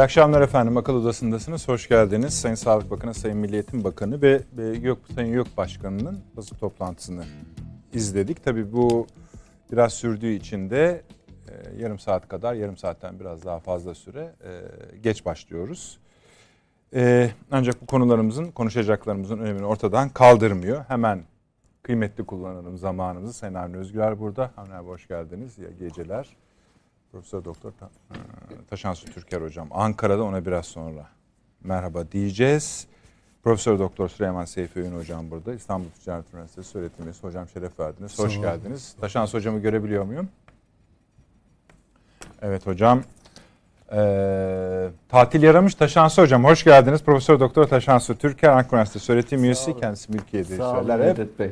İyi akşamlar efendim. Akıl Odası'ndasınız. Hoş geldiniz. Sayın Sağlık Bakanı, Sayın Milliyetin Bakanı ve, ve YÖK, Sayın YÖK Başkanı'nın basın toplantısını izledik. Tabii bu biraz sürdüğü için de e, yarım saat kadar, yarım saatten biraz daha fazla süre e, geç başlıyoruz. E, ancak bu konularımızın, konuşacaklarımızın önemini ortadan kaldırmıyor. Hemen kıymetli kullanalım zamanımızı. Sayın Avni Özgür burada. Avni hoş geldiniz. İyi geceler. Profesör Doktor e, Taşansu Türker hocam Ankara'da ona biraz sonra merhaba diyeceğiz. Profesör Doktor Süleyman Seyfi Öğün hocam burada. İstanbul Ticaret Üniversitesi öğretim üyesi. Hocam şeref verdiniz. Hoş Sağ geldiniz. Taşansu hocamı görebiliyor muyum? Evet hocam. Ee, tatil yaramış Taşansı hocam. Hoş geldiniz. Profesör Doktor Taşansı Türker Ankara Üniversitesi öğretim üyesi. Kendisi mülkiyede söyler hep. Bey.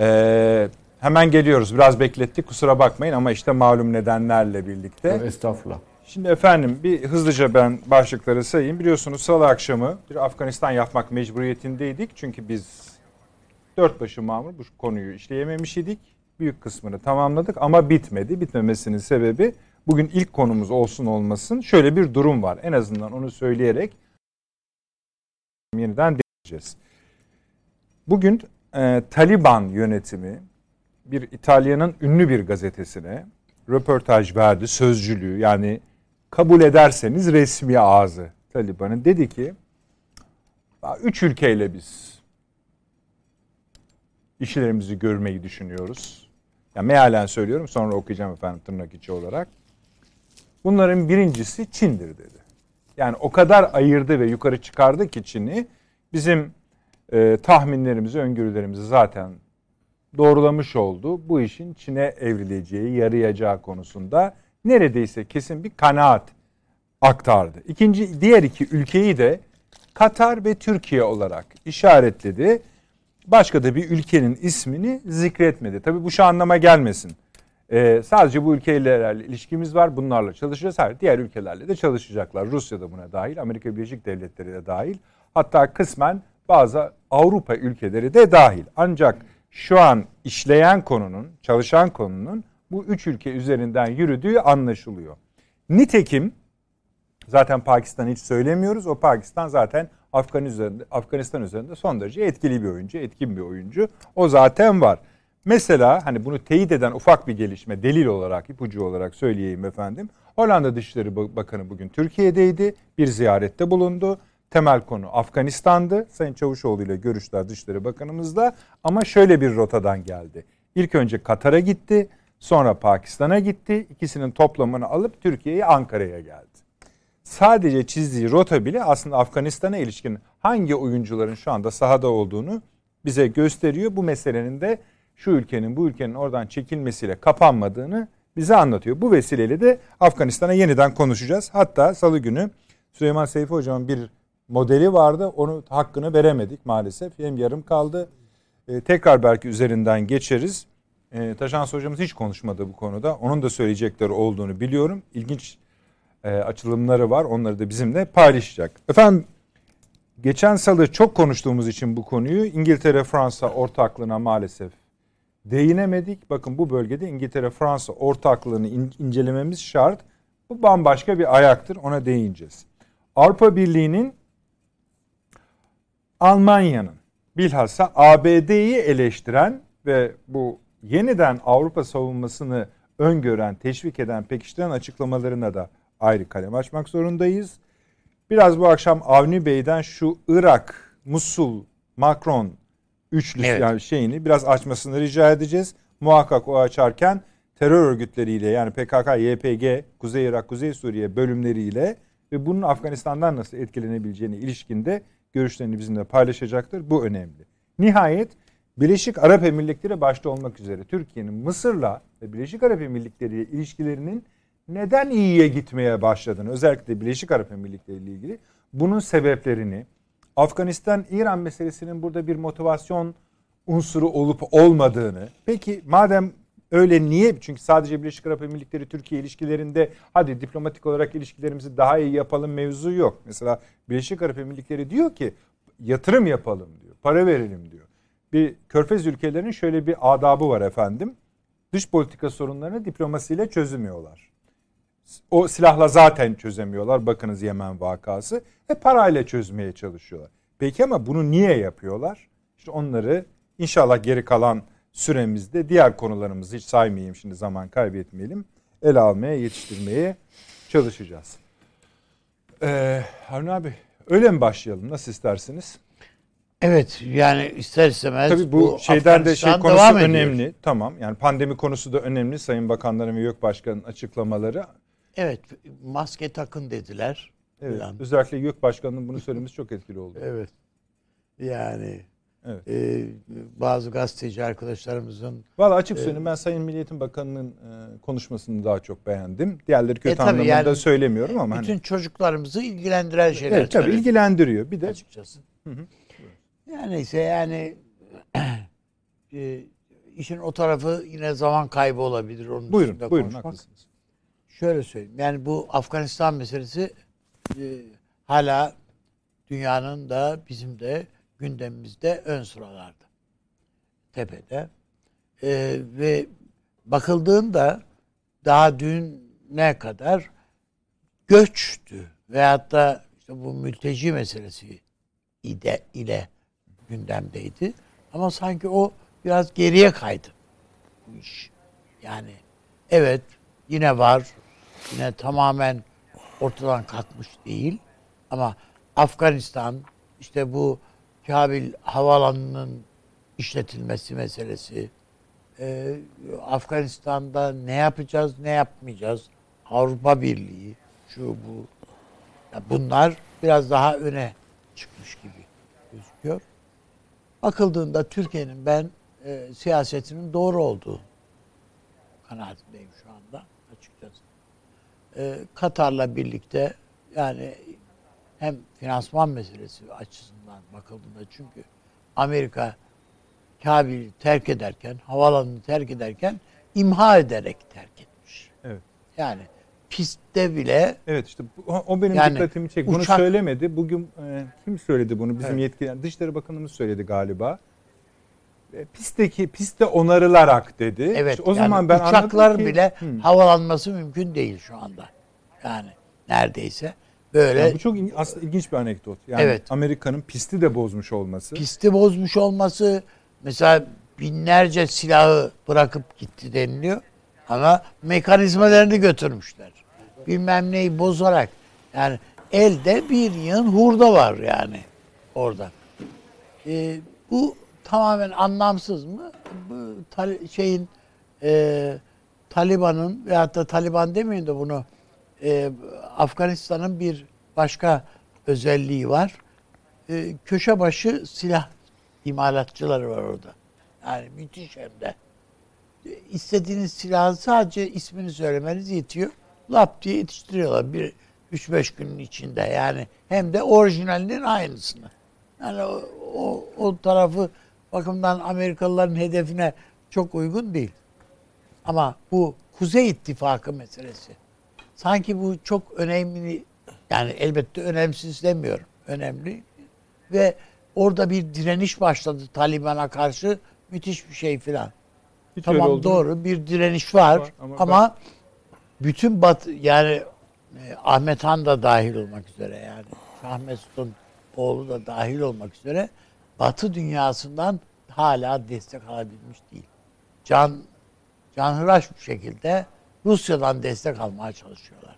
Ee, Hemen geliyoruz. Biraz beklettik kusura bakmayın ama işte malum nedenlerle birlikte. Evet, estağfurullah. Şimdi efendim bir hızlıca ben başlıkları sayayım. Biliyorsunuz salı akşamı bir Afganistan yapmak mecburiyetindeydik. Çünkü biz dört başı mamur bu konuyu işleyememiş idik. Büyük kısmını tamamladık ama bitmedi. Bitmemesinin sebebi bugün ilk konumuz olsun olmasın şöyle bir durum var. En azından onu söyleyerek yeniden deneyeceğiz. Bugün e, Taliban yönetimi bir İtalya'nın ünlü bir gazetesine röportaj verdi, sözcülüğü yani kabul ederseniz resmi ağzı Taliban'ın dedi ki üç ülkeyle biz işlerimizi görmeyi düşünüyoruz. Yani mealen söylüyorum sonra okuyacağım efendim tırnak içi olarak. Bunların birincisi Çin'dir dedi. Yani o kadar ayırdı ve yukarı çıkardı ki Çin'i bizim e, tahminlerimizi, öngörülerimizi zaten doğrulamış oldu. Bu işin Çin'e evrileceği, yarayacağı konusunda neredeyse kesin bir kanaat aktardı. İkinci diğer iki ülkeyi de Katar ve Türkiye olarak işaretledi. Başka da bir ülkenin ismini zikretmedi. Tabii bu şu anlama gelmesin. Ee, sadece bu ülkelerle ilişkimiz var. Bunlarla çalışacağız. Hayır, diğer ülkelerle de çalışacaklar. Rusya da buna dahil, Amerika Birleşik Devletleri de dahil. Hatta kısmen bazı Avrupa ülkeleri de dahil. Ancak şu an işleyen konunun, çalışan konunun bu üç ülke üzerinden yürüdüğü anlaşılıyor. Nitekim zaten Pakistan hiç söylemiyoruz. O Pakistan zaten Afganistan üzerinde son derece etkili bir oyuncu, etkin bir oyuncu. O zaten var. Mesela hani bunu teyit eden ufak bir gelişme delil olarak, ipucu olarak söyleyeyim efendim. Hollanda Dışişleri Bakanı bugün Türkiye'deydi. Bir ziyarette bulundu temel konu Afganistan'dı. Sayın Çavuşoğlu ile görüşler Dışişleri Bakanımızla ama şöyle bir rotadan geldi. İlk önce Katar'a gitti, sonra Pakistan'a gitti. İkisinin toplamını alıp Türkiye'ye Ankara'ya geldi. Sadece çizdiği rota bile aslında Afganistan'a ilişkin hangi oyuncuların şu anda sahada olduğunu bize gösteriyor. Bu meselenin de şu ülkenin bu ülkenin oradan çekilmesiyle kapanmadığını bize anlatıyor. Bu vesileyle de Afganistan'a yeniden konuşacağız. Hatta salı günü Süleyman Seyfi Hocam'ın bir modeli vardı. Onu hakkını veremedik maalesef. Hem yarım kaldı. E, tekrar belki üzerinden geçeriz. E, Taşans hocamız hiç konuşmadı bu konuda. Onun da söyleyecekleri olduğunu biliyorum. İlginç e, açılımları var. Onları da bizimle paylaşacak. Efendim geçen salı çok konuştuğumuz için bu konuyu İngiltere-Fransa ortaklığına maalesef değinemedik. Bakın bu bölgede İngiltere-Fransa ortaklığını in, incelememiz şart. Bu bambaşka bir ayaktır. Ona değineceğiz. Avrupa Birliği'nin Almanya'nın bilhassa ABD'yi eleştiren ve bu yeniden Avrupa savunmasını öngören, teşvik eden, pekiştiren açıklamalarına da ayrı kalem açmak zorundayız. Biraz bu akşam Avni Bey'den şu Irak, Musul, Macron üçlüsü evet. yani şeyini biraz açmasını rica edeceğiz. Muhakkak o açarken terör örgütleriyle yani PKK, YPG, Kuzey Irak, Kuzey Suriye bölümleriyle ve bunun Afganistan'dan nasıl etkilenebileceğine ilişkinde görüşlerini bizimle paylaşacaktır. Bu önemli. Nihayet Birleşik Arap Emirlikleri başta olmak üzere Türkiye'nin Mısır'la ve Birleşik Arap Emirlikleri ile ilişkilerinin neden iyiye gitmeye başladığını özellikle Birleşik Arap Emirlikleri ile ilgili bunun sebeplerini Afganistan-İran meselesinin burada bir motivasyon unsuru olup olmadığını peki madem Öyle niye? Çünkü sadece Birleşik Arap Emirlikleri Türkiye ilişkilerinde hadi diplomatik olarak ilişkilerimizi daha iyi yapalım mevzu yok. Mesela Birleşik Arap Emirlikleri diyor ki yatırım yapalım diyor. Para verelim diyor. Bir körfez ülkelerinin şöyle bir adabı var efendim. Dış politika sorunlarını diplomasiyle çözümüyorlar. O silahla zaten çözemiyorlar. Bakınız Yemen vakası. E parayla çözmeye çalışıyorlar. Peki ama bunu niye yapıyorlar? İşte onları inşallah geri kalan süremizde diğer konularımızı hiç saymayayım şimdi zaman kaybetmeyelim. Ele almaya, yetiştirmeye çalışacağız. Ee, Harun abi öyle mi başlayalım? Nasıl istersiniz? Evet yani ister istemez Tabii bu, bu şeyden de şey konusu devam ediyor. önemli. Tamam. Yani pandemi konusu da önemli. Sayın Bakanların ve YÖK Başkanı'nın açıklamaları. Evet maske takın dediler. Evet. falan. Özellikle YÖK Başkanı'nın bunu söylemesi çok etkili oldu. Evet. Yani Evet. e, bazı gazeteci arkadaşlarımızın Valla açık söyleyeyim ben Sayın Milliyetin Bakanı'nın e, konuşmasını daha çok beğendim. Diğerleri kötü E, anlamında yani söylemiyorum ama bütün hani, çocuklarımızı ilgilendiren şeyler evet, tabii ilgilendiriyor. Bir de açıkçası. Yani neyse yani e, işin o tarafı yine zaman kaybı olabilir. Onun buyurun buyurun konuşmak. haklısınız. Şöyle söyleyeyim. Yani bu Afganistan meselesi e, hala dünyanın da bizim de gündemimizde ön sıralarda. Tepede. E, ve bakıldığında daha düne kadar göçtü. Veyahut da işte bu mülteci meselesi ide, ile gündemdeydi. Ama sanki o biraz geriye kaydı bu iş. Yani evet yine var. Yine tamamen ortadan kalkmış değil. Ama Afganistan işte bu Kabil havaalanının işletilmesi meselesi e, Afganistan'da ne yapacağız ne yapmayacağız Avrupa Birliği şu bu ya bunlar biraz daha öne çıkmış gibi gözüküyor. Bakıldığında Türkiye'nin ben e, siyasetinin doğru olduğu kanaatindeyim şu anda açıkçası. E, Katar'la birlikte yani hem finansman meselesi açısından bakıldığında çünkü Amerika Kabil'i terk ederken, havaalanını terk ederken imha ederek terk etmiş. Evet. Yani pistte bile Evet işte bu- o benim Yani dikkatimi çekti. Bunu uçak- söylemedi. Bugün e, kim söyledi bunu? Bizim Evet. yetkililer. Dışişleri Bakanımız söyledi galiba. E, pistteki piste onarılarak dedi. evet İşte o yani zaman ben uçaklar ki, bile Hı. havalanması mümkün değil şu anda. Yani neredeyse böyle Yani bu çok aslında ilginç bir anekdot. Yani Evet. Amerika'nın pisti de bozmuş olması. pisti bozmuş olması mesela binlerce silahı bırakıp gitti deniliyor ama mekanizmalarını götürmüşler. Bilmem neyi bozarak yani elde bir yığın hurda var yani orada. Ee, bu tamamen anlamsız mı? Bu tal- şeyin e, Taliban'ın veyahut da Taliban demeyin de bunu e, Afganistan'ın bir başka özelliği var. E, köşe başı silah imalatçıları var orada. Yani müthiş hem de. E, istediğiniz silahı sadece ismini söylemeniz yetiyor. Lap diye yetiştiriyorlar bir 3-5 günün içinde yani. Hem de orijinalinin aynısını. Yani o, o, o tarafı bakımdan Amerikalıların hedefine çok uygun değil. Ama bu Kuzey İttifakı meselesi. Sanki bu çok önemli yani elbette önemsiz demiyorum. Önemli ve orada bir direniş başladı Taliban'a karşı müthiş bir şey filan. Hiç Tamam doğru bir direniş var, Var ama ama, bütün bat yani e, Ahmet Han da dahil olmak üzere yani Şah Mesut'un oğlu da dahil olmak üzere Batı dünyasından hala destek alabilmiş değil. Can canhıraş bir şekilde Rusya'dan destek almaya çalışıyorlar.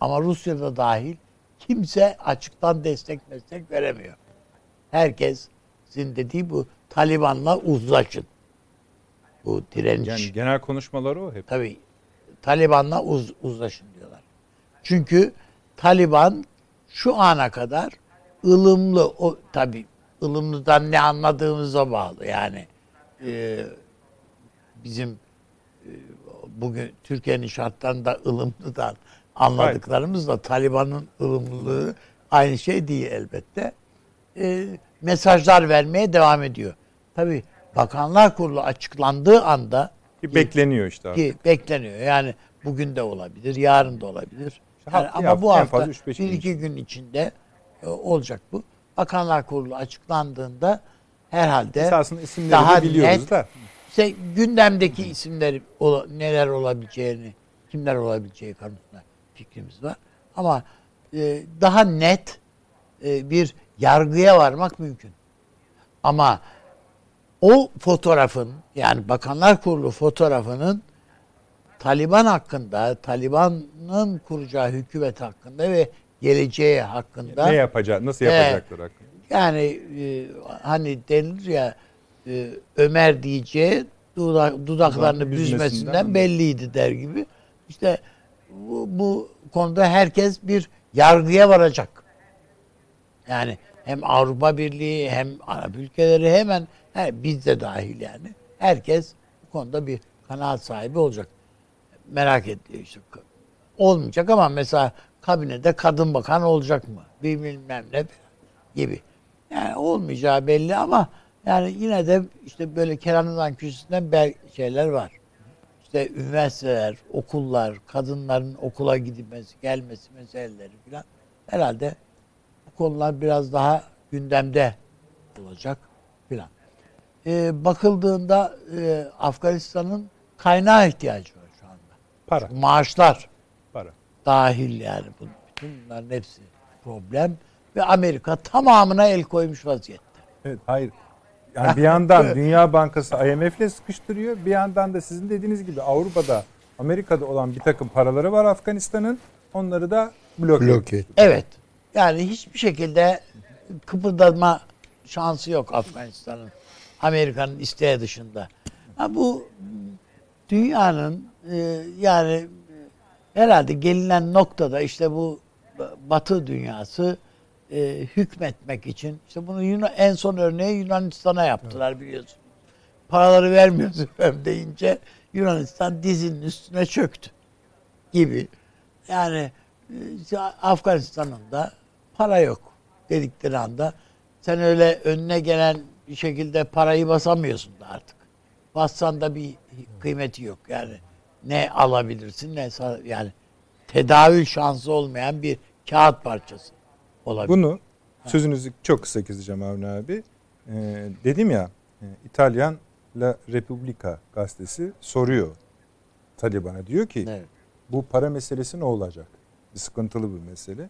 Ama Rusya'da dahil kimse açıktan destek destek veremiyor. Herkesin dediği bu Taliban'la uzlaşın. Bu direniş. Yani genel konuşmaları o hep. Tabii Taliban'la uz, uzlaşın diyorlar. Çünkü Taliban şu ana kadar ılımlı o tabii ılımlıdan ne anladığımıza bağlı yani e, bizim e, bugün Türkiye'nin şartlarında ılımlıdan anladıklarımızla Taliban'ın ılımlılığı aynı şey değil elbette. E, mesajlar vermeye devam ediyor. Tabii Bakanlar Kurulu açıklandığı anda Ki bekleniyor işte artık. ki bekleniyor. Yani bugün de olabilir, yarın da olabilir. Yani ama hafta, bu hafta fazla üç beş bir gün iki gün içinde e, olacak bu. Bakanlar Kurulu açıklandığında herhalde Esasında isimleri daha biliyoruz net- da. İşte gündemdeki isimleri ola- neler olabileceğini, kimler olabileceği konusunda fikrimiz var. Ama e, daha net e, bir yargıya varmak mümkün. Ama o fotoğrafın yani Bakanlar Kurulu fotoğrafının Taliban hakkında, Taliban'ın kuracağı hükümet hakkında ve geleceği hakkında Ne yapacak, nasıl yapacaklar hakkında. yani e, hani denilir ya e, Ömer diyeceği dudak, dudaklarını büzmesinden büzmesinden belliydi der gibi. İşte bu, bu konuda herkes bir yargıya varacak. Yani hem Avrupa Birliği hem Arap ülkeleri hemen he, biz de dahil yani. Herkes bu konuda bir kanaat sahibi olacak. Merak ediyor işte. Olmayacak ama mesela kabinede kadın bakan olacak mı? Bilmem ne gibi. Yani olmayacağı belli ama yani yine de işte böyle keranından köşesinden bel şeyler var. İşte üniversiteler, okullar, kadınların okula gidilmesi, gelmesi meseleleri falan. Herhalde bu konular biraz daha gündemde olacak filan. Ee, bakıldığında e, Afganistan'ın kaynağı ihtiyacı var şu anda. Para, Maaşlar para. dahil yani bu- bütün bunların hepsi problem ve Amerika tamamına el koymuş vaziyette. Evet, hayır. Yani bir yandan Dünya Bankası IMF'le sıkıştırıyor. Bir yandan da sizin dediğiniz gibi Avrupa'da, Amerika'da olan bir takım paraları var Afganistan'ın. Onları da bloke. ediyor. Evet. Yani hiçbir şekilde kıpırdama şansı yok Afganistan'ın. Amerika'nın isteği dışında. Ha, bu dünyanın e, yani e, herhalde gelinen noktada işte bu Batı dünyası e, hükmetmek için işte bunu Yunan, en son örneği Yunanistan'a yaptılar biliyorsun. Paraları vermiyoruz efendim deyince Yunanistan dizinin üstüne çöktü gibi. Yani işte Afganistan'ın da para yok dedikleri anda sen öyle önüne gelen bir şekilde parayı basamıyorsun da artık. Bassan da bir kıymeti yok yani. Ne alabilirsin ne yani tedavül şansı olmayan bir kağıt parçası olabilir. Bunu sözünüzü çok kısa keseceğim Avni abi. Ee, dedim ya e, İtalyan La Repubblica gazetesi soruyor Taliban'a diyor ki Evet. bu para meselesi ne olacak? Bir sıkıntılı bir mesele.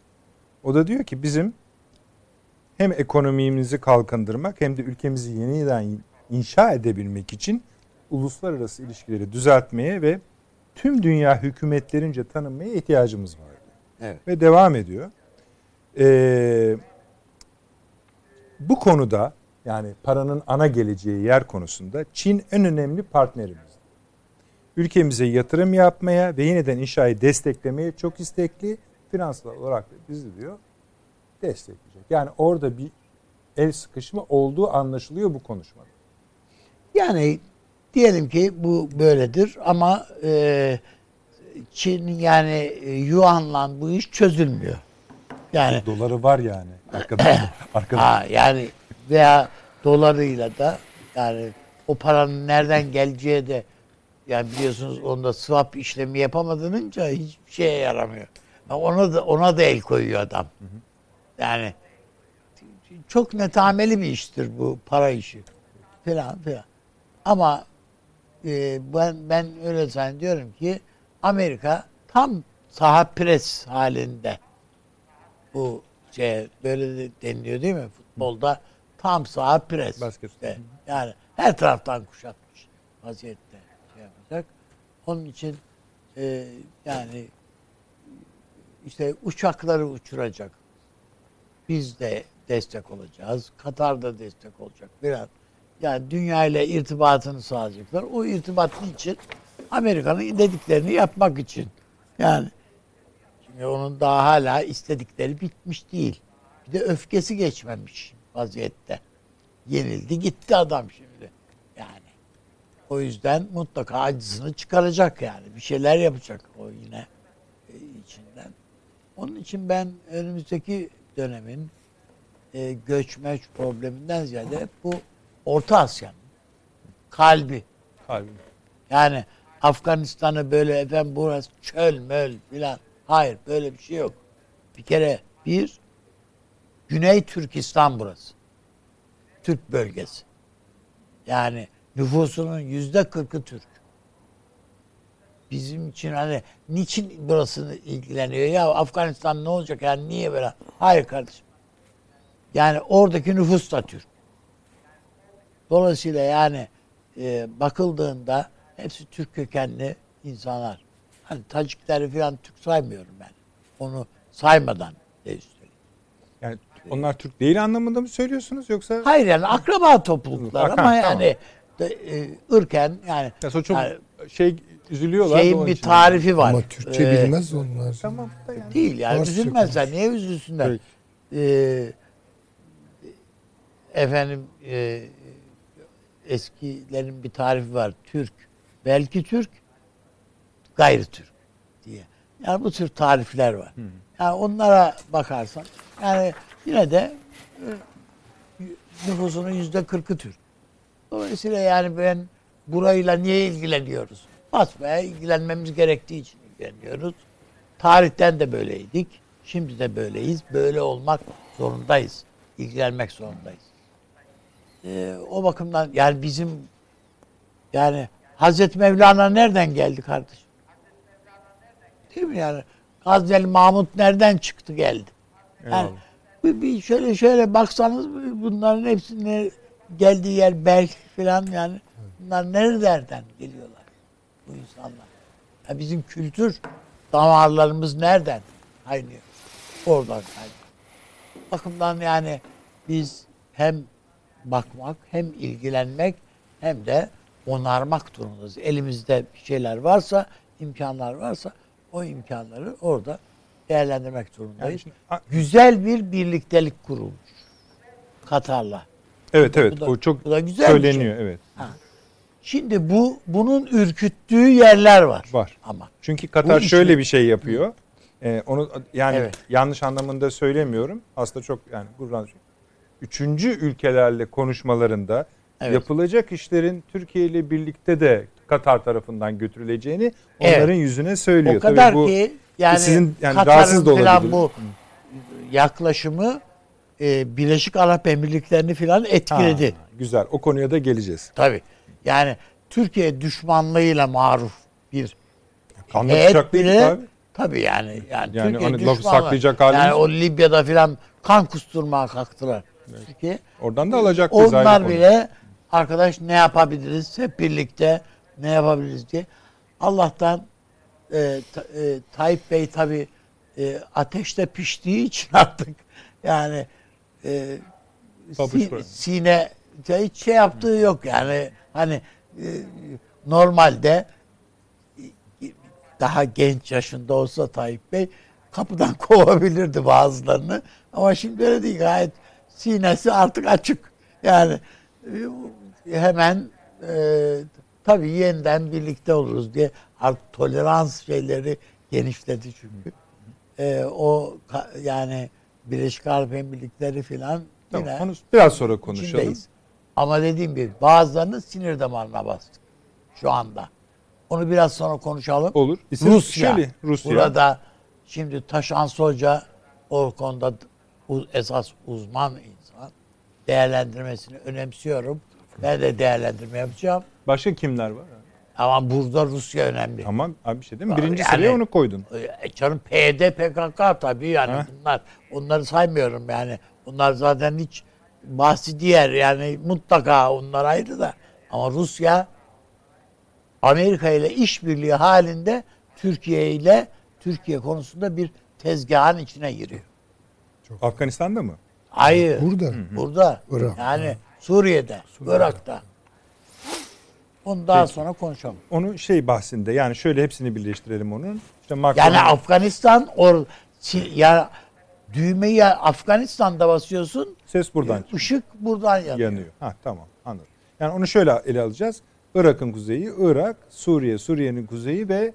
O da diyor ki bizim hem ekonomimizi kalkındırmak hem de ülkemizi yeniden inşa edebilmek için uluslararası ilişkileri düzeltmeye ve tüm dünya hükümetlerince tanınmaya ihtiyacımız var. Evet. Ve devam ediyor. Ee, bu konuda yani paranın ana geleceği yer konusunda Çin en önemli partnerimiz. Ülkemize yatırım yapmaya ve yeniden inşayı desteklemeye çok istekli. Finansal olarak da bizi diyor destekleyecek. Yani orada bir el sıkışma olduğu anlaşılıyor bu konuşmada. Yani diyelim ki bu böyledir ama e, Çin yani e, Yuan'la bu iş çözülmüyor. Yani Doları var yani. Arkadaşlar. Arkadaşlar. ha, yani veya dolarıyla da yani o paranın nereden geleceği de yani biliyorsunuz onda swap işlemi yapamadığınca hiçbir şeye yaramıyor. Ha, Ona da ona da el koyuyor adam. Yani çok netameli bir iştir bu para işi falan filan. Ama e, ben ben öyle zannediyorum ki Amerika tam saha pres halinde bu şey böyle de deniliyor değil mi futbolda tam saha pres. Basket. İşte yani her taraftan kuşatmış vaziyette şey yapacak. Onun için e, yani işte uçakları uçuracak. Biz de destek olacağız. Katar da destek olacak. Biraz yani dünya ile irtibatını sağlayacaklar. O irtibatın için Amerika'nın dediklerini yapmak için. Yani şimdi onun daha hala istedikleri bitmiş değil. Bir de öfkesi geçmemiş vaziyette. Yenildi gitti adam şimdi. Yani o yüzden mutlaka acısını çıkaracak yani. Bir şeyler yapacak o yine e, içinden. Onun için ben önümüzdeki dönemin e, göç meç probleminden ziyade bu Orta Asya'nın kalbi. Kalbim. Yani Afganistan'ı böyle efendim burası çöl möl filan. Hayır böyle bir şey yok. Bir kere bir Güney Türkistan burası. Türk bölgesi. Yani nüfusunun yüzde kırkı Türk. bizim için hani niçin burasını ilgileniyor ya Afganistan ne olacak yani niye böyle? Hayır kardeşim. Yani oradaki nüfus da Türk. Dolayısıyla yani e, bakıldığında hepsi Türk kökenli insanlar. Hani Tacikleri falan Türk saymıyorum ben. Onu saymadan de üstelik. Yani onlar Türk değil anlamında mı söylüyorsunuz yoksa? Hayır yani akraba topluluklar Hakan, ama tamam. yani de, e, ırken yani Ya çok yani şey üzülüyorlar. şeyin bir için. tarifi var. Ama Türkçe Ee, bilmez onlar. Tamam da yani. Değil yani Farsça üzülmezler. Niye üzülsünler? Ee, efendim e, eskilerin bir tarifi var. Türk. Belki Türk. Gayrı Türk diye. Yani bu tür tarifler var. Yani onlara bakarsan yani yine de e, nüfusunun yüzde kırkı Türk. Dolayısıyla yani ben burayla niye ilgileniyoruz? Basmaya ilgilenmemiz gerektiği için ilgileniyoruz. Tarihten de böyleydik. Şimdi de böyleyiz. Böyle olmak zorundayız. İlgilenmek zorundayız. Ee, o bakımdan yani bizim yani Hazreti Mevlana nereden geldi kardeşim? Değil mi yani? Gazneli Mahmut nereden çıktı geldi? Yani bir, bir şöyle şöyle baksanız bunların hepsine geldiği yer belki falan yani bunlar nerelerden geliyorlar bu insanlar? Ya bizim kültür damarlarımız nereden kaynıyor? Oradan kaynıyor. Bakımdan yani biz hem bakmak hem ilgilenmek hem de onarmak durumundayız. Elimizde bir şeyler varsa, imkanlar varsa o imkanları orada değerlendirmek Yani durumundayız. şimdi- Güzel bir birliktelik kurulmuş Katar'la. evet evet Bu da- o çok bu da güzel söyleniyor evet. Şimdi bu bunun ürküttüğü yerler var. Var. Ama Çünkü Katar şöyle bir şey yapıyor. Ee, onu yani Evet. yanlış anlamında söylemiyorum. Aslında çok yani gururlan. Üçüncü ülkelerle konuşmalarında Evet. yapılacak işlerin Türkiye ile birlikte de Katar tarafından götürüleceğini Evet. onların yüzüne söylüyor. o kadar Tabii bu ki yani, sizin yani Katar'ın falan bu yaklaşımı e, Birleşik Arap Emirlikleri'ni falan etkiledi. Ha, güzel. O konuya da geleceğiz. Tabii. Yani Türkiye düşmanlığıyla maruf bir Kanlı heyet bile- abi. Tabii yani. Yani, Yani Türkiye hani düşmanlığı. saklayacak halimiz Yani o Libya'da filan kan kusturmaya kalktılar. Türkiye. Oradan da alacak Onlar konu. bile arkadaş ne yapabiliriz hep birlikte ne yapabiliriz diye. Allah'tan e, Ta- e, Tayyip Bey tabi ateşte piştiği için artık yani e, si- sine hiç şey yaptığı yok yani hani e, normalde e, daha genç yaşında olsa Tayyip Bey kapıdan kovabilirdi bazılarını. Ama şimdi öyle değil gayet sinesi artık açık. Yani e, hemen e, tabii yeniden birlikte oluruz diye artık tolerans şeyleri genişledi çünkü. E, o yani Birleşik Arap Emirlikleri filan Tamam, yine onu biraz sonra konuşalım. içindeyiz. Ama dediğim gibi bazılarını sinir damarına bastık şu anda. Onu biraz sonra konuşalım. Olur. İsim Rusya. şöyle, Rusya. Burada şimdi Taşan Hoca o konuda esas uzman insan. Değerlendirmesini önemsiyorum. Ben de değerlendirme yapacağım. Başka kimler var? Ama burada Rusya önemli. Tamam abi bir şey değil mi? Birinci Yani- sıraya onu koydun. E, canım PD, PKK tabii yani Ha. bunlar. Onları saymıyorum yani. Onlar zaten hiç bahsi diğer yani mutlaka onlar ayrı da. Ama Rusya Amerika ile işbirliği halinde Türkiye ile Türkiye konusunda bir tezgahın içine giriyor. Afganistan'da mı? Hayır. Burada. Burada. Irak. Yani Suriye'de, Irak'ta. Onu daha sonra konuşalım. Onu şey bahsinde yani şöyle hepsini birleştirelim onun. İşte Macron, Yani Afganistan or ya düğmeyi Afganistan'da basıyorsun. ses buradan çıkıyor. ışık buradan yanıyor. yanıyor. Ha tamam anladım. Yani onu şöyle ele alacağız. Irak'ın kuzeyi, Irak, Suriye, Suriye'nin kuzeyi ve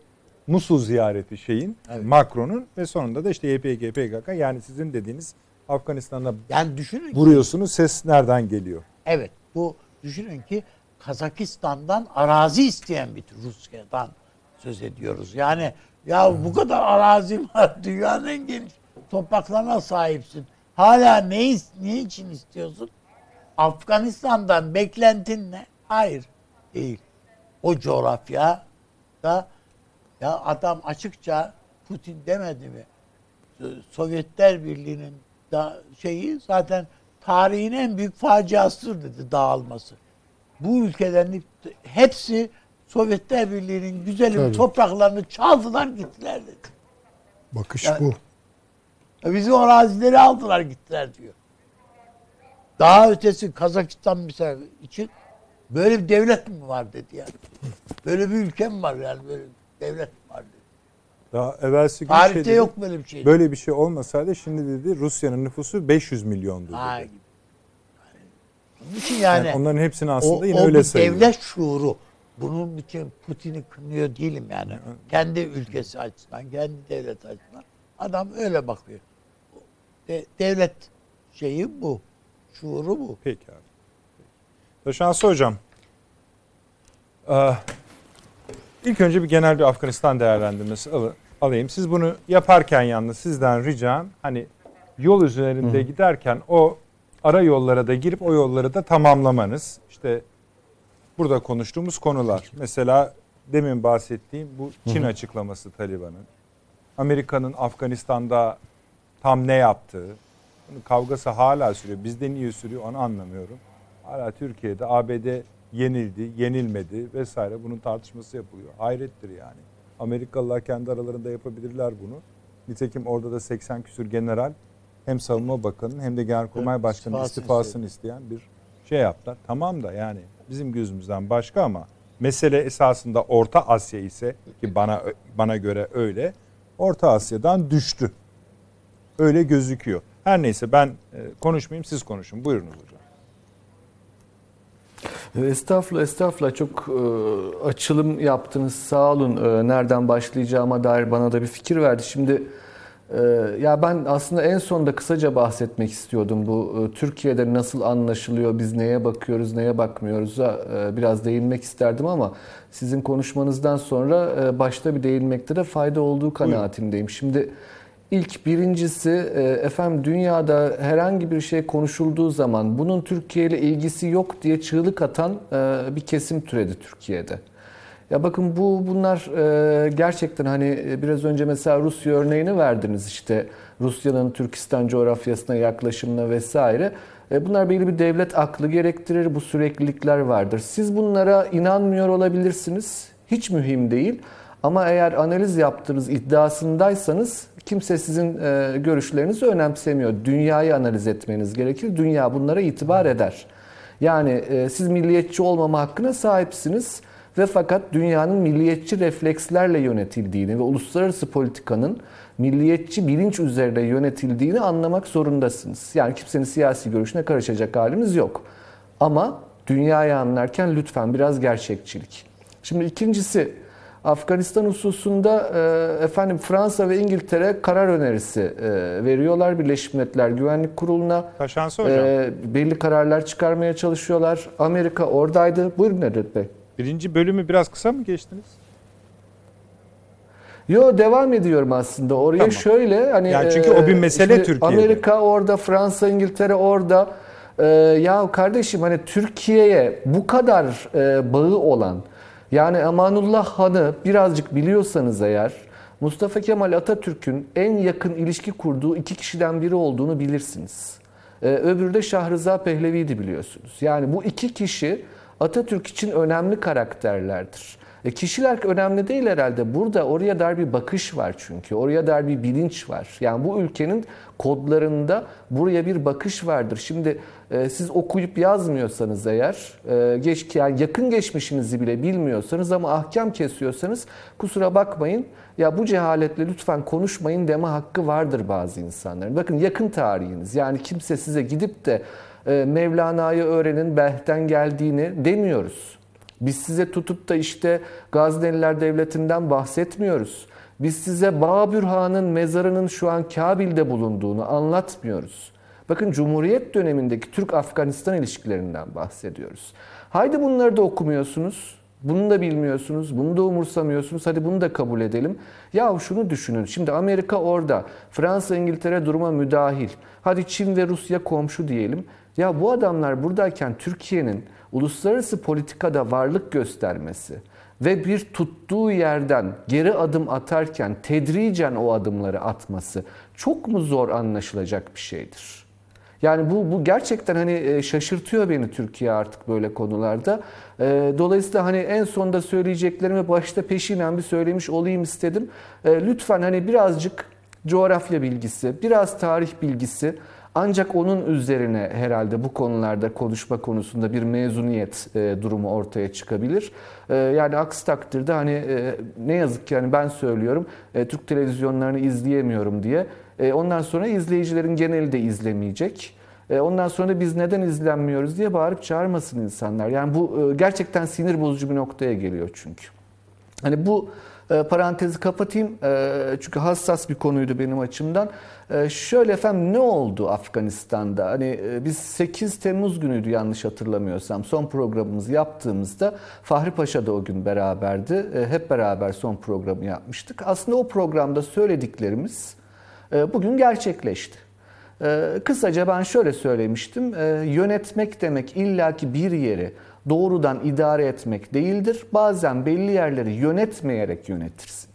Musul ziyareti şeyin, Evet. Macron'un ve sonunda da işte YPG, PKK yani sizin dediğiniz Afganistan'da Yani düşünün ki, vuruyorsunuz ses nereden geliyor? evet bu düşünün ki Kazakistan'dan arazi isteyen bir Rusya'dan söz ediyoruz. Yani ya bu kadar arazi var dünyanın en geniş topraklarına sahipsin. Hala ne, ne için istiyorsun? Afganistan'dan beklentin ne? Hayır değil. O coğrafya da Ya adam açıkça Putin demedi mi? Sovyetler Birliği'nin da şeyi zaten tarihin en büyük faciasıdır dedi dağılması. Bu ülkelerin hepsi Sovyetler Birliği'nin güzelim Tabii. topraklarını çaldılar gittiler dedi. Bakış Ya- bu. Bizim arazileri aldılar gittiler diyor. Daha ötesi Kazakistan mesela için böyle bir devlet mi var dedi yani. Böyle bir ülke mi var yani böyle bir devlet mi var dedi. Daha evvelsi gün Tarihte şey dedi, yok böyle bir şey. Böyle bir şey olmasaydı şimdi dedi Rusya'nın nüfusu 500 milyondu dedi. gibi. Onun için yani, Yani onların hepsini o, aslında yine o öyle sayıyor. devlet şuuru. Bunun için Putin'i kınıyor değilim yani. Kendi ülkesi açısından, kendi devlet açısından. Adam öyle bakıyor. De- devlet şeyi bu. Şuuru bu. Peki abi. Taşansı hocam. Ee, ilk önce bir genel bir Afganistan değerlendirmesi al- alayım. Siz bunu yaparken yalnız sizden ricam hani yol üzerinde giderken o ara yollara da girip o yolları da tamamlamanız. İşte burada konuştuğumuz konular. Mesela demin bahsettiğim bu Çin açıklaması Taliban'ın. Amerika'nın Afganistan'da tam ne yaptığı, bunun kavgası hala sürüyor. Bizde niye sürüyor onu anlamıyorum. Hala Türkiye'de ABD yenildi, yenilmedi vesaire bunun tartışması yapılıyor. Hayrettir yani. Amerikalılar kendi aralarında yapabilirler bunu. Nitekim orada da 80 küsür general hem savunma bakanının hem de genelkurmay başkanının istifasını isteyen bir şey yaptılar. Tamam da yani bizim gözümüzden başka ama mesele esasında Orta Asya ise ki bana bana göre öyle. Orta Asya'dan düştü. Öyle gözüküyor. Her neyse ben e, konuşmayayım siz konuşun. Buyurunuz hocam. Estağfurullah, estağfurullah. Çok e, açılım yaptınız. Sağ olun. E, nereden başlayacağıma dair bana da bir fikir verdi. Şimdi e, ya ben aslında en sonda kısaca bahsetmek istiyordum. Bu e, Türkiye'de nasıl anlaşılıyor, biz neye bakıyoruz, neye bakmıyoruz'a e, biraz değinmek isterdim ama sizin konuşmanızdan sonra e, başta bir değinmekte de fayda olduğu kanaatindeyim. Şimdi İlk birincisi efendim dünyada herhangi bir şey konuşulduğu zaman bunun Türkiye ile ilgisi yok diye çığlık atan bir kesim türedi Türkiye'de. Ya bakın bu bunlar e, gerçekten hani e, biraz önce mesela Rusya örneğini verdiniz işte Rusya'nın Türkistan coğrafyasına yaklaşımına vesaire. E, Bunlar belli bir devlet aklı gerektirir. Bu süreklilikler vardır. Siz bunlara inanmıyor olabilirsiniz. Hiç mühim değil. Ama eğer analiz yaptığınız iddiasındaysanız kimse sizin e, görüşlerinizi önemsemiyor. Dünyayı analiz etmeniz gerekir. Dünya bunlara itibar eder. Yani e, siz milliyetçi olmama hakkına sahipsiniz ve fakat dünyanın milliyetçi reflekslerle yönetildiğini ve uluslararası politikanın milliyetçi bilinç üzerine yönetildiğini anlamak zorundasınız. Yani kimsenin siyasi görüşüne karışacak halimiz yok. Ama dünyayı anlarken lütfen biraz gerçekçilik. Şimdi ikincisi Afganistan hususunda e, efendim Fransa ve İngiltere karar önerisi e, veriyorlar Birleşmiş Milletler Güvenlik Kurulu'na. Taşansı hocam. E, belli kararlar çıkarmaya çalışıyorlar. Amerika oradaydı. Buyurun Nedret Bey. Birinci bölümü biraz kısa mı geçtiniz? Yo devam ediyorum aslında. Oraya Tamam. şöyle hani Yani çünkü o bir mesele şimdi Türkiye'de. Amerika orada, Fransa, İngiltere orada. Ee, ya kardeşim hani Türkiye'ye bu kadar e, bağı olan yani Emanullah Han'ı birazcık biliyorsanız eğer Mustafa Kemal Atatürk'ün en yakın ilişki kurduğu iki kişiden biri olduğunu bilirsiniz. Ee, öbürü de Şahrıza Pehlevi'ydi biliyorsunuz. Yani bu iki kişi Atatürk için önemli karakterlerdir. E kişiler önemli değil herhalde. Burada oraya dair bir bakış var çünkü. Oraya dair bir bilinç var. Yani bu ülkenin kodlarında buraya bir bakış vardır. Şimdi e, siz okuyup yazmıyorsanız eğer, e, geç, yani yakın geçmişinizi bile bilmiyorsanız ama ahkam kesiyorsanız kusura bakmayın. Ya bu cehaletle lütfen konuşmayın deme hakkı vardır bazı insanların. Bakın yakın tarihiniz. Yani kimse size gidip de Mevlana'yı öğrenin, Behten geldiğini demiyoruz. Biz size tutup da işte Gazneliler Devleti'nden bahsetmiyoruz. Biz size Babür Han'ın mezarının şu an Kabil'de bulunduğunu anlatmıyoruz. Bakın Cumhuriyet dönemindeki Türk-Afganistan ilişkilerinden bahsediyoruz. Haydi bunları da okumuyorsunuz. Bunu da bilmiyorsunuz, bunu da umursamıyorsunuz. Hadi bunu da kabul edelim. Ya şunu düşünün. Şimdi Amerika orada, Fransa, İngiltere duruma müdahil. Hadi Çin ve Rusya komşu diyelim. Ya bu adamlar buradayken Türkiye'nin uluslararası politikada varlık göstermesi ve bir tuttuğu yerden geri adım atarken tedricen o adımları atması çok mu zor anlaşılacak bir şeydir? Yani bu, bu gerçekten hani e, şaşırtıyor beni Türkiye artık böyle konularda. E, dolayısıyla hani en sonda söyleyeceklerimi başta peşinen bir söylemiş olayım istedim. E, lütfen hani birazcık coğrafya bilgisi, biraz tarih bilgisi ancak onun üzerine herhalde bu konularda konuşma konusunda bir mezuniyet durumu ortaya çıkabilir. Yani aksi takdirde hani ne yazık ki hani ben söylüyorum Türk televizyonlarını izleyemiyorum diye e, ondan sonra izleyicilerin geneli de izlemeyecek. E, ondan sonra biz neden izlenmiyoruz diye bağırıp çağırmasın insanlar. Yani bu e, gerçekten sinir bozucu bir noktaya geliyor çünkü. Hani bu parantezi kapatayım çünkü hassas bir konuydu benim açımdan. Şöyle efendim ne oldu Afganistan'da? Hani biz 8 Temmuz günüydü yanlış hatırlamıyorsam son programımızı yaptığımızda Fahri Paşa da o gün beraberdi. Hep beraber son programı yapmıştık. Aslında o programda söylediklerimiz bugün gerçekleşti. Kısaca ben şöyle söylemiştim. Yönetmek demek illaki bir yeri doğrudan idare etmek değildir. Bazen belli yerleri yönetmeyerek yönetirsiniz.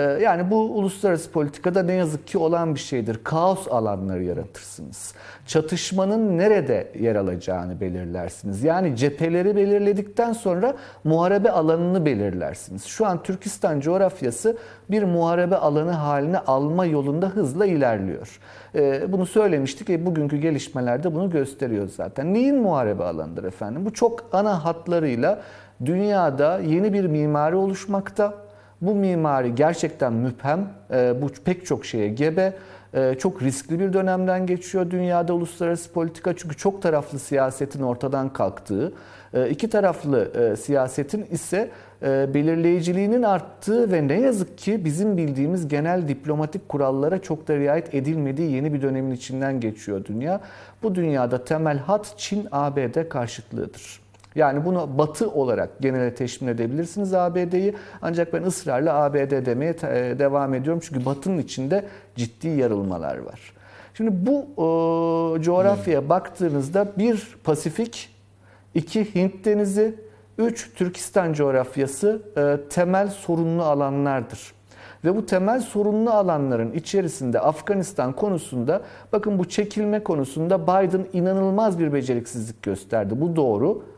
Yani bu uluslararası politikada ne yazık ki olan bir şeydir. Kaos alanları yaratırsınız. Çatışmanın nerede yer alacağını belirlersiniz. Yani cepheleri belirledikten sonra muharebe alanını belirlersiniz. Şu an Türkistan coğrafyası bir muharebe alanı haline alma yolunda hızla ilerliyor. Ee, bunu söylemiştik ve bugünkü gelişmelerde bunu gösteriyor zaten. Neyin muharebe alanıdır efendim? Bu çok ana hatlarıyla dünyada yeni bir mimari oluşmakta. Bu mimari gerçekten müphem, ee, bu pek çok şeye gebe. Ee, çok riskli bir dönemden geçiyor dünyada uluslararası politika çünkü çok taraflı siyasetin ortadan kalktığı, e, iki taraflı e, siyasetin ise e, belirleyiciliğinin arttığı ve ne yazık ki bizim bildiğimiz genel diplomatik kurallara çok da riayet edilmediği yeni bir dönemin içinden geçiyor dünya. Bu dünyada temel hat Çin-ABD karşıtlığıdır. Yani bunu batı olarak genele teşmil edebilirsiniz ABD'yi. Ancak ben ısrarla ABD demeye e, devam ediyorum. Çünkü batının içinde ciddi yarılmalar var. Şimdi bu e, coğrafyaya hmm. baktığınızda bir Pasifik, iki Hint Denizi, üç Türkistan coğrafyası e, temel sorunlu alanlardır. Ve bu temel sorunlu alanların içerisinde Afganistan konusunda bakın bu çekilme konusunda Biden inanılmaz bir beceriksizlik gösterdi. Bu doğru.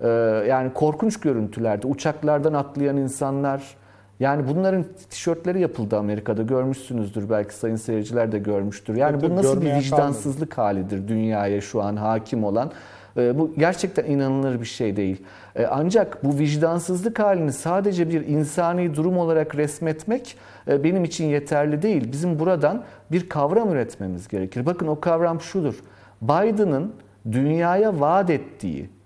Ee, yani korkunç görüntülerde uçaklardan atlayan insanlar yani bunların tişörtleri yapıldı Amerika'da görmüşsünüzdür belki sayın seyirciler de görmüştür. Yani bu nasıl bir vicdansızlık halidir dünyaya şu an hakim olan. Ee, bu gerçekten inanılır bir şey değil. Ee, ancak bu vicdansızlık halini sadece bir insani durum olarak resmetmek e, benim için yeterli değil. Bizim buradan bir kavram üretmemiz gerekir. Bakın o kavram şudur. Biden'ın dünyaya vaat ettiği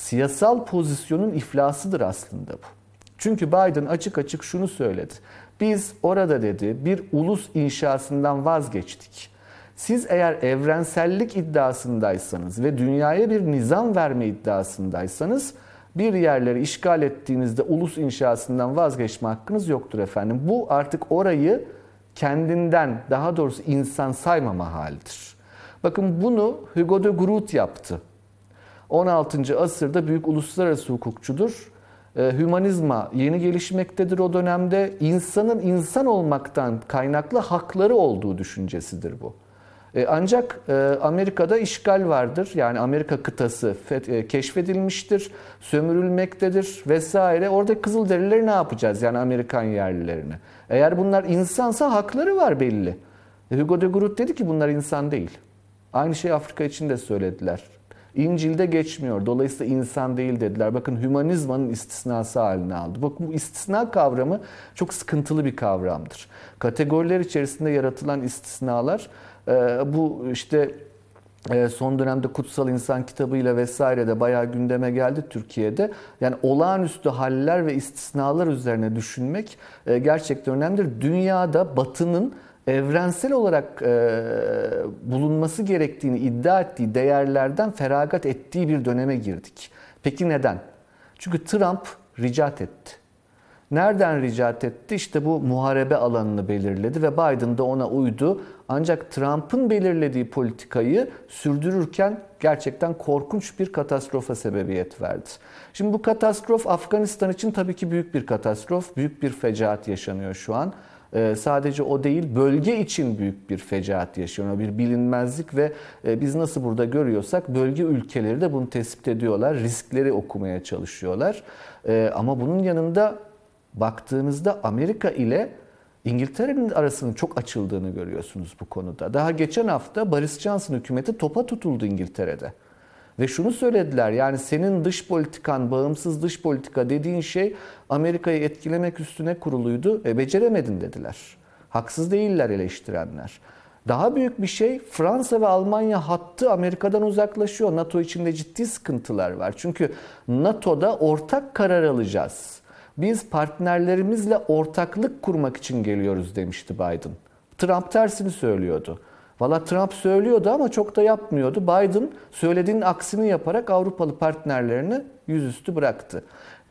siyasal pozisyonun iflasıdır aslında bu. Çünkü Biden açık açık şunu söyledi. Biz orada dedi bir ulus inşasından vazgeçtik. Siz eğer evrensellik iddiasındaysanız ve dünyaya bir nizam verme iddiasındaysanız bir yerleri işgal ettiğinizde ulus inşasından vazgeçme hakkınız yoktur efendim. Bu artık orayı kendinden daha doğrusu insan saymama halidir. Bakın bunu Hugo de Groot yaptı. 16. asırda büyük uluslararası hukukçudur. E, hümanizma yeni gelişmektedir o dönemde. İnsanın insan olmaktan kaynaklı hakları olduğu düşüncesidir bu. E, ancak e, Amerika'da işgal vardır. Yani Amerika kıtası e, keşfedilmiştir, sömürülmektedir vesaire. Orada Kızılderilileri ne yapacağız yani Amerikan yerlilerini? Eğer bunlar insansa hakları var belli. Hugo de Groot dedi ki bunlar insan değil. Aynı şey Afrika için de söylediler. İncil'de geçmiyor. Dolayısıyla insan değil dediler. Bakın hümanizmanın istisnası haline aldı. Bakın bu istisna kavramı çok sıkıntılı bir kavramdır. Kategoriler içerisinde yaratılan istisnalar e, bu işte e, son dönemde Kutsal İnsan kitabıyla vesaire de bayağı gündeme geldi Türkiye'de. Yani olağanüstü haller ve istisnalar üzerine düşünmek e, gerçekten önemlidir. Dünyada batının evrensel olarak e, bulunması gerektiğini iddia ettiği değerlerden feragat ettiği bir döneme girdik. Peki neden? Çünkü Trump ricat etti. Nereden ricat etti? İşte bu muharebe alanını belirledi ve Biden da ona uydu. Ancak Trump'ın belirlediği politikayı sürdürürken gerçekten korkunç bir katastrofa sebebiyet verdi. Şimdi bu katastrof Afganistan için tabii ki büyük bir katastrof, büyük bir fecaat yaşanıyor şu an. Ee, sadece o değil, bölge için büyük bir fecaat yaşanıyor. Bir bilinmezlik ve e, biz nasıl burada görüyorsak bölge ülkeleri de bunu tespit ediyorlar. Riskleri okumaya çalışıyorlar. Ee, ama bunun yanında baktığınızda Amerika ile İngiltere'nin arasının çok açıldığını görüyorsunuz bu konuda. Daha geçen hafta Boris Johnson hükümeti topa tutuldu İngiltere'de. Ve şunu söylediler yani senin dış politikan, bağımsız dış politika dediğin şey Amerika'yı etkilemek üstüne kuruluydu. E beceremedin dediler. Haksız değiller eleştirenler. Daha büyük bir şey Fransa ve Almanya hattı Amerika'dan uzaklaşıyor. NATO içinde ciddi sıkıntılar var. Çünkü NATO'da ortak karar alacağız. Biz partnerlerimizle ortaklık kurmak için geliyoruz demişti Biden. Trump tersini söylüyordu. Valla Trump söylüyordu ama çok da yapmıyordu. Biden söylediğinin aksini yaparak Avrupalı partnerlerini yüzüstü bıraktı.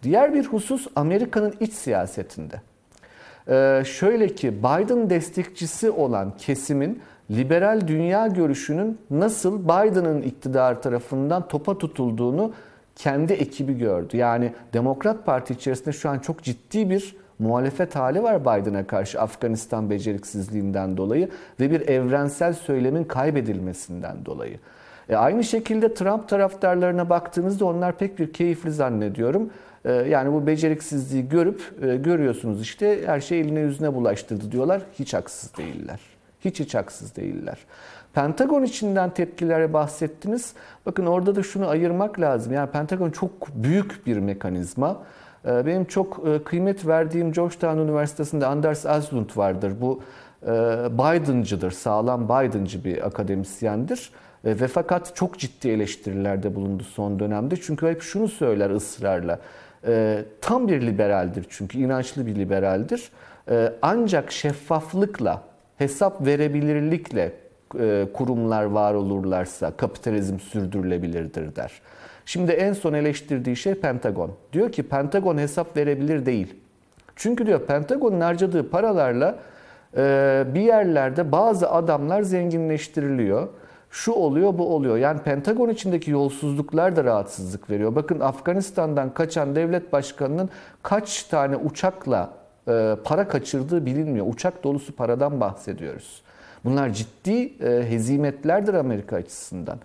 Diğer bir husus Amerika'nın iç siyasetinde. Ee, şöyle ki Biden destekçisi olan kesimin liberal dünya görüşünün nasıl Biden'ın iktidar tarafından topa tutulduğunu kendi ekibi gördü. Yani Demokrat Parti içerisinde şu an çok ciddi bir muhalefet hali var Biden'a karşı Afganistan beceriksizliğinden dolayı ve bir evrensel söylemin kaybedilmesinden dolayı. E aynı şekilde Trump taraftarlarına baktığınızda onlar pek bir keyifli zannediyorum. E, yani bu beceriksizliği görüp e, görüyorsunuz işte her şey eline yüzüne bulaştırdı diyorlar. Hiç haksız değiller. Hiç hiç haksız değiller. Pentagon içinden tepkilere bahsettiniz. Bakın orada da şunu ayırmak lazım. Yani Pentagon çok büyük bir mekanizma. Ee, benim çok e, kıymet verdiğim Georgetown Üniversitesi'nde Anders Aslund vardır. Bu e, Biden'cıdır, sağlam Biden'cı bir akademisyendir. E, ve fakat çok ciddi eleştirilerde bulundu son dönemde. Çünkü hep şunu söyler ısrarla. Tam bir liberaldir çünkü inançlı bir liberaldir. Ancak şeffaflıkla, hesap verebilirlikle kurumlar var olurlarsa kapitalizm sürdürülebilirdir der. Şimdi en son eleştirdiği şey Pentagon. Diyor ki Pentagon hesap verebilir değil. Çünkü diyor Pentagon'un harcadığı paralarla e, bir yerlerde bazı adamlar zenginleştiriliyor. Şu oluyor bu oluyor. Yani Pentagon içindeki yolsuzluklar da rahatsızlık veriyor. Bakın Afganistan'dan kaçan devlet başkanının kaç tane uçakla e, para kaçırdığı bilinmiyor. Uçak dolusu paradan bahsediyoruz. Bunlar ciddi e, hezimetlerdir Amerika açısından.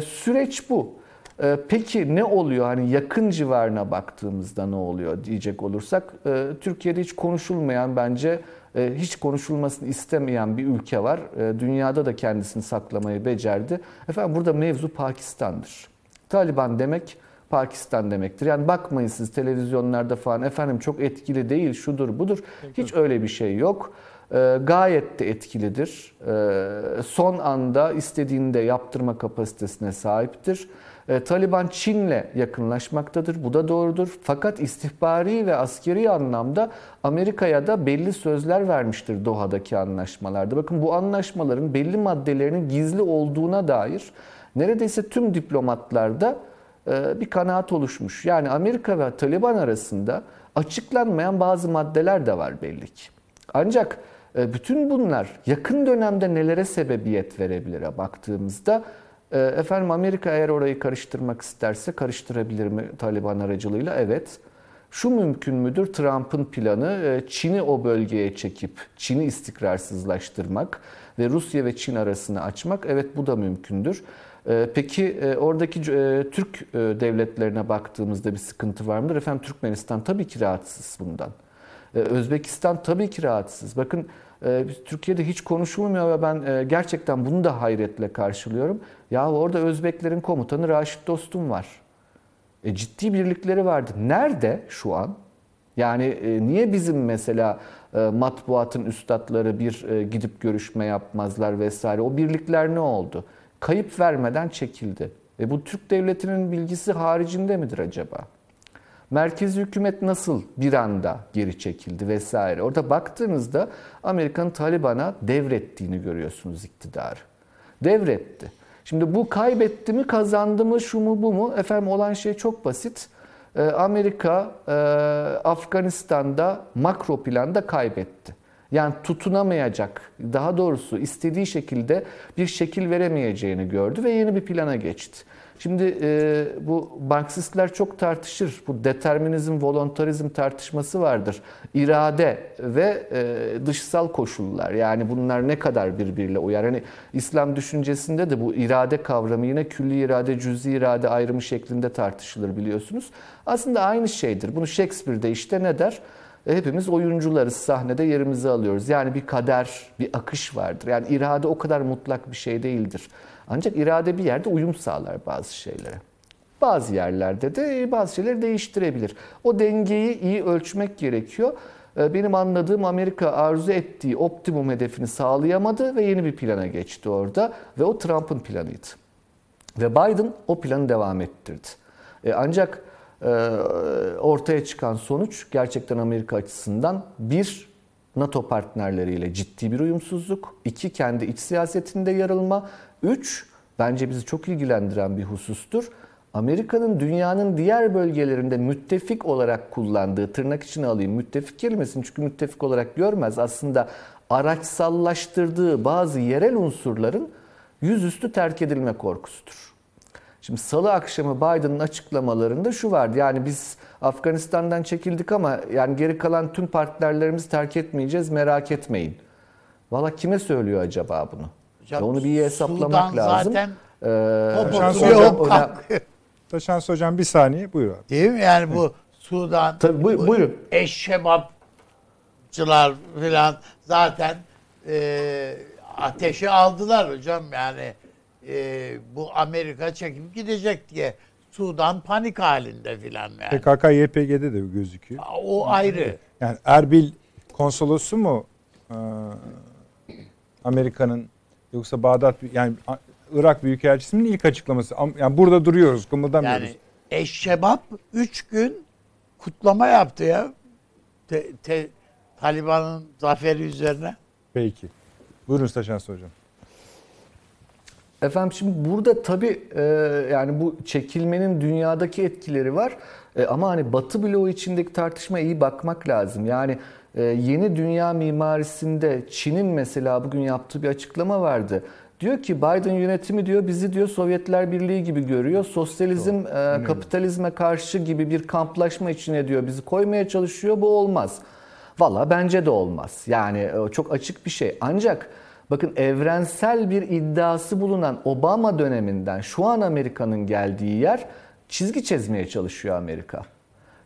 Süreç bu. Ee, peki ne oluyor? Hani yakın civarına baktığımızda ne oluyor diyecek olursak e, Türkiye'de hiç konuşulmayan bence e, hiç konuşulmasını istemeyen bir ülke var. E, dünyada da kendisini saklamayı becerdi. Efendim burada mevzu Pakistan'dır. Taliban demek Pakistan demektir. Yani bakmayın siz televizyonlarda falan efendim çok etkili değil şudur budur. Hiç öyle bir şey yok. Gayet de etkilidir. Son anda istediğinde yaptırma kapasitesine sahiptir. E, Taliban Çin'le yakınlaşmaktadır. Bu da doğrudur. Fakat istihbari ve askeri anlamda Amerika'ya da belli sözler vermiştir Doha'daki anlaşmalarda. Bakın bu anlaşmaların belli maddelerinin gizli olduğuna dair neredeyse tüm diplomatlarda e, bir kanaat oluşmuş. Yani Amerika ve Taliban arasında açıklanmayan bazı maddeler de var belli ki. Ancak e, bütün bunlar yakın dönemde nelere sebebiyet verebilire baktığımızda efendim Amerika eğer orayı karıştırmak isterse karıştırabilir mi Taliban aracılığıyla? Evet. Şu mümkün müdür? Trump'ın planı e, Çin'i o bölgeye çekip Çin'i istikrarsızlaştırmak ve Rusya ve Çin arasını açmak. Evet bu da mümkündür. Ee, peki e, oradaki e, Türk devletlerine baktığımızda bir sıkıntı var mıdır? Efendim Türkmenistan tabii ki rahatsız bundan. Ee, Özbekistan tabii ki rahatsız. Bakın ee, Türkiye'de hiç konuşulmuyor ve ben e, gerçekten bunu da hayretle karşılıyorum. Ya orada Özbeklerin komutanı Raşit Dostum var. E, ciddi birlikleri vardı. Nerede şu an? Yani e, niye bizim mesela e, matbuatın üstadları bir gidip görüşme yapmazlar vesaire? O birlikler ne oldu? Kayıp vermeden çekildi. E, bu Türk devletinin bilgisi haricinde midir acaba? Merkezi hükümet nasıl bir anda geri çekildi vesaire. Orada baktığınızda Amerika'nın Taliban'a devrettiğini görüyorsunuz iktidarı. Devretti. Şimdi bu kaybetti mi kazandı mı şu mu bu mu? Efendim olan şey çok basit. e, Amerika e, Afganistan'da makro planda kaybetti. Yani tutunamayacak, daha doğrusu istediği şekilde bir şekil veremeyeceğini gördü ve yeni bir plana geçti. Şimdi e, bu Marksistler çok tartışır. Bu determinizm, voluntarizm tartışması vardır. İrade ve e, dışsal koşullar. Yani bunlar ne kadar birbiriyle uyar. Hani İslam düşüncesinde de bu irade kavramı yine külli irade, cüzi irade ayrımı şeklinde tartışılır biliyorsunuz. Aslında aynı şeydir. Bunu Shakespeare'de işte ne der? E, hepimiz oyuncularız, sahnede yerimizi alıyoruz. Yani bir kader, bir akış vardır. Yani irade o kadar mutlak bir şey değildir. Ancak irade bir yerde uyum sağlar bazı şeylere. Bazı yerlerde de bazı şeyleri değiştirebilir. O dengeyi iyi ölçmek gerekiyor. E, benim anladığım Amerika arzu ettiği optimum hedefini sağlayamadı ve yeni bir plana geçti orada. Ve o Trump'ın planıydı. Ve Biden o planı devam ettirdi. E, ancak e, ortaya çıkan sonuç gerçekten Amerika açısından bir NATO partnerleriyle ciddi bir uyumsuzluk, iki kendi iç siyasetinde yarılma, üç bence bizi çok ilgilendiren bir husustur. Amerika'nın dünyanın diğer bölgelerinde müttefik olarak kullandığı, tırnak içine alayım müttefik kelimesini çünkü müttefik olarak görmez. Aslında araçsallaştırdığı bazı yerel unsurların yüzüstü terk edilme korkusudur. Şimdi salı akşamı Biden'ın açıklamalarında şu vardı. Yani biz Afganistan'dan çekildik ama yani geri kalan tüm partnerlerimizi terk etmeyeceğiz merak etmeyin. Valla kime söylüyor acaba bunu? Hocam, Onu bir iyi hesaplamak Sudan lazım. zaten Ee, Şans oturuyor, hocam, bir saniye buyur abi. Değil mi? Yani bu Sudan, Tabii, buy- bu buyurun. eşşebapçılar filan zaten e, ateşi aldılar hocam. Yani e, bu Amerika çekip gidecek diye Sudan panik halinde filan yani. PKK YPG'de de gözüküyor. O ayrı. Yani Erbil konsolosu mu e, Amerika'nın yoksa Bağdat yani Irak Büyükelçisi'nin ilk açıklaması. Am- Yani burada duruyoruz, kımıldamıyoruz. Yani eşşebap 3 gün kutlama yaptı ya. Te- te- Taliban'ın zaferi üzerine. Peki. Buyurun Taşans hocam. Efendim şimdi burada tabii e, yani bu çekilmenin dünyadaki etkileri var. E, ama hani Batı bloğu içindeki tartışmaya iyi bakmak lazım. Yani e, yeni dünya mimarisinde Çin'in mesela bugün yaptığı bir açıklama vardı. Diyor ki Biden yönetimi diyor bizi diyor Sovyetler Birliği gibi görüyor. Sosyalizm e, kapitalizme karşı gibi bir kamplaşma içine diyor bizi koymaya çalışıyor. Bu olmaz. Valla bence de olmaz. Yani e, çok açık bir şey. Ancak bakın evrensel bir iddiası bulunan Obama döneminden şu an Amerika'nın geldiği yer çizgi çizmeye çalışıyor Amerika.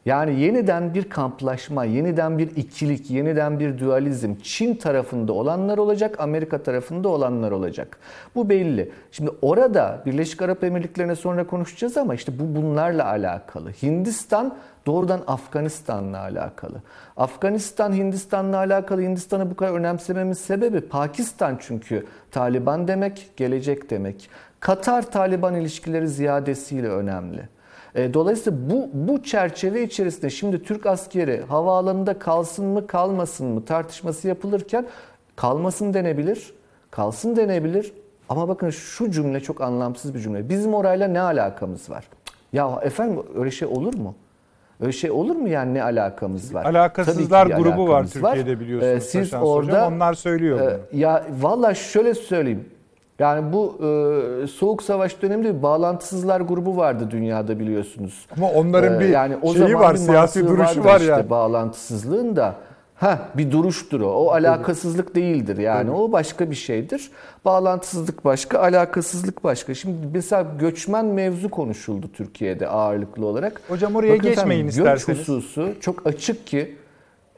Yani yeniden bir kamplaşma, yeniden bir ikilik, yeniden bir dualizm Çin tarafında olanlar olacak, Amerika tarafında olanlar olacak. Bu belli. Şimdi orada Birleşik Arap Emirlikleri'ne sonra konuşacağız ama işte bu bunlarla alakalı. Hindistan doğrudan Afganistan'la alakalı. Afganistan Hindistan'la alakalı Hindistan'ı bu kadar önemsememin sebebi Pakistan çünkü Taliban demek, gelecek demek. Katar Taliban ilişkileri ziyadesiyle önemli. E, Dolayısıyla bu, bu çerçeve içerisinde şimdi Türk askeri havaalanında kalsın mı kalmasın mı tartışması yapılırken kalmasın denebilir, kalsın denebilir. Ama bakın şu cümle çok anlamsız bir cümle. Bizim orayla ne alakamız var? Ya efendim öyle şey olur mu? Öyle şey olur mu yani ne alakamız var? Alakasızlar grubu var Türkiye'de biliyorsunuz. Ee, siz Taşans orada hocam. Onlar söylüyor e, bunu. ya valla şöyle söyleyeyim. Yani bu e, soğuk savaş döneminde bağlantısızlar grubu vardı dünyada biliyorsunuz. Ama onların Ee, bir o şeyi zaman var, bir siyasi duruşu var işte yani. bağlantısızlığın da. Ha bir duruştur o. O alakasızlık değildir yani. O başka bir şeydir. Bağlantısızlık başka, alakasızlık başka. Şimdi mesela göçmen mevzu konuşuldu Türkiye'de ağırlıklı olarak. Hocam oraya Bakın geçmeyin efendim, isterseniz. Göç hususu çok açık ki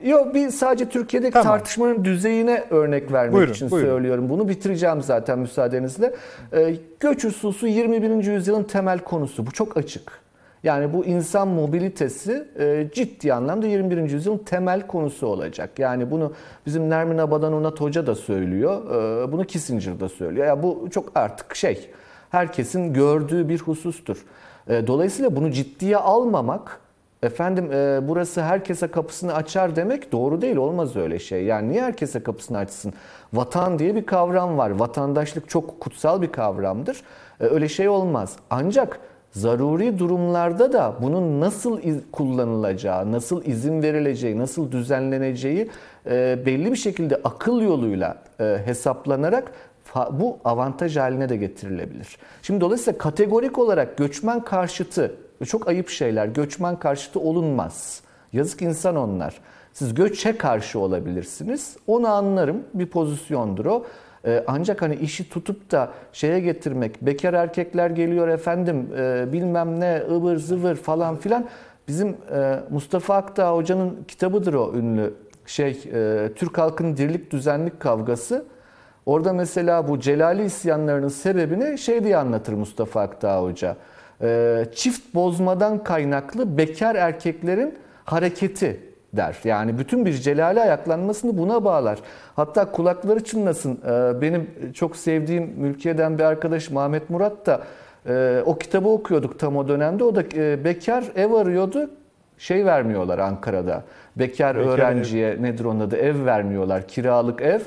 Yok bir sadece Türkiye'deki Tamam. tartışmanın düzeyine örnek vermek Buyurun, için buyurun. söylüyorum. Bunu bitireceğim zaten müsaadenizle. Ee, göç hususu 21. yüzyılın temel konusu. Bu çok açık. Yani bu insan mobilitesi e, ciddi anlamda 21. yüzyılın temel konusu olacak. Yani bunu bizim Nermin Abadan Onat Hoca da söylüyor. e, bunu Kissinger da söylüyor. Ya bu çok artık şey herkesin gördüğü bir husustur. E, dolayısıyla bunu ciddiye almamak Efendim e, burası herkese kapısını açar demek doğru değil. Olmaz öyle şey. Yani niye herkese kapısını açsın? Vatan diye bir kavram var. Vatandaşlık çok kutsal bir kavramdır. E, öyle şey olmaz. Ancak zaruri durumlarda da bunun nasıl kullanılacağı, nasıl izin verileceği, nasıl düzenleneceği e, belli bir şekilde akıl yoluyla e, hesaplanarak bu avantaj haline de getirilebilir. Şimdi dolayısıyla kategorik olarak göçmen karşıtı çok ayıp şeyler, göçmen karşıtı olunmaz. Yazık insan onlar. Siz göçe karşı olabilirsiniz. Onu anlarım. Bir pozisyondur o. Ee, ancak hani işi tutup da şeye getirmek, bekar erkekler geliyor efendim e, bilmem ne ıvır zıvır falan filan. Bizim e, Mustafa Akdağ hocanın kitabıdır o ünlü şey e, Türk halkının dirlik düzenlik kavgası. Orada mesela bu Celali isyanlarının sebebini şey diye anlatır Mustafa Akdağ Hoca. Ee, çift bozmadan kaynaklı bekar erkeklerin hareketi der. Yani bütün bir Celali ayaklanmasını buna bağlar. Hatta kulakları çınlasın. Ee, benim çok sevdiğim mülkiyeden bir arkadaş Ahmet Murat da e, o kitabı okuyorduk tam o dönemde. O da e, bekar ev arıyordu. Şey vermiyorlar Ankara'da. Bekar, Bekar öğrenciye nedir onun adı ev vermiyorlar. Kiralık ev.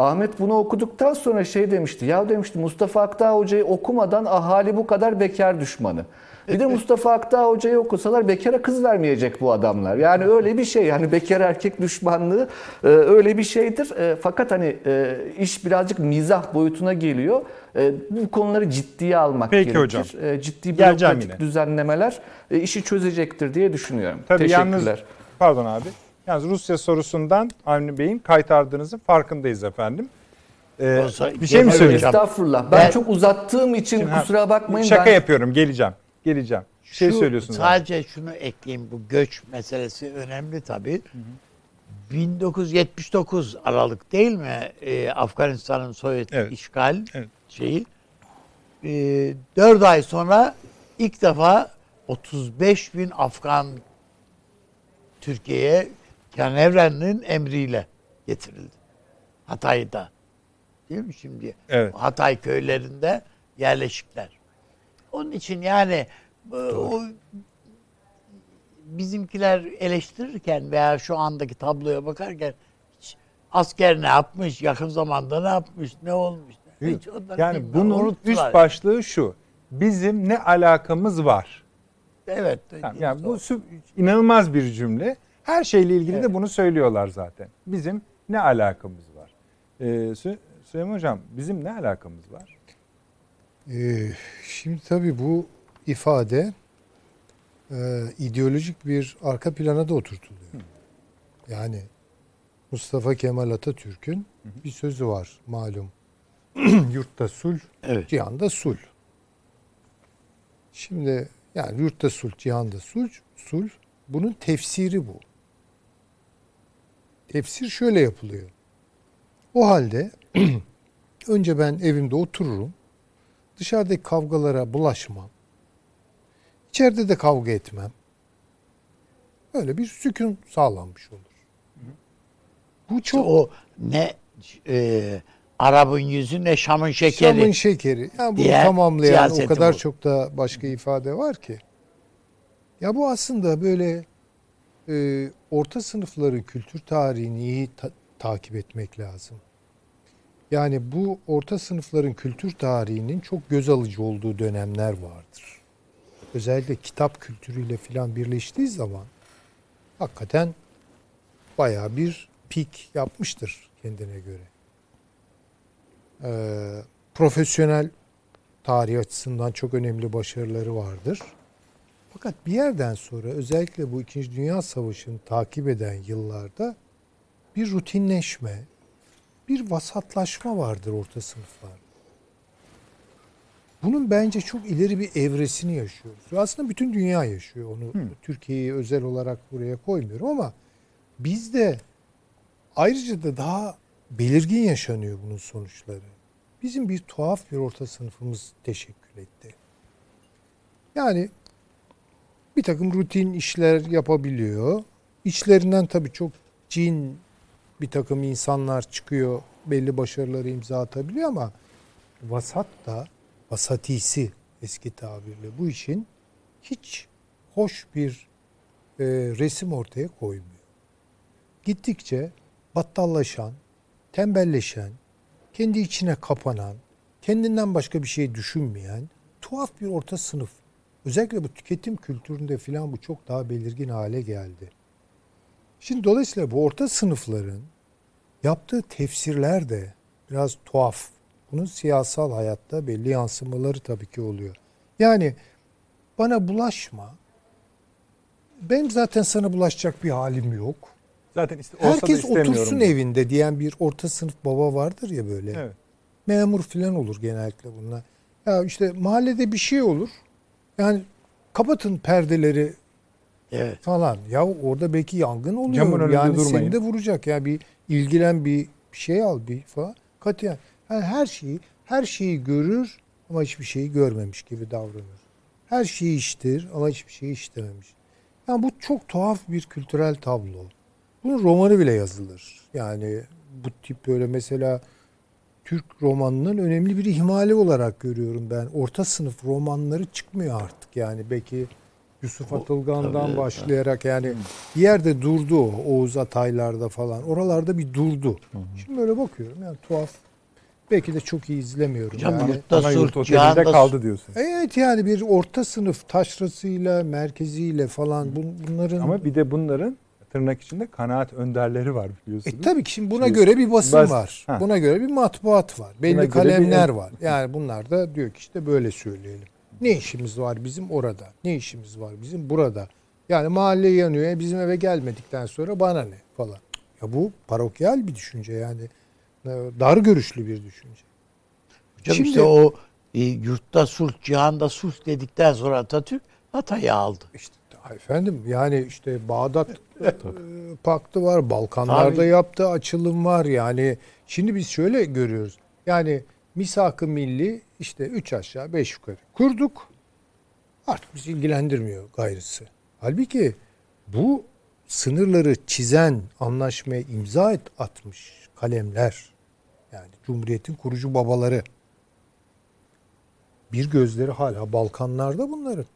Ahmet bunu okuduktan sonra şey demişti. Ya demişti Mustafa Akdağ Hoca'yı okumadan ahali bu kadar bekar düşmanı. Bir de Mustafa Akdağ Hoca'yı okusalar bekara kız vermeyecek bu adamlar. Yani öyle bir şey. Yani bekar erkek düşmanlığı e, öyle bir şeydir. E, fakat hani e, iş birazcık mizah boyutuna geliyor. Bu konuları ciddiye almak Peki gerekir. hocam. Ciddi bürokratik düzenlemeler işi çözecektir diye düşünüyorum. Tabii Teşekkürler. yalnız pardon abi. Yalnız Rusya sorusundan Avni Bey'in kaytardığınızın farkındayız efendim. Ee, bir şey mi söyleyeceğim? Estağfurullah. Ben, Ben- çok uzattığım için Şimdi kusura bakmayın. Şaka ben... yapıyorum. Geleceğim. Geleceğim. Bir şey Şu- söylüyorsunuz. abi. Sadece şunu ekleyeyim. Bu göç meselesi önemli tabii. 1979 Aralık değil mi? Ee, Afganistan'ın Sovyet Evet. işgal Evet. şeyi. Ee, 4 ay sonra ilk defa 35 bin Afgan Türkiye'ye Kenevren'in emriyle getirildi. Hatay'da. Değil mi şimdi? Evet. Hatay köylerinde yerleşikler. Onun için yani bu- o bizimkiler eleştirirken veya şu andaki tabloya bakarken hiç asker ne yapmış, yakın zamanda ne yapmış, ne olmuş. Hiç Yani bunun üst başlığı şu. Bizim ne alakamız var? Evet. Yani, yani bu inanılmaz bir cümle. Her şeyle ilgili de bunu söylüyorlar zaten. Bizim ne alakamız var? Ee, Sü- Süleyman Hocam bizim ne alakamız var? Ee, şimdi tabii bu ifade e, ideolojik bir arka plana da oturtuluyor. Yani Mustafa Kemal Atatürk'ün bir sözü var malum. Yurtta sul, Evet. cihanda sul. Şimdi yani yurtta sul, cihanda sul, sul bunun tefsiri bu. Tefsir şöyle yapılıyor. O halde önce ben evimde otururum. Dışarıdaki kavgalara bulaşmam. İçeride de kavga etmem. Böyle bir sükun sağlanmış olur. Bu çok o ne e, Arap'ın yüzü ne Şam'ın şekeri. Şam'ın şekeri. Yani bunu tamamlayan o kadar bu. çok da başka ifade var ki. Ya bu aslında böyle e, orta sınıfların kültür tarihini iyi ta- takip etmek lazım. Yani bu orta sınıfların kültür tarihinin çok göz alıcı olduğu dönemler vardır. Özellikle kitap kültürüyle filan birleştiği zaman hakikaten bayağı bir pik yapmıştır kendine göre. Ee, profesyonel tarih açısından çok önemli başarıları vardır. Fakat bir yerden sonra özellikle bu İkinci Dünya Savaşı'nı takip eden yıllarda bir rutinleşme, bir vasatlaşma vardır orta sınıflar. Bunun bence çok ileri bir evresini yaşıyoruz. Aslında bütün dünya yaşıyor. Onu Türkiye'yi özel olarak buraya koymuyorum ama bizde ayrıca da daha belirgin yaşanıyor bunun sonuçları. Bizim bir tuhaf bir orta sınıfımız teşekkül etti. Yani bir takım rutin işler yapabiliyor. İçlerinden tabii çok cin bir takım insanlar çıkıyor, belli başarıları imza atabiliyor ama vasat da, vasatisi eski tabirle bu işin hiç hoş bir e, resim ortaya koymuyor. Gittikçe battallaşan, tembelleşen, kendi içine kapanan, kendinden başka bir şey düşünmeyen tuhaf bir orta sınıf özellikle bu tüketim kültüründe filan bu çok daha belirgin hale geldi. Şimdi dolayısıyla bu orta sınıfların yaptığı tefsirler de biraz tuhaf. Bunun siyasal hayatta belli yansımaları tabii ki oluyor. Yani bana bulaşma. Benim zaten sana bulaşacak bir halim yok. Zaten iste, Herkes otursun evinde diyen bir orta sınıf baba vardır ya böyle. Evet. Memur filan olur genellikle bunlar. Ya işte mahallede bir şey olur. Yani kapatın perdeleri Evet. falan. Ya orada belki yangın oluyor. Camın yani durmayın. seni de vuracak. Ya bir ilgilen bir şey al bir falan. Katiyen. Yani her şeyi her şeyi görür ama hiçbir şeyi görmemiş gibi davranır. Her şeyi iştir ama hiçbir şeyi işlememiş. Yani bu çok tuhaf bir kültürel tablo. Bunun romanı bile yazılır. Yani bu tip böyle mesela Türk romanının önemli bir ihmali olarak görüyorum ben. Orta sınıf romanları çıkmıyor artık yani. Belki Yusuf Atılgan'dan tabii. başlayarak yani bir yerde durdu o Oğuz Ataylar'da falan. Oralarda bir durdu. Şimdi böyle bakıyorum yani tuhaf. Belki de çok iyi izlemiyorum. Hocam yani. yurtta Ana yurt otelinde kaldı diyorsun. Evet yani bir orta sınıf taşrasıyla, merkeziyle falan bun- bunların... Ama bir de bunların tırnak içinde kanaat önderleri var biliyorsunuz. E tabii ki şimdi buna Şimdi göre bir basın bas- var. Ha. Buna göre bir matbuat var. Belli Buna kalemler bir- var. Yani bunlar da diyor ki işte böyle söyleyelim. Ne işimiz var bizim orada? Ne işimiz var bizim burada? Yani mahalle yanıyor. e, Bizim eve gelmedikten sonra bana ne falan. Ya bu parokyal bir düşünce yani. E, Dar görüşlü bir düşünce. Hocam Şimdi- işte o e, yurtta sulh, cihanda sulh dedikten sonra Atatürk Hatay'ı aldı. İşte efendim yani işte Bağdat paktı var. Balkanlarda Tabii. yaptığı açılım var. Yani şimdi biz şöyle görüyoruz. Yani misak-ı milli işte üç aşağı beş yukarı kurduk. Artık bizi ilgilendirmiyor gayrısı. Halbuki bu sınırları çizen anlaşmaya imza et, atmış kalemler yani Cumhuriyet'in kurucu babaları bir gözleri hala Balkanlarda bunların.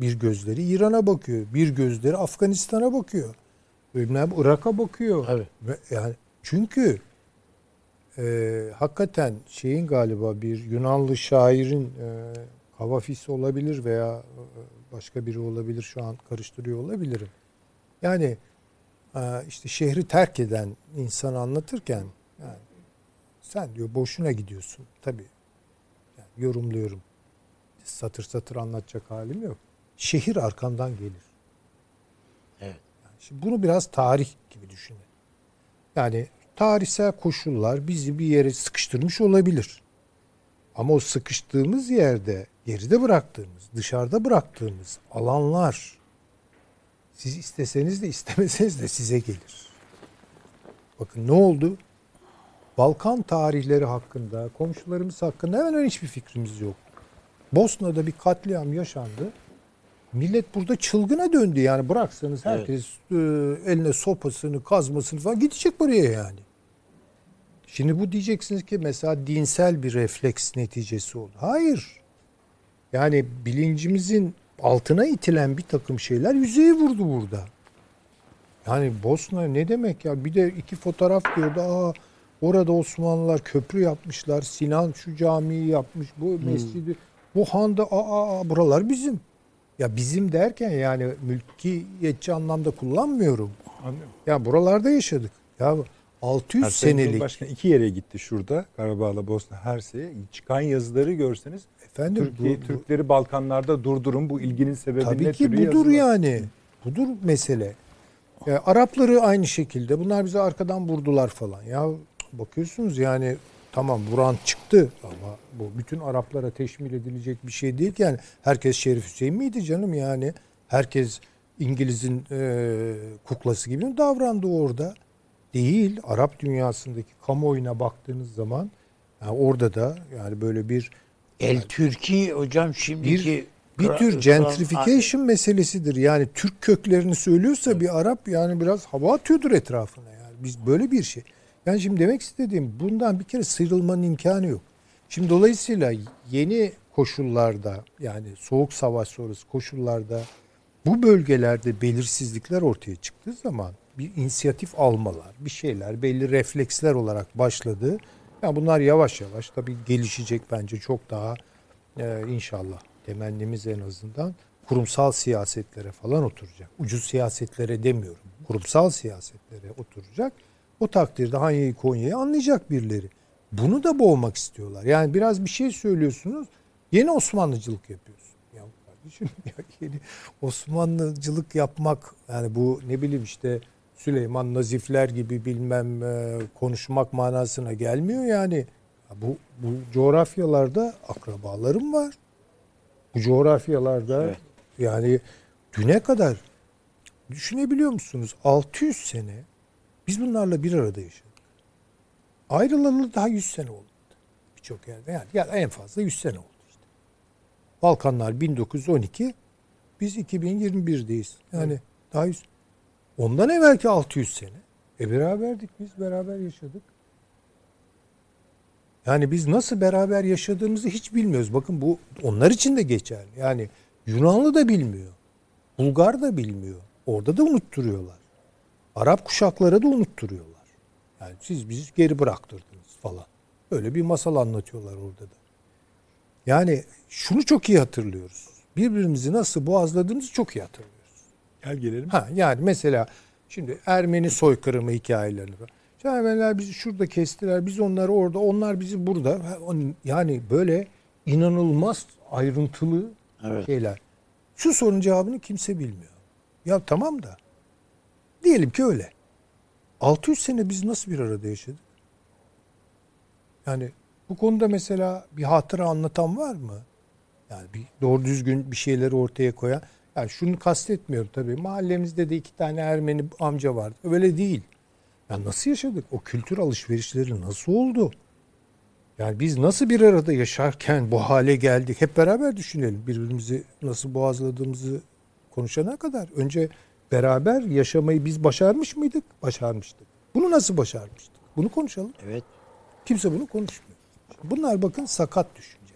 Bir gözleri İran'a bakıyor. Bir gözleri Afganistan'a bakıyor. Bilmem Irak'a bakıyor. Evet. Ve Yani çünkü e, hakikaten şeyin galiba bir Yunanlı şairin e, Kavafis olabilir veya e, başka biri olabilir şu an karıştırıyor olabilirim. Yani e, işte şehri terk eden insanı anlatırken yani sen diyor boşuna gidiyorsun. Tabii yani yorumluyorum. Satır satır anlatacak halim yok. Şehir arkandan gelir. Evet. Şimdi bunu biraz tarih gibi düşünün. Yani tarihsel koşullar bizi bir yere sıkıştırmış olabilir. Ama o sıkıştığımız yerde geride bıraktığımız, dışarıda bıraktığımız alanlar siz isteseniz de istemeseniz de size gelir. Bakın ne oldu? Balkan tarihleri hakkında, komşularımız hakkında hemen hiçbir fikrimiz yok. Bosna'da bir katliam yaşandı. Millet burada çılgına döndü yani bıraksanız herkes e, eline sopasını, kazmasını falan gidecek buraya yani. Şimdi bu diyeceksiniz ki mesela dinsel bir refleks neticesi oldu. Hayır. Yani bilincimizin altına itilen bir takım şeyler yüzeye vurdu burada. Yani Bosna ne demek ya? Bir de iki fotoğraf gördü. Aa orada Osmanlılar köprü yapmışlar. Sinan şu camiyi yapmış. Bu mescidi. Bu handa aa, aa buralar bizim. Ya bizim derken yani mülkiyetçi anlamda kullanmıyorum. Anlıyorum. Ya buralarda yaşadık. Ya 600 Her senelik Cumhurbaşkanı iki yere gitti şurada. Karabağ'la Bosna Hersek'e. Çıkan yazıları görseniz efendim Türkiye, bu- bu- Türkleri Balkanlarda durdurun. Bu ilginin sebebi Tabii ne ki türü budur yazılar. yani. Budur mesele. Ya Arapları aynı şekilde. Bunlar bize arkadan vurdular falan. Ya bakıyorsunuz yani tamam vuran çıktı ama bu bütün Araplara teşmil edilecek bir şey değil ki. Yani herkes Şerif Hüseyin miydi canım yani? Herkes İngiliz'in e, kuklası gibi mi davrandı orada? Değil. Arap dünyasındaki kamuoyuna baktığınız zaman yani orada da yani böyle bir El Türkiye hocam şimdiki bir Kra- tür gentrification meselesidir. Yani Türk köklerini söylüyorsa bir Arap yani biraz hava atıyordur etrafına yani. Biz böyle bir şey. Yani şimdi demek istediğim bundan bir kere sıyrılmanın imkanı yok. Şimdi dolayısıyla yeni koşullarda yani soğuk savaş sonrası koşullarda bu bölgelerde belirsizlikler ortaya çıktığı zaman bir inisiyatif almalar, bir şeyler, belli refleksler olarak başladı. Yani bunlar yavaş yavaş tabii gelişecek bence çok daha e, inşallah temennimiz en azından kurumsal siyasetlere falan oturacak. Ucuz siyasetlere demiyorum. Kurumsal siyasetlere oturacak. O takdirde Hanya'yı Konya'yı anlayacak birileri. Bunu da boğmak istiyorlar. Yani biraz bir şey söylüyorsunuz. Yeni Osmanlıcılık yapıyorsun. Ya kardeşim ya yeni Osmanlıcılık yapmak yani bu ne bileyim işte Süleyman Nazifler gibi bilmem e, konuşmak manasına gelmiyor yani. Ya Bu, bu coğrafyalarda akrabalarım var. Bu coğrafyalarda Evet. yani düne kadar düşünebiliyor musunuz? 600 sene biz bunlarla bir arada yaşadık. Ayrılalı daha 100 sene oldu. Birçok yerde. Yani, yani en fazla 100 sene oldu işte. Balkanlar 1912 biz 2021'deyiz. Yani daha 100 Ondan evvelki 600 sene. E beraberdik biz, beraber yaşadık. Yani biz nasıl beraber yaşadığımızı hiç bilmiyoruz. Bakın bu onlar için de geçerli. Yani Yunanlı da bilmiyor. Bulgar da bilmiyor. Orada da unutturuyorlar. Arap kuşaklara da unutturuyorlar. Yani siz bizi geri bıraktırdınız falan. Öyle bir masal anlatıyorlar orada da. Yani şunu çok iyi hatırlıyoruz. Birbirimizi nasıl boğazladığımızı çok iyi hatırlıyoruz. Gel gelelim. Ha yani mesela şimdi Ermeni soykırımı hikayelerini falan. İşte Ermeniler bizi şurada kestiler, biz onları orada, onlar bizi burada. Yani böyle inanılmaz ayrıntılı Evet. şeyler. Şu sorunun cevabını kimse bilmiyor. Ya tamam da diyelim ki öyle. 600 sene biz nasıl bir arada yaşadık? Yani bu konuda mesela bir hatıra anlatan var mı? Yani bir doğru düzgün bir şeyleri ortaya koyan. Yani şunu kastetmiyorum tabii. Mahallemizde de iki tane Ermeni amca vardı. Öyle değil. Ya nasıl yaşadık? O kültür alışverişleri nasıl oldu? Yani biz nasıl bir arada yaşarken bu hale geldik? Hep beraber düşünelim. Birbirimizi nasıl boğazladığımızı konuşana kadar. Önce beraber yaşamayı biz başarmış mıydık? Başarmıştık. Bunu nasıl başarmıştık? Bunu konuşalım. Evet. Kimse bunu konuşmuyor. Bunlar bakın sakat düşünceler.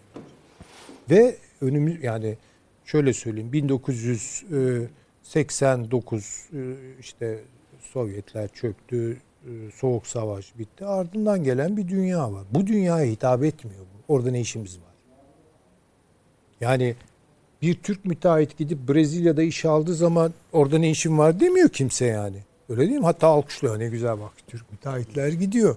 Ve önümüz yani şöyle söyleyeyim 1989 e, işte Sovyetler çöktü, e, Soğuk Savaş bitti. Ardından gelen bir dünya var. Bu dünyaya hitap etmiyor bu. Orada ne işimiz var? Yani bir Türk müteahhit gidip Brezilya'da iş aldığı zaman orada ne işim var demiyor kimse yani. Öyle değil mi? Hatta alkışlıyor. Ne güzel bak Türk müteahhitler gidiyor.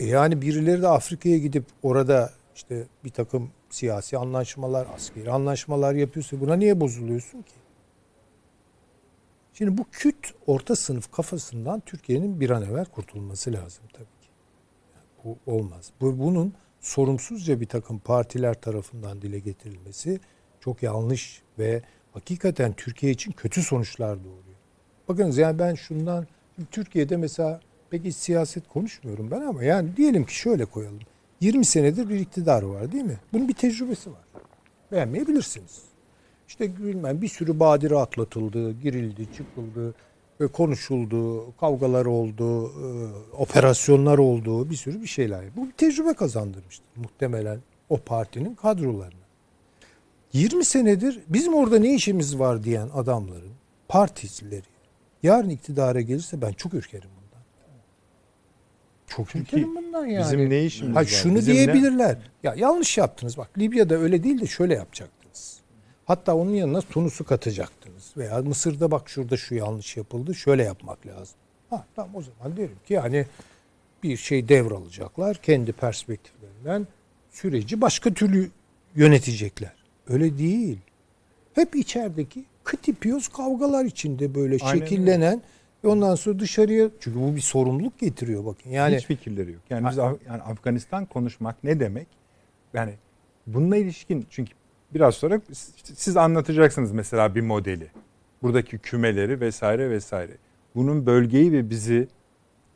E yani birileri de Afrika'ya gidip orada işte bir takım siyasi anlaşmalar, askeri anlaşmalar yapıyorsa buna niye bozuluyorsun ki? Şimdi bu küt orta sınıf kafasından Türkiye'nin bir an evvel kurtulması lazım tabii ki. Yani bu olmaz. Bu, bunun sorumsuzca bir takım partiler tarafından dile getirilmesi çok yanlış ve hakikaten Türkiye için kötü sonuçlar doğuruyor. Bakınız yani ben şundan Türkiye'de mesela pek iç siyaset konuşmuyorum ben ama yani diyelim ki şöyle koyalım. 20 senedir bir iktidar var değil mi? Bunun bir tecrübesi var. Beğenmeyebilirsiniz. İşte bilmem bir sürü badire atlatıldı, girildi, çıkıldı, ve konuşuldu, kavgalar oldu, e, operasyonlar oldu, bir sürü bir şeyler. Bu bir tecrübe kazandırmıştır muhtemelen o partinin kadrolarına. 20 senedir bizim orada ne işimiz var diyen adamların particileri yarın iktidara gelirse ben çok ürkerim bundan. Çok ürkerim bundan yani. Bizim ne işimiz Ha var? şunu Bizim ne- diyebilirler. Ya yanlış yaptınız bak. Libya'da öyle değil de şöyle yapacaktınız. Hatta onun yanına Tunus'u katacaktınız. Veya Mısır'da bak şurada şu yanlış yapıldı. Şöyle yapmak lazım. Ha tamam o zaman derim ki yani bir şey devralacaklar. Kendi perspektiflerinden süreci başka türlü yönetecekler. Öyle değil. Hep içerideki kıtipiyoz kavgalar içinde böyle Aynen öyle. şekillenen ve ondan sonra dışarıya çünkü bu bir sorumluluk getiriyor bakın. Yani Hiç fikirleri yok. Yani biz Af- yani Afganistan konuşmak ne demek? Yani bununla ilişkin çünkü biraz sonra siz anlatacaksınız mesela bir modeli. Buradaki kümeleri vesaire vesaire. Bunun bölgeyi ve bizi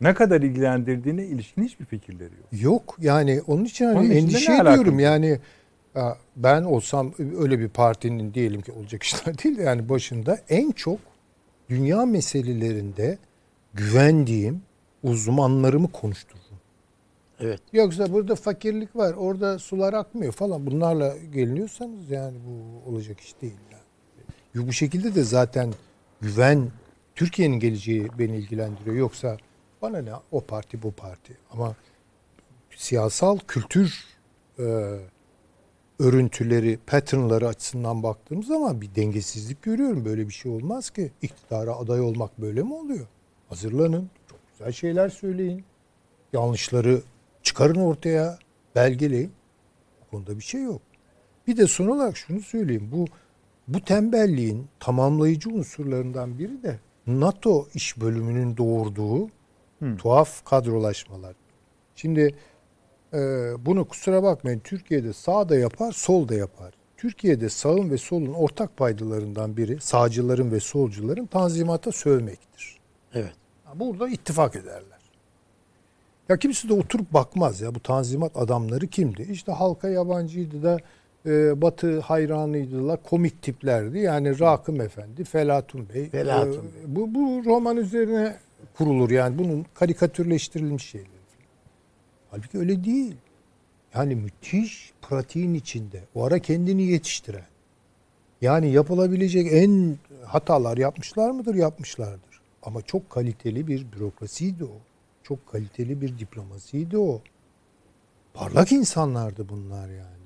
ne kadar ilgilendirdiğine ilişkin hiçbir fikirleri yok. Yok yani onun için hani Onun endişe ediyorum yani ya ben olsam öyle bir partinin diyelim ki olacak işler değil de yani başında en çok dünya meselelerinde güvendiğim uzmanlarımı konuştururum. Evet. Yoksa burada fakirlik var, orada sular akmıyor falan bunlarla geliniyorsanız yani bu olacak iş değil yani. Bu şekilde de zaten güven Türkiye'nin geleceği beni ilgilendiriyor. Yoksa bana ne o parti bu parti ama siyasal kültür e, örüntüleri, patternları açısından baktığım zaman bir dengesizlik görüyorum. Böyle bir şey olmaz ki. İktidara aday olmak böyle mi oluyor? Hazırlanın. Çok güzel şeyler söyleyin. Yanlışları çıkarın ortaya. Belgeleyin. Bu konuda bir şey yok. Bir de son olarak şunu söyleyeyim. Bu bu tembelliğin tamamlayıcı unsurlarından biri de NATO iş bölümünün doğurduğu tuhaf kadrolaşmalar. Şimdi e, bunu kusura bakmayın Türkiye'de sağ da yapar, sol da yapar. Türkiye'de sağın ve solun ortak paydalarından biri sağcıların ve solcuların tanzimata sövmektir. Evet. Burada ittifak ederler. Ya kimse de oturup bakmaz ya bu tanzimat adamları kimdi? İşte halka yabancıydı da e, Batı hayranıydılar, komik tiplerdi. Yani Rakım Efendi, Felatun Bey. Felatun e, Bey. bu, bu roman üzerine kurulur yani bunun karikatürleştirilmiş şeyleri. Halbuki öyle değil. Yani müthiş pratiğin içinde. O ara kendini yetiştiren. Yani yapılabilecek en hatalar yapmışlar mıdır? Yapmışlardır. Ama çok kaliteli bir bürokrasiydi o. Çok kaliteli bir diplomasiydi o. Parlak insanlardı bunlar yani.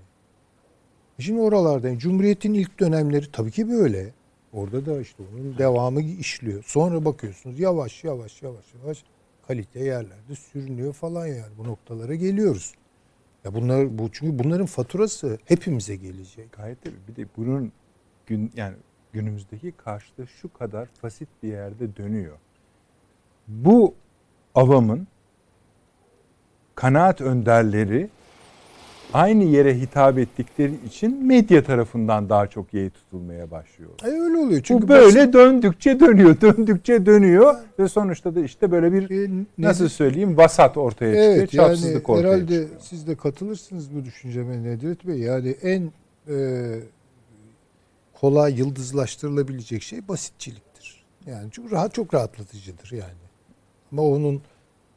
Şimdi oralarda Cumhuriyet'in ilk dönemleri tabii ki böyle. Orada da işte onun devamı işliyor. Sonra bakıyorsunuz yavaş yavaş yavaş yavaş kalite yerlerde sürünüyor falan yani. Bu noktalara geliyoruz. Ya bunlar bu çünkü bunların faturası hepimize gelecek. Gayet tabii. Bir de bunun gün yani günümüzdeki karşılığı şu kadar basit bir yerde dönüyor. Bu avamın kanaat önderleri aynı yere hitap ettikleri için medya tarafından daha çok yeğ tutulmaya başlıyor. E öyle oluyor. Çünkü Bu böyle basit- döndükçe dönüyor, döndükçe dönüyor ve sonuçta da işte böyle bir E, nasıl söyleyeyim vasat ortaya çıkıyor, Evet yani çapsızlık ortaya herhalde çıkıyor. siz de katılırsınız bu düşünceme Nedret Bey. Yani en e, kolay yıldızlaştırılabilecek şey basitçiliktir. Yani çok rahat çok rahatlatıcıdır yani. Ama onun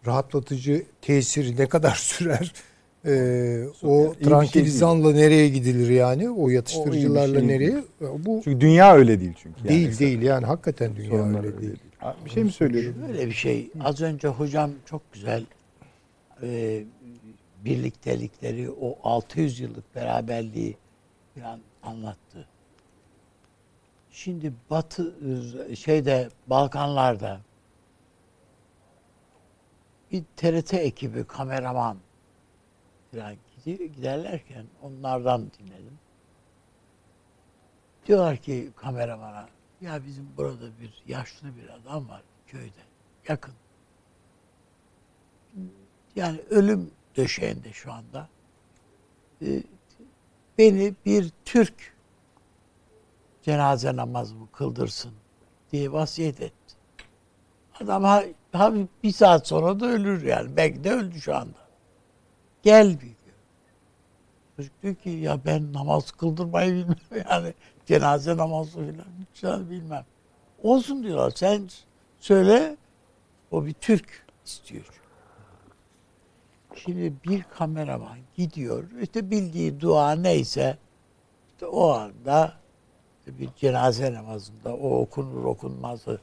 rahatlatıcı tesiri ne kadar sürer? E, o bir şey nereye gidilir yani? O O iyi yatıştırıcılarla bir şey nereye? değil. Bu Çünkü dünya öyle değil çünkü. Yani değil mesela değil yani hakikaten dünya sorunlar öyle değil. Ha, Bir şey mi söylüyordun? Böyle bir şey. Az önce hocam çok güzel e, birliktelikleri, o 600 yıllık beraberliği falan anlattı. Şimdi Batı şeyde Balkanlarda bir TRT ekibi kameraman falan giderlerken onlardan dinledim. Diyorlar ki kameramana ya bizim burada bir yaşlı bir adam var köyde yakın. Yani ölüm döşeğinde şu anda. Ee, beni bir Türk cenaze namazımı kıldırsın diye vasiyet etti. Adam ha, ha bir saat sonra da ölür yani. Belki de öldü şu anda. Gel bir diyor. Çocuk diyor ki ya ben namaz kıldırmayı bilmem yani. Cenaze namazı falan bilmem. Olsun diyorlar. Sen söyle o bir Türk istiyor. Şimdi bir kameraman gidiyor. işte bildiği dua neyse işte o anda bir cenaze namazında o okunur okunmazı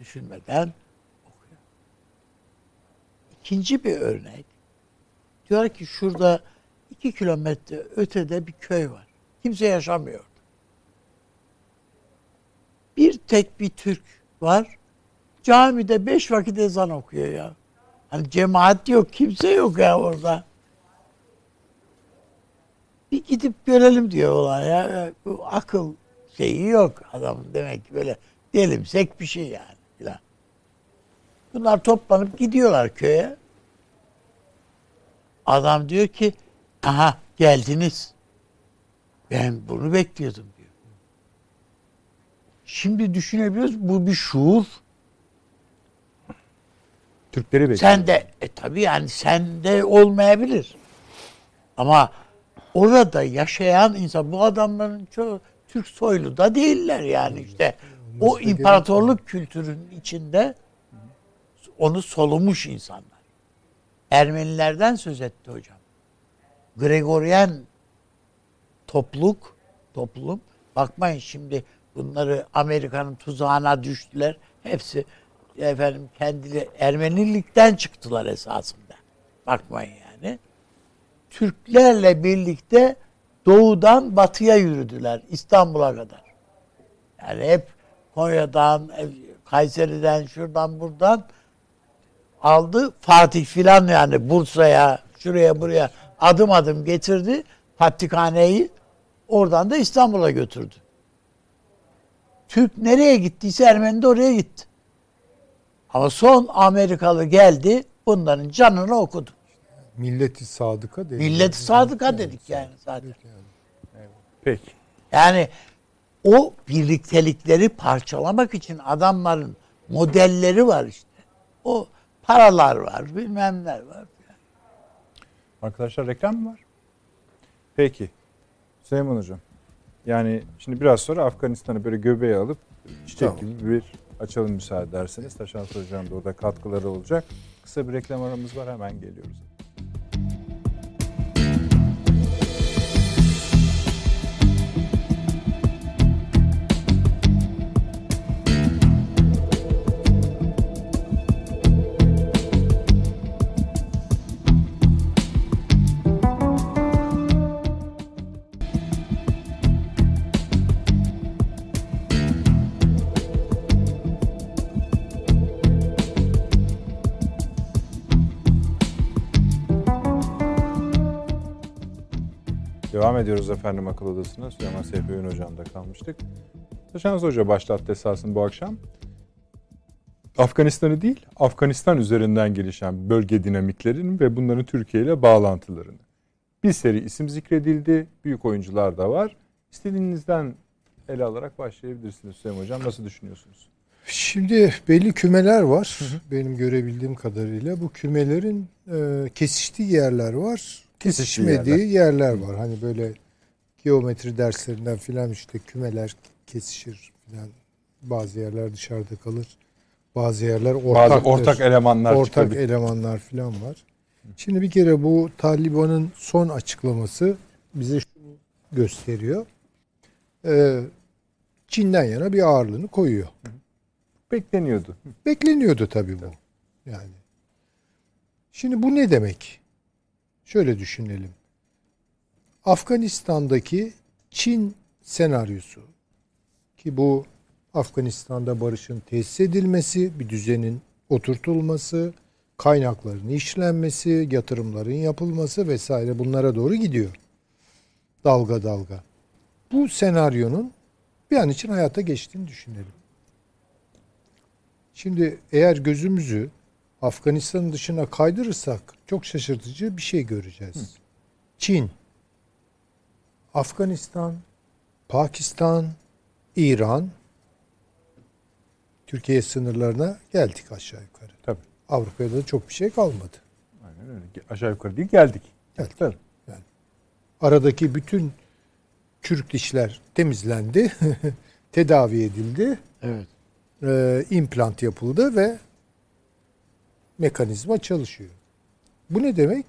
düşünmeden okuyor. İkinci bir örnek. Diyor ki şurada iki kilometre ötede bir köy var. Kimse yaşamıyor. Bir tek bir Türk var. Camide beş vakit ezan okuyor ya. Hani cemaat yok, kimse yok ya orada. Bir gidip görelim diyor olan ya. Bu akıl şeyi yok adamın demek ki böyle delimsek bir şey yani. Bunlar toplanıp gidiyorlar köye. Adam diyor ki aha geldiniz. Ben bunu bekliyordum diyor. Şimdi düşünebiliyoruz bu bir şuur. Türkleri bekliyor. Sen de e, tabii yani sende olmayabilir. Ama orada yaşayan insan bu adamların çoğu Türk soylu da değiller yani işte. O imparatorluk kültürünün içinde onu solumuş insanlar. Ermenilerden söz etti hocam. Gregorian topluluk, toplum. Bakmayın şimdi bunları Amerika'nın tuzağına düştüler. Hepsi efendim kendileri Ermenilikten çıktılar esasında. Bakmayın yani. Türklerle birlikte doğudan batıya yürüdüler İstanbul'a kadar. Yani hep Konya'dan, Kayseri'den, şuradan buradan aldı. Fatih filan yani Bursa'ya, şuraya buraya adım adım getirdi. Patrikhaneyi oradan da İstanbul'a götürdü. Türk nereye gittiyse Ermeni de oraya gitti. Ama son Amerikalı geldi bunların canını okudu. Milleti sadıka dedi. Milleti sadıka dedik yani zaten. Peki. Yani o birliktelikleri parçalamak için adamların modelleri var işte. O paralar var, bilmem neler var. Arkadaşlar reklam mı var? Peki. Süleyman Hocam. Yani şimdi biraz sonra Afganistan'ı böyle göbeğe alıp çiçek Tamam. gibi bir açalım müsaade ederseniz. Taşan Hocam da orada katkıları olacak. Kısa bir reklam aramız var hemen geliyoruz. Devam ediyoruz efendim akıl odasına. Süleyman Seyfi Öğün Hocam'da kalmıştık. Taşan Hoca başlattı esasında bu akşam. Afganistan'ı değil, Afganistan üzerinden gelişen bölge dinamiklerinin ve bunların Türkiye ile bağlantılarını. Bir seri isim zikredildi, büyük oyuncular da var. İstediğinizden ele alarak başlayabilirsiniz Süleyman Hocam. Nasıl düşünüyorsunuz? Şimdi belli kümeler var. Benim görebildiğim kadarıyla bu kümelerin e, kesiştiği yerler var. Kesişmediği yerler. var. Hani böyle geometri derslerinden filan işte kümeler kesişir filan. Bazı yerler dışarıda kalır. Bazı yerler Bazı ortaktır. ortak elemanlar ortak çıkabilir. elemanlar filan var. Şimdi bir kere bu Taliban'ın son açıklaması bize şunu gösteriyor. Ee, Çin'den yana bir ağırlığını koyuyor. Bekleniyordu. Bekleniyordu tabii bu. Yani. Şimdi bu ne demek? Şöyle düşünelim. Afganistan'daki Çin senaryosu ki bu Afganistan'da barışın tesis edilmesi, bir düzenin oturtulması, kaynakların işlenmesi, yatırımların yapılması vesaire bunlara doğru gidiyor. Dalga dalga. Bu senaryonun bir an için hayata geçtiğini düşünelim. Şimdi eğer gözümüzü Afganistan'ın dışına kaydırırsak çok şaşırtıcı bir şey göreceğiz. Çin, Afganistan, Pakistan, İran, Türkiye sınırlarına geldik aşağı yukarı. Tabii. Avrupa'da da çok bir şey kalmadı. Aynen öyle. Aşağı yukarı değil geldik. Geldik. Tabii. Aradaki bütün çürük dişler temizlendi, tedavi edildi. Evet. e, implant yapıldı ve mekanizma çalışıyor. Bu ne demek?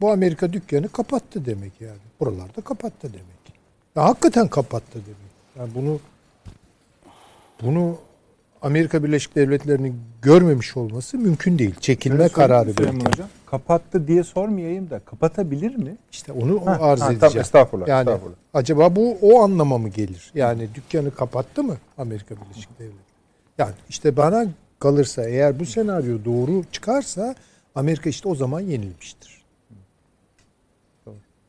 Bu Amerika dükkanı kapattı demek yani. Buralarda kapattı demek. Ya hakikaten kapattı demek. Yani bunu bunu Amerika Birleşik Devletleri'nin görmemiş olması mümkün değil. Çekilme söyleyeyim kararı. Hocam. Kapattı diye sormayayım da kapatabilir mi? İşte onu Ha, arz ha, edeceğim. tamam, estağfurullah, Yani estağfurullah. acaba bu o anlama mı gelir? Yani dükkanı kapattı mı Amerika Birleşik Devletleri? Yani işte bana kalırsa eğer bu senaryo doğru çıkarsa Amerika işte o zaman yenilmiştir.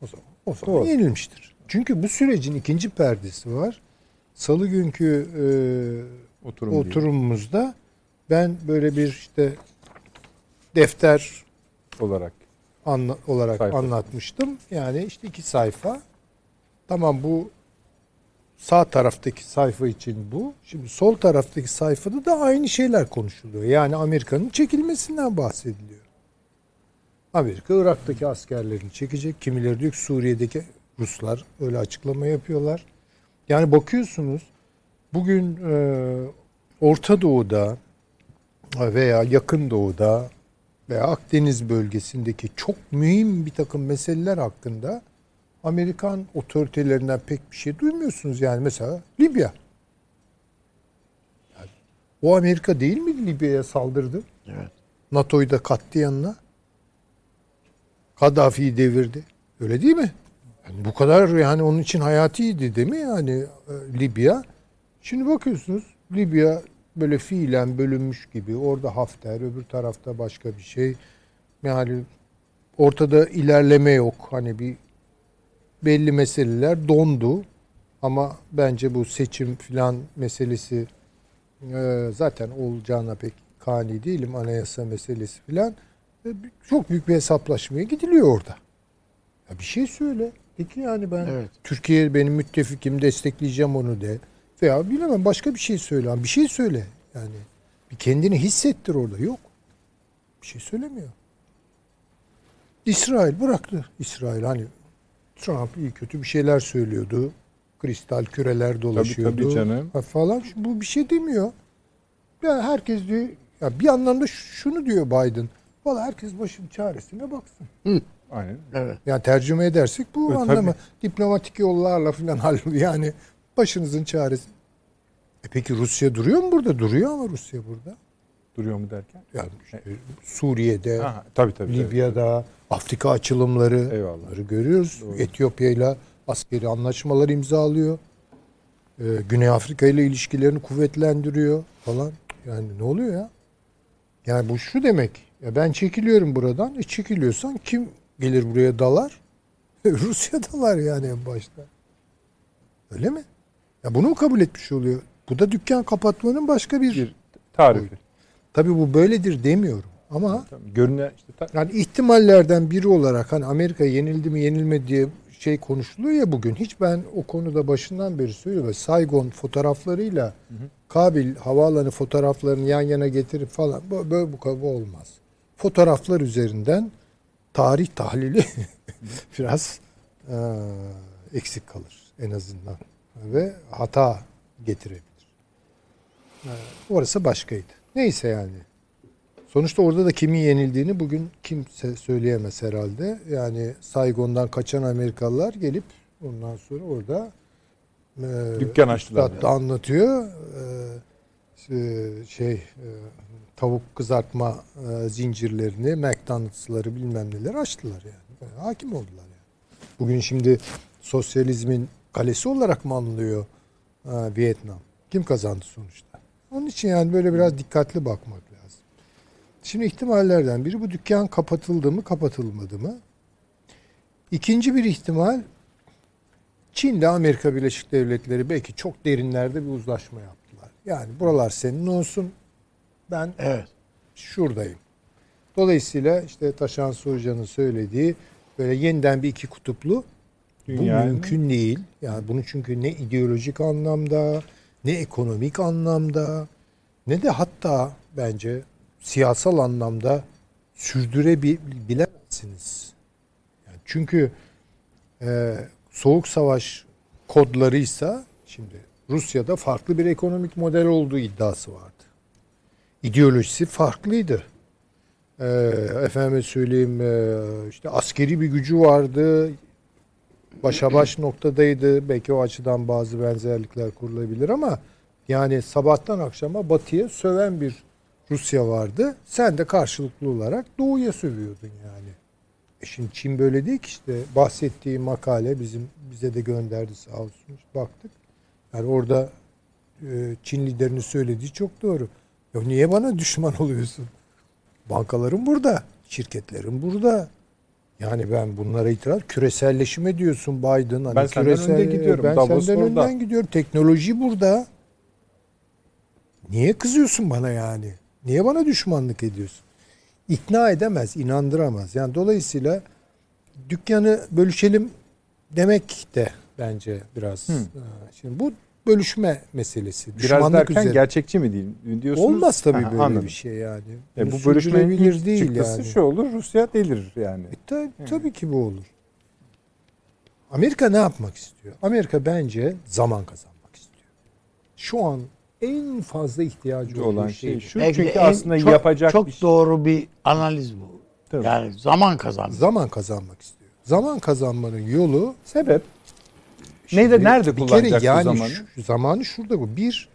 O zaman, o zaman Doğru. yenilmiştir. Çünkü bu sürecin ikinci perdesi var. Salı günkü e, Oturum oturumumuzda ben böyle bir işte defter olarak. anla- olarak Sayfa. anlatmıştım. Yani işte iki sayfa. Tamam bu sağ taraftaki sayfa için bu. Şimdi sol taraftaki sayfada da aynı şeyler konuşuluyor. Yani Amerika'nın çekilmesinden bahsediliyor. Amerika Irak'taki askerlerini çekecek. Kimileri diyor ki Suriye'deki Ruslar öyle açıklama yapıyorlar. Yani bakıyorsunuz bugün e, Orta Doğu'da veya Yakın Doğu'da veya Akdeniz bölgesindeki çok mühim bir takım meseleler hakkında Amerikan otoritelerinden pek bir şey duymuyorsunuz. Yani mesela Libya. Yani o Amerika değil mi Libya'ya saldırdı? Evet. NATO'yu da kattı yanına. Kaddafi'yi devirdi. Öyle değil mi? Yani bu kadar yani onun için hayatiydi değil mi yani e, Libya? Şimdi bakıyorsunuz Libya böyle fiilen bölünmüş gibi. Orada Hafter, öbür tarafta başka bir şey. Yani ortada ilerleme yok. Hani bir belli meseleler dondu. Ama bence bu seçim filan meselesi e, zaten olacağına pek kani değilim. Anayasa meselesi filan. E, çok büyük bir hesaplaşmaya gidiliyor orada. Ya bir şey söyle. Peki yani ben Evet. Türkiye benim müttefikim destekleyeceğim onu de. Veya bilemem başka bir şey söyle. Bir şey söyle. Yani bir kendini hissettir orada. Yok. Bir şey söylemiyor. İsrail bıraktı. İsrail hani Trump iyi kötü bir şeyler söylüyordu. Kristal küreler dolaşıyordu. tabii canım. Ha Falan. Bu bir şey demiyor. Ya herkes diyor ya bir anlamda şunu diyor Biden. Valla herkes başın çaresine baksın. Aynen. Evet. Yani tercüme edersek bu E, anlamı. tabii. Diplomatik yollarla falan hallolur. Yani başınızın çaresi. E peki Rusya duruyor mu burada? Duruyor ama Rusya burada. Duruyor mu derken? Yani işte Suriye'de, Aha, tabii tabii. tabii. Libya'da, Afrika açılımları Eyvallah. görüyoruz. Etiyopya ile askeri anlaşmalar imzalıyor. Ee, Güney Afrika ile ilişkilerini kuvvetlendiriyor falan. Yani ne oluyor ya? Yani bu şu demek. Ya ben çekiliyorum buradan. E çekiliyorsan kim gelir buraya dalar? Rusya dalar yani en başta. Öyle mi? Ya bunu mu kabul etmiş oluyor? Bu da dükkan kapatmanın başka bir... Bir tarifi. Tabii bu böyledir demiyorum. Ama Görünen işte yani ihtimallerden biri olarak hani Amerika yenildi mi yenilmedi diye şey konuşuluyor ya bugün. Hiç ben o konuda başından beri söylüyorum. Saigon fotoğraflarıyla Kabil havaalanı fotoğraflarını yan yana getirip falan böyle bu, bu olmaz. Fotoğraflar üzerinden tarih tahlili biraz eee, eksik kalır en azından ve hata getirebilir. Eee, orası başkaydı. Neyse yani. Sonuçta orada da kimin yenildiğini bugün kimse söyleyemez herhalde. Yani Saigon'dan kaçan Amerikalılar gelip ondan sonra orada e, Dükkan açtılar üstad da anlatıyor. E, e, şey e, tavuk kızartma e, zincirlerini, McDonald's'ları bilmem neler açtılar yani. Yani Hakim oldular yani. Bugün şimdi sosyalizmin kalesi olarak mı anılıyor e, Vietnam? Kim kazandı sonuçta? Onun için yani böyle biraz dikkatli bakmak lazım. Şimdi ihtimallerden biri bu dükkan kapatıldı mı kapatılmadı mı? İkinci bir ihtimal Çin ile Amerika Birleşik Devletleri belki çok derinlerde bir uzlaşma yaptılar. Yani buralar senin olsun ben Evet. şuradayım. Dolayısıyla işte Taşan Hoca'nın söylediği böyle yeniden bir iki kutuplu Dünya- bu mümkün değil. Yani bunu çünkü ne ideolojik anlamda ne ekonomik anlamda ne de hatta bence siyasal anlamda sürdürebilemezsiniz. Yani çünkü e, soğuk savaş kodlarıysa şimdi Rusya'da farklı bir ekonomik model olduğu iddiası vardı. İdeolojisi farklıydı. E, efendime söyleyeyim e, işte askeri bir gücü vardı. Başa baş noktadaydı. Belki o açıdan bazı benzerlikler kurulabilir ama yani sabahtan akşama batıya söven bir Rusya vardı. Sen de karşılıklı olarak doğuya sövüyordun yani. E şimdi Çin böyle değil ki işte bahsettiği makale bizim bize de gönderdi sağ olsun. Baktık. Yani orada e, Çin liderinin söylediği çok doğru. Ya niye bana düşman oluyorsun? Bankaların burada, şirketlerin burada. Yani ben bunlara itiraz küreselleşme diyorsun Biden. Hani Ben senden önde gidiyorum. Ben Davos senden orada. önden gidiyorum. Teknoloji burada. Niye kızıyorsun bana yani? Niye bana düşmanlık ediyorsun? İkna edemez, inandıramaz. Yani dolayısıyla dükkanı bölüşelim demek de bence biraz. Hı. Ha, Şimdi bu bölüşme meselesi. Biraz Düşmanlık derken üzerine. gerçekçi mi değil diyorsunuz? Olmaz tabii Aha, böyle anladım. bir şey yani. E, bu bölüşmenin ilk değil çıktısı yani. şu olur. Rusya delir yani. E, ta- tabii ki bu olur. Amerika ne yapmak istiyor? Amerika bence zaman kazanmak istiyor. Şu an en fazla ihtiyacı olan şey şu. Belki çünkü en- aslında çok, yapacak çok bir şey. doğru bir analiz bu. Tabii. Yani zaman kazandı. Zaman kazanmak istiyor. Zaman kazanmanın yolu Sebep Şimdi Neyde- nerede bir kere yani zamanı? şu- zamanı şurada bu. Bir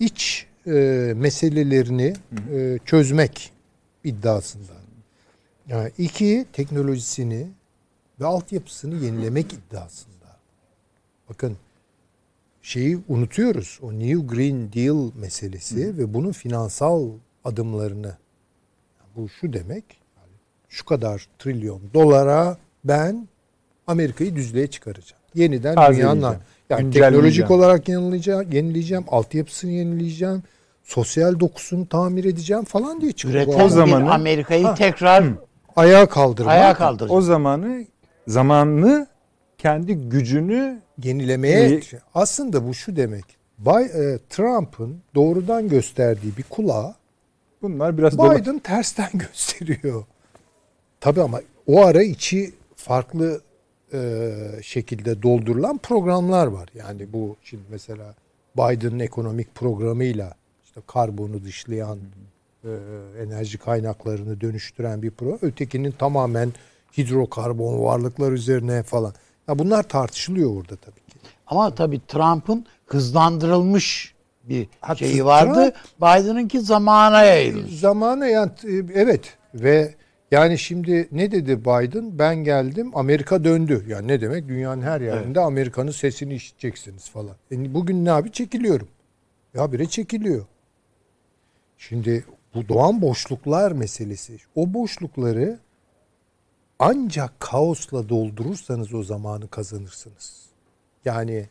iç e, meselelerini e, çözmek iddiasında. Yani iki teknolojisini ve altyapısını yenilemek iddiasında. Bakın şeyi unutuyoruz. O New Green Deal meselesi ve bunun finansal adımlarını. Bu şu demek. şu kadar trilyon dolara ben Amerika'yı düzlüğe çıkaracağım. Yeniden dünyanın yani teknolojik olarak yenileyeceğim, yenileyeceğim, altyapısını yenileyeceğim, sosyal dokusunu tamir edeceğim falan diye çıkıyor. Üreten O zamanı- Amerika'yı Ha. tekrar ayağa kaldırmak, ayağa kaldıracak. O zamanı zamanlı kendi gücünü yenilemeye İyi. aslında bu şu demek. Bay e, Trump'ın doğrudan gösterdiği bir kulağı bunlar biraz dola- Biden tersten gösteriyor. Tabii ama o ara içi farklı e, şekilde doldurulan programlar var. Yani bu şimdi mesela Biden'ın ekonomik programıyla işte karbonu dışlayan e, enerji kaynaklarını dönüştüren bir program. Ötekinin tamamen hidrokarbon varlıklar üzerine falan. Ya bunlar tartışılıyor orada tabii ki. Ama tabii Trump'ın hızlandırılmış bir Ha, şeyi vardı. Biden'ınki zamana yayılmış. Zamanı yani e, evet ve yani şimdi ne dedi Biden? Ben geldim Amerika döndü. Yani ne demek? Dünyanın her yerinde Amerika'nın sesini işiteceksiniz falan. E bugün ne abi? Çekiliyorum. Ya bire çekiliyor. Şimdi bu doğan boşluklar meselesi. O boşlukları ancak kaosla doldurursanız o zamanı kazanırsınız. Yani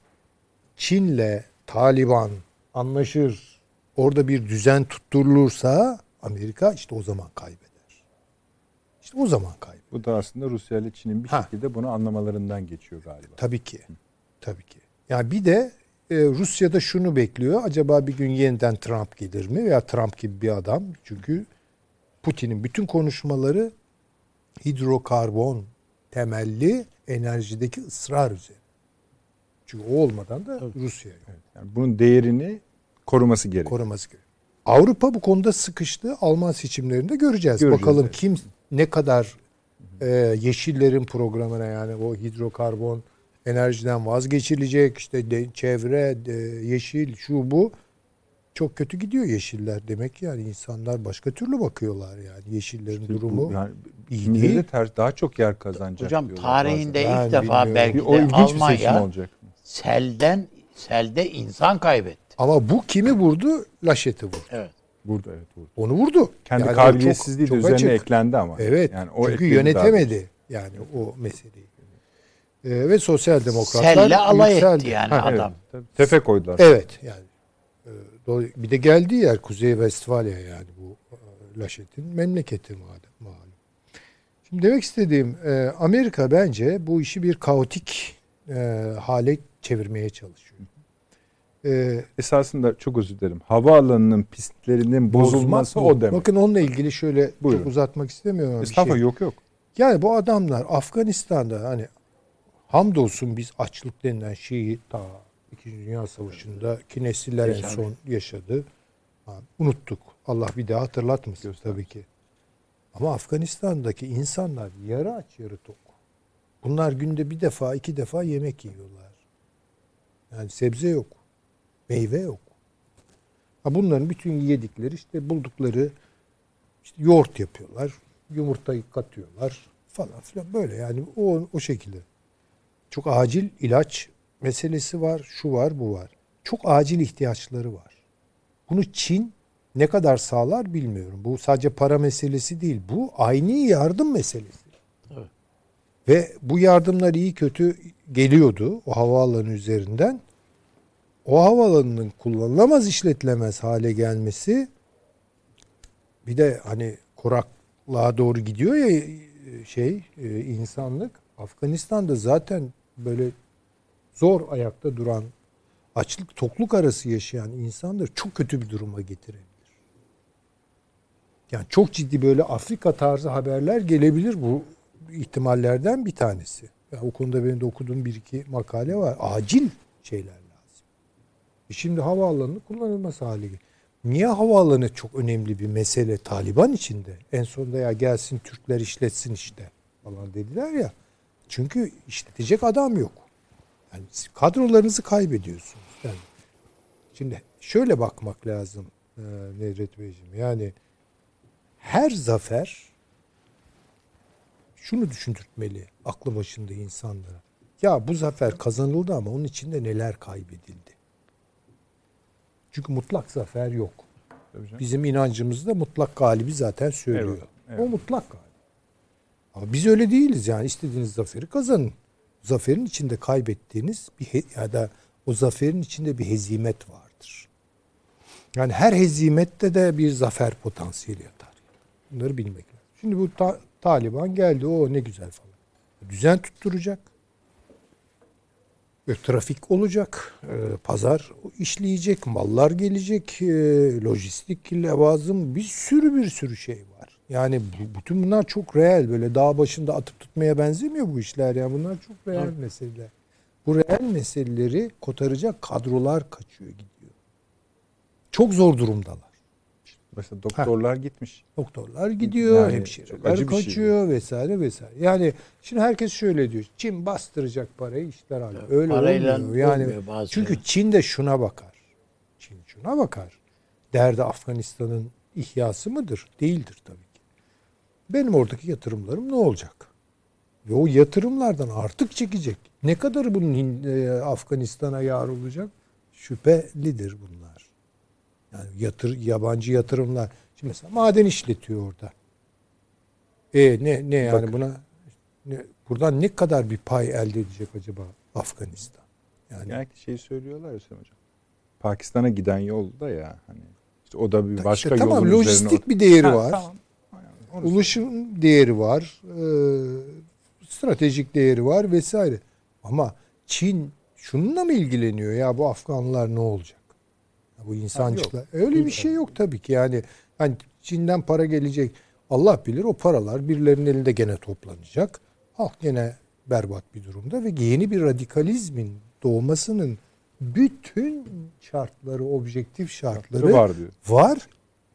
Çin'le Taliban anlaşır, orada bir düzen tutturulursa Amerika işte o zaman kaybeder. İşte o zaman kaybeder. Bu da aslında Rusya ile Çin'in bir Ha. şekilde bunu anlamalarından geçiyor galiba. Tabii ki. Tabii ki. Yani bir de e, Rusya'da şunu bekliyor. Acaba bir gün yeniden Trump gelir mi? Veya Trump gibi bir adam. Çünkü Putin'in bütün konuşmaları hidrokarbon temelli enerjideki ısrar üzerine. Çünkü o olmadan da Rusya yok. Yani bunun değerini koruması gerekiyor. koruması gerekiyor. Avrupa bu konuda sıkıştı. Alman seçimlerinde göreceğiz. Göreceğiz, Bakalım evet. kim ne kadar e, yeşillerin programına yani o hidrokarbon enerjiden vazgeçilecek işte de, çevre, de, yeşil şu bu çok kötü gidiyor yeşiller demek ki yani insanlar başka türlü bakıyorlar yani yeşillerin durumu Bu yani iyi değil. de ters, daha çok yer kazanacak Hocam tarihinde Ben ilk defa bilmiyorum. belki bazen. Bir, o de ilginç bir seçim Almanya olacak. selden selde insan kaybetti. Ama bu kimi vurdu? Laşeti vurdu. Evet. Burada evet burada. Onu vurdu. Kendi Yani kabiliyetsizliği çok- de çok üzerine açık. eklendi ama. Evet. Yani o çünkü yönetemedi yani o meseleyi. Ee, ve sosyal demokratlar Selle alay yükseldi. etti yani Ha, adam. Tabii, Tepe koydular. Evet yani. Do- Bir de geldiği yer Kuzey Westfalia yani bu e, Laşet'in memleketi malum. malum. Şimdi demek istediğim e, Amerika bence bu işi bir kaotik e, hale çevirmeye çalışıyor. E, Esasında çok özür dilerim. Havaalanının pistlerinin bozulması o demek. Bakın onunla ilgili şöyle Buyurun. çok uzatmak istemiyorum Estağfurullah şey. yok yok. Yani bu adamlar Afganistan'da hani hamdolsun biz açlık denilen şeyi ta İkinci Dünya Savaşı'nda ki nesiller en son yaşadı. Ha, unuttuk. Allah bir daha hatırlatmasın tabii ki. Ama Afganistan'daki insanlar yarı aç yarı tok. Bunlar günde bir defa iki defa yemek yiyorlar. Yani sebze yok. Meyve yok. Ha bunların bütün yedikleri işte buldukları işte yoğurt yapıyorlar. Yumurtayı katıyorlar falan filan böyle yani o, o şekilde. Çok acil ilaç meselesi var, şu var, bu var. Çok acil ihtiyaçları var. Bunu Çin ne kadar sağlar bilmiyorum. Bu sadece para meselesi değil. Bu aynı yardım meselesi. Evet. Ve bu yardımlar iyi kötü geliyordu o havaalanı üzerinden. O havaalanının kullanılamaz işletilemez hale gelmesi bir de hani kuraklığa doğru gidiyor ya şey e, insanlık. Afganistan'da zaten böyle zor ayakta duran açlık tokluk arası yaşayan insanları çok kötü bir duruma getirebilir. Yani çok ciddi böyle Afrika tarzı haberler gelebilir bu ihtimallerden bir tanesi. Ya o konuda benim de okuduğum bir iki makale var. Acil şeyler. E şimdi havaalanı kullanılmaz geliyor. Niye havaalanı çok önemli bir mesele Taliban içinde? En sonunda ya gelsin Türkler işletsin işte falan dediler ya. Çünkü işletecek adam yok. Yani kadrolarınızı kaybediyorsunuz. Yani şimdi şöyle bakmak lazım e, Nedret Beyciğim. Yani her zafer şunu düşündürtmeli aklı başında insanlara. Ya bu zafer kazanıldı ama onun içinde neler kaybedildi? Çünkü mutlak zafer yok. Bizim inancımızda mutlak galibi zaten söylüyor. Evet, evet. O mutlak galip. Ama biz öyle değiliz yani. istediğiniz zaferi kazanın. Zaferin içinde kaybettiğiniz bir ya da o zaferin içinde bir hezimet vardır. Yani her hezimette de bir zafer potansiyeli yatar. Bunları bilmek lazım. Şimdi bu ta- Taliban geldi. O ne güzel falan. Düzen tutturacak. Ve trafik olacak, e, pazar işleyecek, mallar gelecek, e, lojistik levazım bir sürü bir sürü şey var. Yani bu- bütün bunlar çok reel böyle dağ başında atıp tutmaya benzemiyor bu işler yani bunlar çok reel meseleler. Bu reel meseleleri kotaracak kadrolar kaçıyor gidiyor. Çok zor durumdalar. Mesela doktorlar gitmiş. Doktorlar gidiyor, Yani hemşireler şey kaçıyor vesaire vesaire. Yani şimdi herkes şöyle diyor. Çin bastıracak parayı işler hali. Öyle Parayla olmuyor. Yani olmuyor bazı çünkü. Çin de şuna bakar. Çin şuna bakar. Derdi Afganistan'ın ihyası mıdır? Değildir tabii ki. Benim oradaki yatırımlarım ne olacak? Ve o yatırımlardan artık çekecek. Ne kadar bunun e, Afganistan'a yar olacak? Şüphelidir bunlar. Yani yatır, yabancı yatırımlar. Şimdi mesela maden işletiyor orada. E ne ne yani Bak. buna ne, buradan ne kadar bir pay elde edecek acaba Afganistan? Yani Yani şey söylüyorlar ya Hocam. Pakistan'a giden yolda ya hani işte o da bir başka işte tamam yolun lojistik üzerine bir değeri Ha, var. Tamam. Onu Ulaşım değeri var. e, stratejik değeri var vesaire. Ama Çin şununla mı ilgileniyor ya bu Afganlar ne olacak? Bu insancıklar. Öyle bir şey yok tabii ki. Yani hani Çin'den para gelecek. Allah bilir o paralar birilerinin elinde gene toplanacak. Halk gene berbat bir durumda ve yeni bir radikalizmin doğmasının bütün şartları, objektif şartları var diyor. var.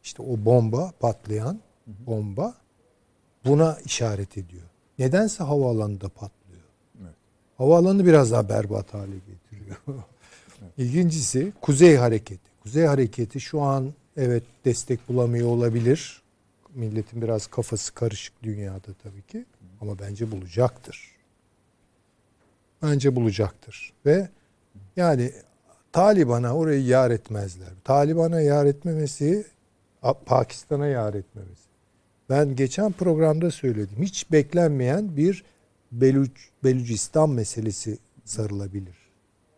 İşte o bomba patlayan bomba buna işaret ediyor. Nedense havaalanında patlıyor. Evet. Havaalanını biraz daha berbat hale getiriyor. İkincisi kuzey hareketi. Kuzey hareketi şu an evet destek bulamıyor olabilir. Milletin biraz kafası karışık dünyada tabii ki. Ama bence bulacaktır. Bence bulacaktır. Ve yani Taliban'a orayı yar etmezler. Taliban'a yar etmemesi Pakistan'a yar etmemesi. Ben geçen programda söyledim. Hiç beklenmeyen bir Beluç, Belucistan meselesi sarılabilir.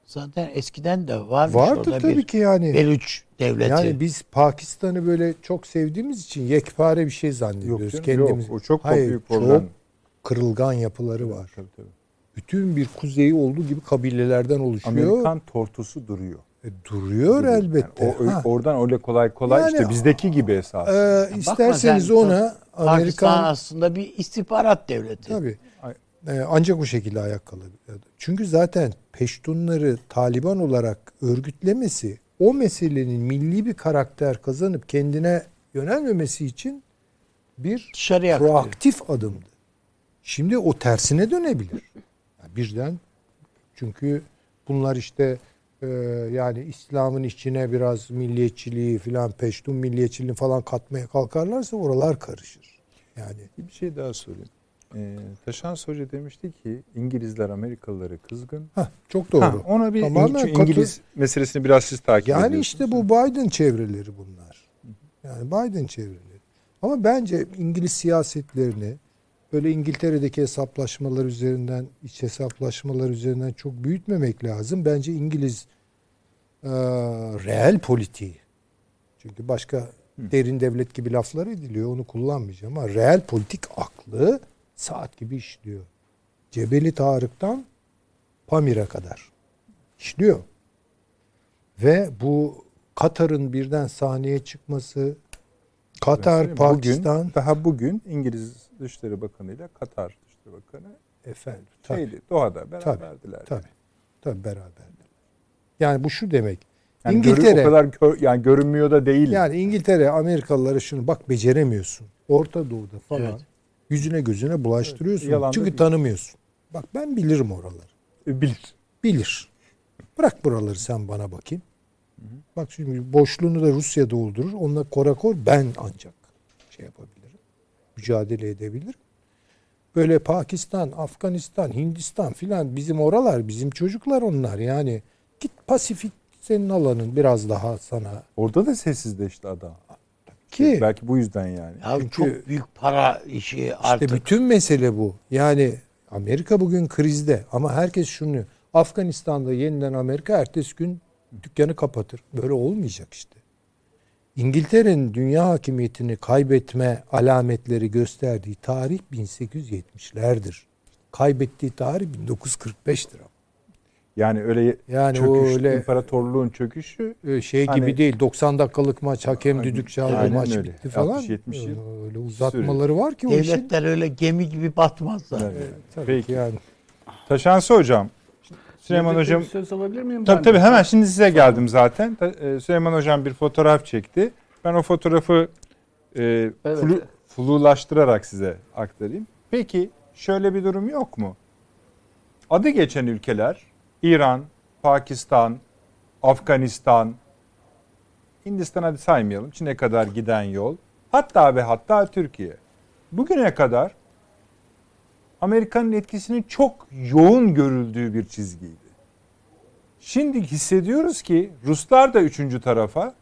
Zaten eskiden de varmış Vardı orada tabii bir ki yani. Beluç devleti. Yani biz Pakistan'ı böyle çok sevdiğimiz için yekpare bir şey zannediyoruz. canım, Kendimiz. yok. O çok Hayır, büyük problem. Çok kırılgan yapıları var. Tabii, tabii. Bütün bir kuzeyi olduğu gibi kabilelerden oluşuyor. Amerikan tortusu duruyor. E, duruyor Duruyor. elbette. Yani o, Ha. oradan öyle kolay kolay Yani- işte bizdeki gibi esas. Bakma isterseniz sen, ona Pakistan Amerikan aslında bir istihbarat devleti. tabii e, ancak o şekilde ayak kalabilir. Çünkü zaten Peştunları Taliban olarak örgütlemesi o meselenin milli bir karakter kazanıp kendine yönelmemesi için bir Dışarıya proaktif adımdı. Şimdi o tersine dönebilir. Yani birden çünkü bunlar işte e, yani İslam'ın içine biraz milliyetçiliği filan peştun milliyetçiliğini falan katmaya kalkarlarsa oralar karışır. Yani Bir şey daha sorayım. Ee, Taşans Hoca demişti ki İngilizler Amerikalıları kızgın. heh, çok doğru. Ha, ona bir Tamamen katı- İngiliz meselesini biraz siz takip Yani ediyorsunuz. işte bu Biden çevreleri bunlar. Yani Biden çevreleri. Ama bence İngiliz siyasetlerini böyle İngiltere'deki hesaplaşmalar üzerinden, iç hesaplaşmalar üzerinden çok büyütmemek lazım. Bence İngiliz e, reel politiği. Çünkü başka derin devlet gibi laflar ediliyor. Onu kullanmayacağım ama reel politik aklı saat gibi işliyor. Cebeli Tarık'tan Pamir'e kadar işliyor. Ve bu Katar'ın birden sahneye çıkması, Katar, Bugün, Pakistan, daha bugün İngiliz Dışişleri Bakanı ile Katar Dışişleri Bakanı efendim, tabii, şeydi, Doha'da beraberdiler. tabii, tabii beraber. Yani bu şu demek. Yani görü- İngiltere, o kadar gör- yani görünmüyor da değil. yani İngiltere, Amerikalılara şunu bak beceremiyorsun. Orta Doğu'da falan Evet. Yüzüne gözüne bulaştırıyorsun. Evet, Çünkü değil. tanımıyorsun. Bak ben bilirim oraları. E, bilir. Bilir. Bırak buraları sen bana bakayım. Bak şimdi boşluğunu da Rusya doldurur. Onunla korakor ben ancak şey yapabilirim. Mücadele edebilirim. böyle Pakistan, Afganistan, Hindistan filan bizim oralar bizim çocuklar onlar yani. Git Pasifik senin alanın biraz daha sana. Orada da sessizleşti adam. Ki Belki bu yüzden yani. Ya Çünkü- çok büyük para işi artık. İşte bütün mesele bu. Yani Amerika bugün krizde ama herkes şunu Afganistan'da yeniden Amerika ertesi gün dükkanı kapatır. Böyle olmayacak işte. İngiltere'nin dünya hakimiyetini kaybetme alametleri gösterdiği tarih 1870'lerdir. Kaybettiği tarih 1945'tir. Yani öyle Yani çöküş, öyle imparatorluğun çöküşü e, şey Hani- gibi değil. 90 dakikalık maç hakem düdük çaldı maç öyle. bitti falan. 60-70 yıl öyle uzatmaları var ki o işin. Devletler öyle gemi gibi batmazlar. Evet. Tabii Peki. ki yani. Taşansı hocam. Süleyman Bir hocam söz alabilir miyim? Tabii tabii hemen şimdi size geldim zaten. E, Süleyman Hocam bir fotoğraf çekti. Ben o fotoğrafı e, Evet. flu, flulaştırarak size aktarayım. Peki şöyle bir durum yok mu? Adı geçen ülkeler İran, Pakistan, Afganistan, Hindistan hadi saymayalım. Çin'e kadar giden yol. Hatta ve hatta Türkiye. Bugüne kadar Amerika'nın etkisinin çok yoğun görüldüğü bir çizgiydi. Şimdi hissediyoruz ki Ruslar da üçüncü tarafa,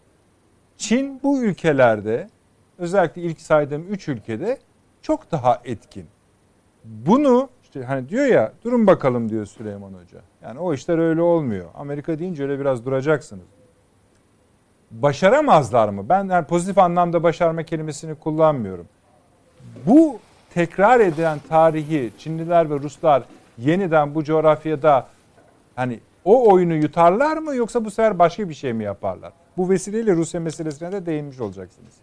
Çin bu ülkelerde özellikle ilk saydığım üç ülkede çok daha etkin. Bunu işte hani diyor ya durun bakalım diyor Süleyman Hoca. Yani o işler öyle olmuyor. Amerika deyince öyle biraz duracaksınız. Başaramazlar mı? Ben yani pozitif anlamda başarma kelimesini kullanmıyorum. Bu tekrar edilen tarihi Çinliler ve Ruslar yeniden bu coğrafyada hani o oyunu yutarlar mı yoksa bu sefer başka bir şey mi yaparlar? Bu vesileyle Rusya meselesine de değinmiş olacaksınız.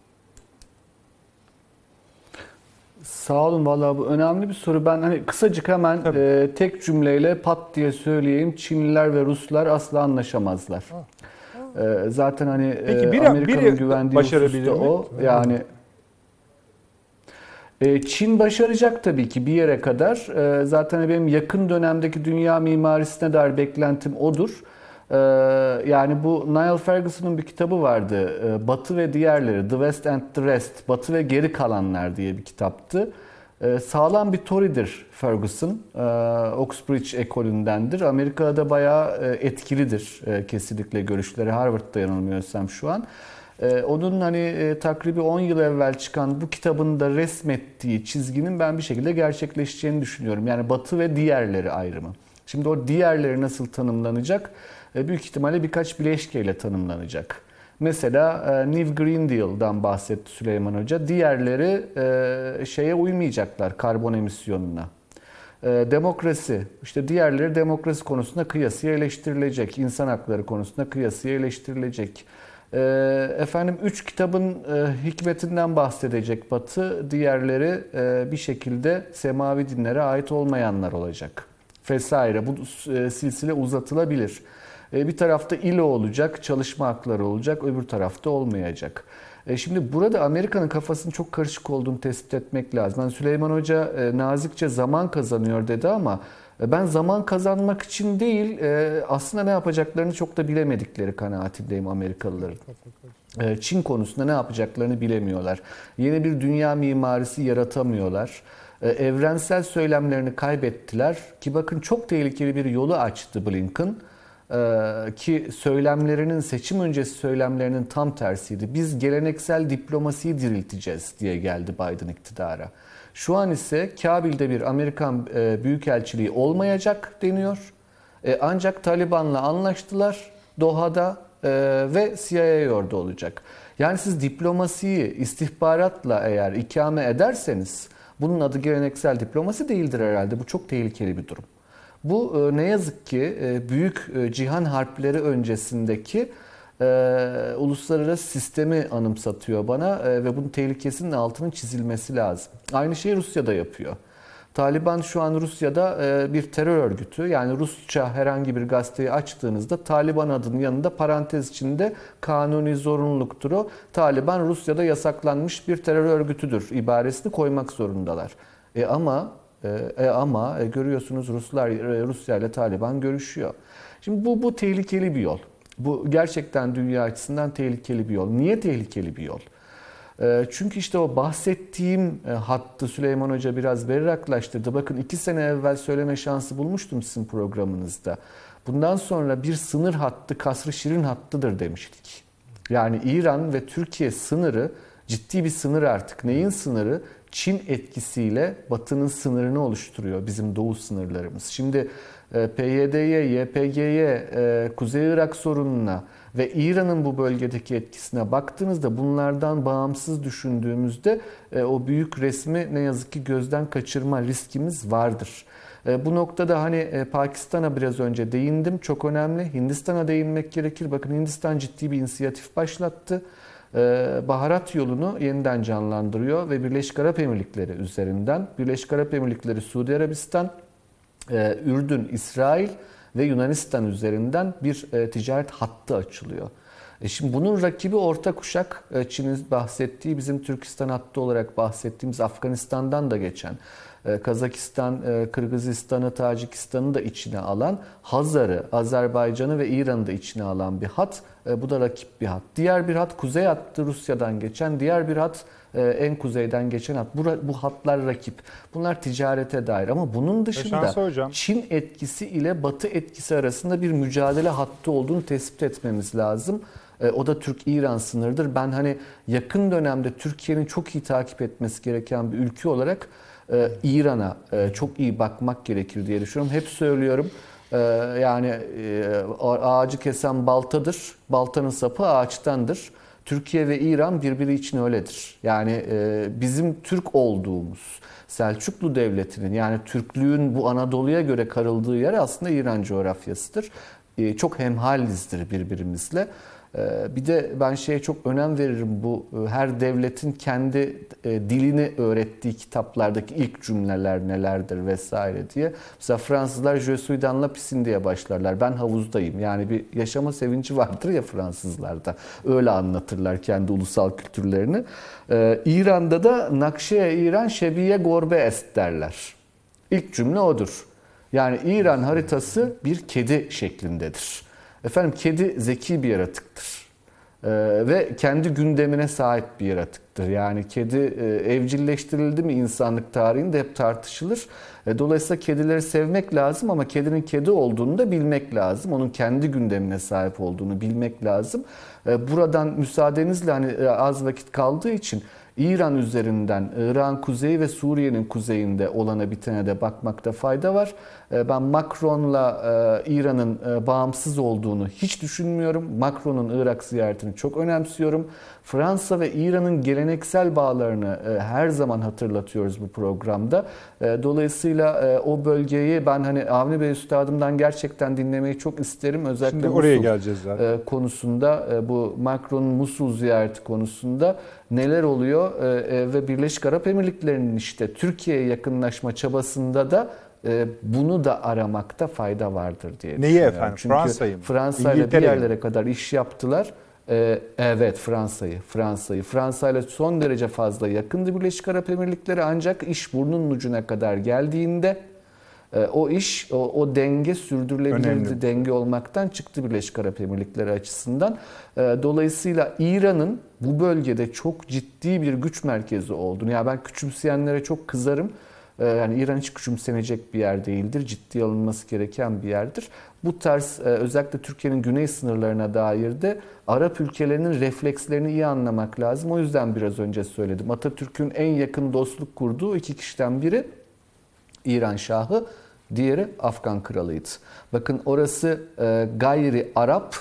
Sağ olun valla bu önemli bir soru. Ben hani kısacık hemen e, tek cümleyle pat diye söyleyeyim. Çinliler ve Ruslar asla anlaşamazlar. E, zaten hani e, Amerika'nın güvendiği başarabilir husus da mi? o. Yani e, Çin başaracak tabii ki bir yere kadar. E, zaten benim yakın dönemdeki dünya mimarisine dair beklentim odur. E, yani bu Niall Ferguson'un bir kitabı vardı. E, Batı ve diğerleri, The West and the Rest, Batı ve geri kalanlar diye bir kitaptı. E, sağlam bir Tory'dir Ferguson. E, Oxbridge ekolündendir. Amerika'da bayağı e, etkilidir e, kesinlikle görüşleri. Harvard'da yanılmıyorsam şu an. Ee, onun hani e, takribi 10 yıl evvel çıkan bu kitabında resmettiği çizginin ben bir şekilde gerçekleşeceğini düşünüyorum. Yani Batı ve diğerleri ayrımı. Şimdi o diğerleri nasıl tanımlanacak? E, büyük ihtimalle birkaç bileşkeyle tanımlanacak. Mesela e, New Green Deal'dan bahsetti Süleyman Hoca. Diğerleri e, şeye uymayacaklar karbon emisyonuna. Demokrasi, işte diğerleri demokrasi konusunda kıyasıya eleştirilecek, insan hakları konusunda kıyasıya eleştirilecek. Efendim üç kitabın hikmetinden bahsedecek Batı, diğerleri bir şekilde semavi dinlere ait olmayanlar olacak. Vesaire bu silsile uzatılabilir. E, bir tarafta ILO olacak, çalışma hakları olacak, öbür tarafta olmayacak. E, Şimdi burada Amerika'nın kafasının çok karışık olduğunu tespit etmek lazım. Yani Süleyman Hoca e, nazikçe zaman kazanıyor dedi ama ben zaman kazanmak için değil aslında ne yapacaklarını çok da bilemedikleri kanaatindeyim Amerikalıların. Çin konusunda ne yapacaklarını bilemiyorlar. Yeni bir dünya mimarisi yaratamıyorlar. Evrensel söylemlerini kaybettiler ki bakın çok tehlikeli bir yolu açtı Blinken. Ee, ki söylemlerinin seçim öncesi söylemlerinin tam tersiydi. Biz geleneksel diplomasiyi dirilteceğiz diye geldi Biden iktidara. Şu an ise Kabil'de bir Amerikan e, büyükelçiliği olmayacak deniyor. E, ancak Taliban'la anlaştılar Doha'da e, ve CIA orada olacak. Yani siz diplomasiyi istihbaratla eğer ikame ederseniz bunun adı geleneksel diplomasi değildir herhalde. Bu çok tehlikeli bir durum. Bu e, ne yazık ki e, büyük e, cihan harpleri öncesindeki uluslararası sistemi anımsatıyor bana ve bunun tehlikesinin altının çizilmesi lazım. Aynı şeyi Rusya'da yapıyor. Taliban şu an Rusya'da bir terör örgütü. Yani Rusça herhangi bir gazeteyi açtığınızda Taliban adının yanında parantez içinde kanuni zorunluluktur o. Taliban Rusya'da yasaklanmış bir terör örgütüdür ibaresini koymak zorundalar. E ama e, ama e, görüyorsunuz Ruslar e, Rusya ile Taliban görüşüyor. Şimdi bu bu tehlikeli bir yol. Bu gerçekten dünya açısından tehlikeli bir yol. Niye tehlikeli bir yol? E, çünkü işte o bahsettiğim e, hattı Süleyman Hoca biraz berraklaştırdı. Bakın iki sene evvel söyleme şansı bulmuştum sizin programınızda. Bundan sonra bir sınır hattı kasrı şirin hattıdır demiştik. Yani İran ve Türkiye sınırı ciddi bir sınır artık. Neyin sınırı? Çin etkisiyle Batı'nın sınırını oluşturuyor bizim doğu sınırlarımız. Şimdi e, PYD'ye, YPG'ye, e, Kuzey Irak sorununa ve İran'ın bu bölgedeki etkisine baktığınızda bunlardan bağımsız düşündüğümüzde e, o büyük resmi ne yazık ki gözden kaçırma riskimiz vardır. Bu noktada hani Pakistan'a biraz önce değindim. Çok önemli. Hindistan'a değinmek gerekir. Bakın Hindistan ciddi bir inisiyatif başlattı. Baharat yolunu yeniden canlandırıyor ve Birleşik Arap Emirlikleri üzerinden Birleşik Arap Emirlikleri, Suudi Arabistan, e, Ürdün, İsrail ve Yunanistan üzerinden bir e, ticaret hattı açılıyor. E şimdi bunun rakibi orta kuşak, Çin'in bahsettiği bizim Türkistan hattı olarak bahsettiğimiz Afganistan'dan da geçen, Kazakistan, Kırgızistan'ı, Tacikistan'ı da içine alan, Hazar'ı, Azerbaycan'ı ve İran'ı da içine alan bir hat. Bu da rakip bir hat. Diğer bir hat kuzey hattı Rusya'dan geçen, diğer bir hat e, en kuzeyden geçen hat. Bu, bu hatlar rakip. Bunlar ticarete dair ama bunun dışında Çin etkisi ile Batı etkisi arasında bir mücadele hattı olduğunu tespit etmemiz lazım. E, o da Türk-İran sınırıdır. Ben hani yakın dönemde Türkiye'nin çok iyi takip etmesi gereken bir ülke olarak e, İran'a çok iyi bakmak gerekir diye düşünüyorum. Hep söylüyorum. Yani ağacı kesen baltadır, baltanın sapı ağaçtandır. Türkiye ve İran birbiri için öyledir. Yani e, bizim Türk olduğumuz Selçuklu Devleti'nin yani Türklüğün bu Anadolu'ya göre karıldığı yer aslında İran coğrafyasıdır. E, çok hemhalizdir birbirimizle. Ee, bir de ben şeye çok önem veririm bu e, her devletin kendi e, dilini öğrettiği kitaplardaki ilk cümleler nelerdir vesaire diye. Mesela Fransızlar Je suis dans la piscine diye başlarlar. Ben havuzdayım. Yani bir yaşama sevinci vardır ya Fransızlarda. Öyle anlatırlar kendi ulusal kültürlerini. Ee, İran'da da Nakşe İran şebiye gorbe est derler. İlk cümle odur. Yani İran haritası bir kedi şeklindedir. Efendim kedi zeki bir yaratıktır. Ee, ve kendi gündemine sahip bir yaratıktır. Yani kedi e, evcilleştirildi mi insanlık tarihinde hep tartışılır. E, dolayısıyla kedileri sevmek lazım ama kedinin kedi olduğunu da bilmek lazım. Onun kendi gündemine sahip olduğunu bilmek lazım. E, buradan müsaadenizle hani e, az vakit kaldığı için İran üzerinden İran kuzeyi ve Suriye'nin kuzeyinde olana bitene de bakmakta fayda var. Ee, ben Macron'la e, İran'ın e, bağımsız olduğunu hiç düşünmüyorum. Macron'un Irak ziyaretini çok önemsiyorum. Fransa ve İran'ın geleneksel bağlarını e, her zaman hatırlatıyoruz bu programda. Dolayısıyla o bölgeyi ben hani Avni Bey Üstadım'dan gerçekten dinlemeyi çok isterim. Özellikle Şimdi oraya Musul geleceğiz zaten. konusunda bu Macron'un Musul ziyareti konusunda neler oluyor ve Birleşik Arap Emirlikleri'nin işte Türkiye'ye yakınlaşma çabasında da e, bunu da aramakta fayda vardır diye Neyi efendim? Fransa'yı mı? Fransa ile bir yerlere kadar iş yaptılar. E, evet Fransa'yı, Fransa'yı. Fransa ile son derece fazla yakındı Birleşik Arap Emirlikleri ancak iş burnunun ucuna kadar geldiğinde e, o iş, o, o denge sürdürülebilir Önemli. denge olmaktan çıktı Birleşik Arap Emirlikleri açısından. Dolayısıyla İran'ın bu bölgede çok ciddi bir güç merkezi olduğunu, ya ben küçümseyenlere çok kızarım. Ee, yani İran hiç küçümsenecek bir yer değildir. Ciddi alınması gereken bir yerdir. Bu tarz e, özellikle Türkiye'nin güney sınırlarına dair de Arap ülkelerinin reflekslerini iyi anlamak lazım. O yüzden biraz önce söyledim. Atatürk'ün en yakın dostluk kurduğu iki kişiden biri İran Şahı, diğeri Afgan Kralı'ydı. Bakın orası e, gayri Arap,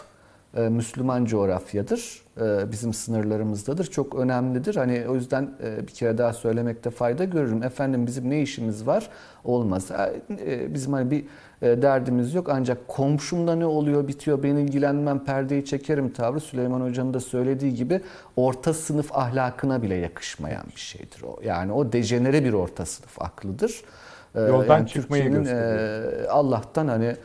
e, Müslüman coğrafyadır. E, bizim sınırlarımızdadır. Çok önemlidir. Hani o yüzden e, bir kere daha söylemekte fayda görürüm. Efendim bizim ne işimiz var? Olmaz. Bizim hani bir derdimiz yok. Ancak komşumda ne oluyor bitiyor ben ilgilenmem perdeyi çekerim tavrı Süleyman Hoca'nın da söylediği gibi orta sınıf ahlakına bile yakışmayan bir şeydir o. Yani o dejenere bir orta sınıf aklıdır. Yoldan yani çıkmayı gösteriyor. Allah'tan hani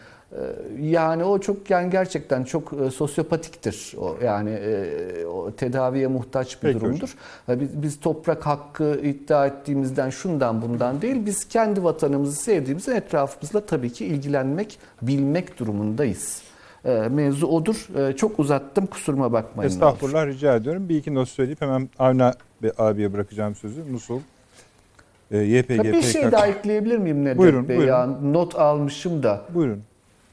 yani o çok yani gerçekten çok e, sosyopatiktir. O yani e, o tedaviye muhtaç bir Peki durumdur. Hocam. Biz, biz toprak hakkı iddia ettiğimizden şundan bundan değil. Biz kendi vatanımızı sevdiğimizden etrafımızla tabii ki ilgilenmek, bilmek durumundayız. Ee, mevzu odur. Çok uzattım kusuruma bakmayın. Estağfurullah rica ediyorum. Bir iki not söyleyip hemen Avni abiye bırakacağım sözü. Musul, e, YPG, bir şey PKK. daha ekleyebilir miyim Nedret Buyurun, Bey? buyurun. Ya, not almışım da. Buyurun.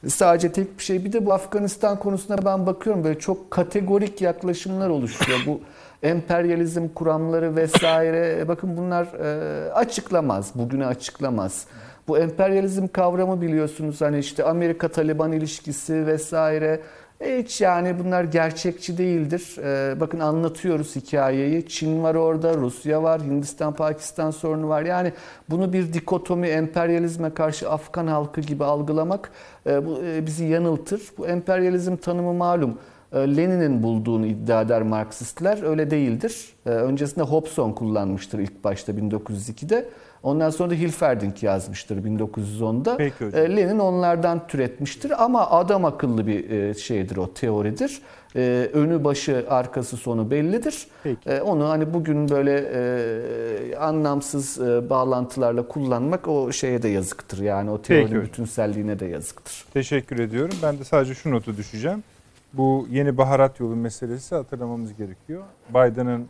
Sadece tek bir şey. Bir de bu Afganistan konusuna ben bakıyorum böyle çok kategorik yaklaşımlar oluşuyor. Bu emperyalizm kuramları vesaire. E, Bakın bunlar e, açıklamaz. Bugünü açıklamaz. Bu emperyalizm kavramı biliyorsunuz hani işte Amerika Taliban ilişkisi vesaire. Hiç yani bunlar gerçekçi değildir. E, bakın anlatıyoruz hikayeyi. Çin var orada, Rusya var, Hindistan, Pakistan sorunu var. Yani bunu bir dikotomi, emperyalizme karşı Afgan halkı gibi algılamak e, bu e, bizi yanıltır. Bu emperyalizm tanımı malum. E, Lenin'in bulduğunu iddia eder Marksistler. Öyle değildir. E, Öncesinde Hobson kullanmıştır ilk başta 1902'de. Ondan sonra da Hilferding yazmıştır 1910'da. Peki hocam. E, Lenin onlardan türetmiştir ama adam akıllı bir e, şeydir o teoridir. E, Önü başı arkası sonu bellidir. Peki. E, Onu hani bugün böyle e, anlamsız e, bağlantılarla kullanmak o şeye de yazıktır. Yani o teorinin hocam. bütünselliğine de yazıktır. Teşekkür ediyorum. Ben de sadece şu notu düşeceğim. Bu yeni baharat yolu meselesi hatırlamamız gerekiyor. Biden'ın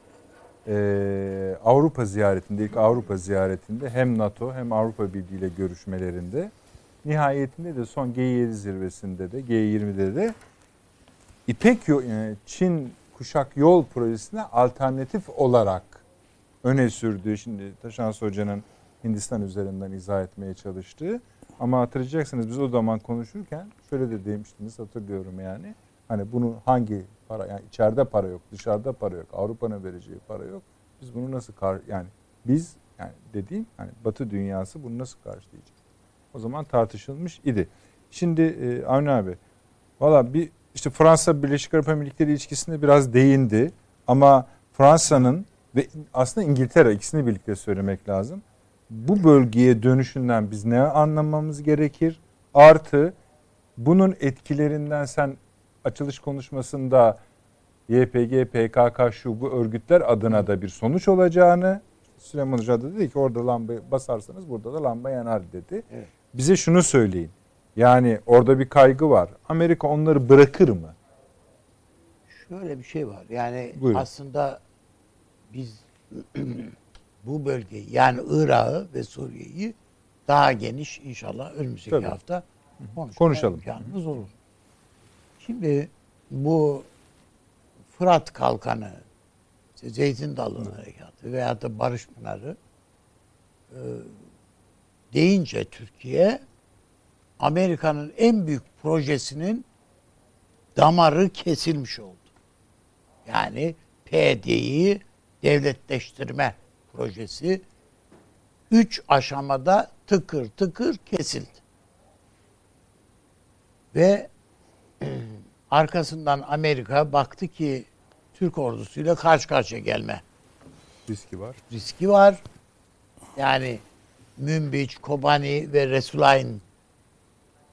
eee, Avrupa ziyaretinde, ilk Avrupa ziyaretinde hem NATO hem Avrupa Birliği ile görüşmelerinde nihayetinde de son G7 zirvesinde de G20'de de İpek yani Çin kuşak yol projesine alternatif olarak öne sürdüğü şimdi Taşans Hoca'nın Hindistan üzerinden izah etmeye çalıştığı ama hatırlayacaksınız biz o zaman konuşurken şöyle de demiştiniz hatırlıyorum yani. Hani bunu hangi para yani içeride para yok, dışarıda para yok, Avrupa'nın vereceği para yok. Biz bunu nasıl kar yani biz yani dediğim hani Batı dünyası bunu nasıl karşılayacak? O zaman tartışılmış idi. Şimdi e, Avni abi valla bir işte Fransa Birleşik Arap Emirlikleri ilişkisinde biraz değindi ama Fransa'nın ve aslında İngiltere ikisini birlikte söylemek lazım. Bu bölgeye dönüşünden biz ne anlamamız gerekir? Artı bunun etkilerinden sen açılış konuşmasında YPG, PKK şu bu örgütler adına da bir sonuç olacağını Süleyman Hoca da dedi ki orada lamba basarsanız burada da lamba yanar dedi. Evet. Bize şunu söyleyin. Yani orada bir kaygı var. Amerika onları bırakır mı? Şöyle bir şey var. Yani Buyurun. aslında biz bu bölgeyi yani Irak'ı ve Suriye'yi daha geniş inşallah önümüzdeki Tabii. hafta konuşmaya Konuşalım. imkanımız olur. Şimdi bu Fırat Kalkanı, işte Zeytin Dalı Harekatı veya da Barış Pınarı e, deyince Türkiye Amerika'nın en büyük projesinin damarı kesilmiş oldu. Yani PD'yi devletleştirme projesi üç aşamada tıkır tıkır kesildi. Ve arkasından Amerika baktı ki Türk ordusuyla karşı karşıya gelme Riski var. riski var. Yani Münbiç, Kobani ve Resulayn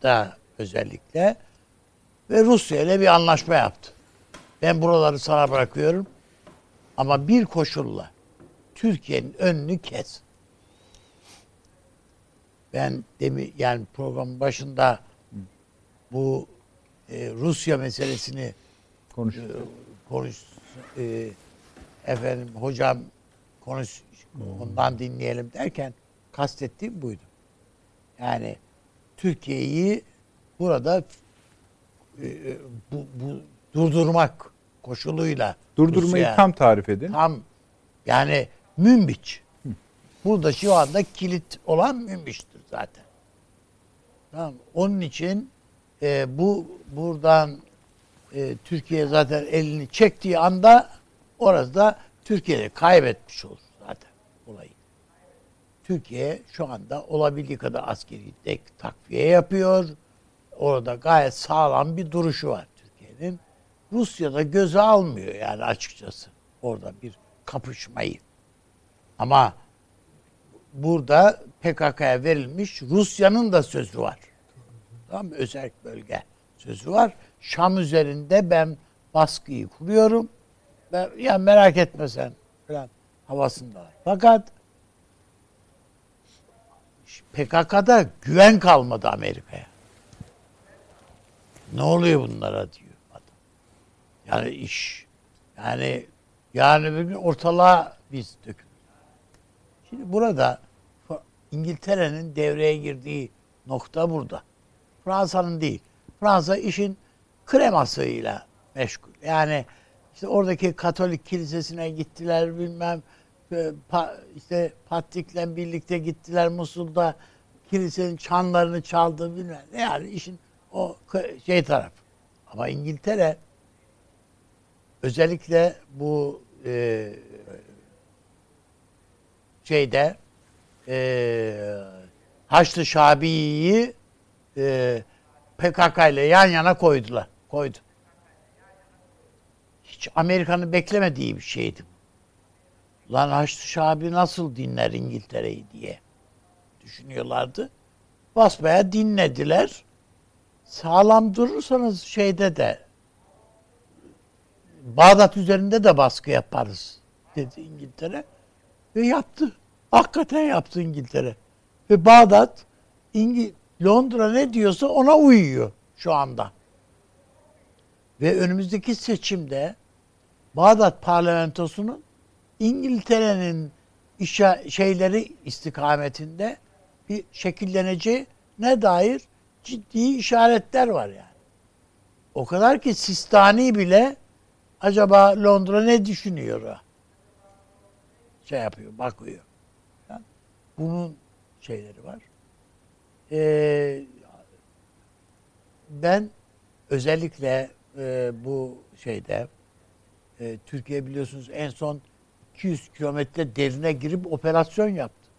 da özellikle ve Rusya ile bir anlaşma yaptı. Ben buraları sana bırakıyorum ama bir koşulla Türkiye'nin önünü kes. Ben demi yani programın başında bu e, Rusya meselesini Konuş. e, konuş e, efendim hocam konuş ondan dinleyelim derken kastettiğim buydu. Yani Türkiye'yi burada e, e, bu, bu durdurmak koşuluyla Durdurmayı Rusya- tam tarif edin. tam yani Münbiç. Burada şu anda kilit olan Münbiç'tir zaten. Tamam. Onun için e, bu buradan e, Türkiye zaten elini çektiği anda orası da Türkiye'de kaybetmiş olur zaten olayı. Türkiye şu anda olabildiği kadar askeri tek takviye yapıyor. Orada gayet sağlam bir duruşu var Türkiye'nin. Rusya'da göze almıyor yani açıkçası orada bir kapışmayı. Ama burada PKK'ya verilmiş Rusya'nın da sözü var. Tamam mı? Özel bölge sözü var. Şam üzerinde ben baskıyı kuruyorum. Ben, ya merak etme sen falan havasında. var. Fakat PKK'da güven kalmadı Amerika'ya. Ne oluyor bunlara diyor adam. Yani iş yani Yani bir gün ortalığa biz dökülür. Şimdi burada İngiltere'nin devreye girdiği nokta burada. Fransa'nın değil. Fransa işin kremasıyla meşgul. Yani işte oradaki Katolik kilisesine gittiler bilmem e, işte Patrik'le birlikte gittiler Musul'da kilisenin çanlarını çaldı bilmem yani işin o şey taraf. Ama İngiltere özellikle bu e, şeyde e, Haçlı Şabi'yi e, PKK ile yan yana koydular. Koydu. Hiç Amerika'nın beklemediği bir şeydi. Lan Haçlı Şabi nasıl dinler İngiltere'yi diye düşünüyorlardı. Basbaya dinlediler. Sağlam durursanız şeyde de Bağdat üzerinde de baskı yaparız dedi İngiltere. Ve yaptı. Hakikaten yaptı İngiltere. Ve Bağdat İngi Londra ne diyorsa ona uyuyor şu anda. Ve önümüzdeki seçimde Bağdat parlamentosunun İngiltere'nin işe, şeyleri istikametinde bir şekilleneceğine dair ciddi işaretler var yani. O kadar ki Sistani bile acaba Londra ne düşünüyor? Şey yapıyor, bakıyor. Yani bunun şeyleri var. Ee, ben özellikle e, bu şeyde e, Türkiye biliyorsunuz en son 200 kilometre derine girip operasyon yaptı.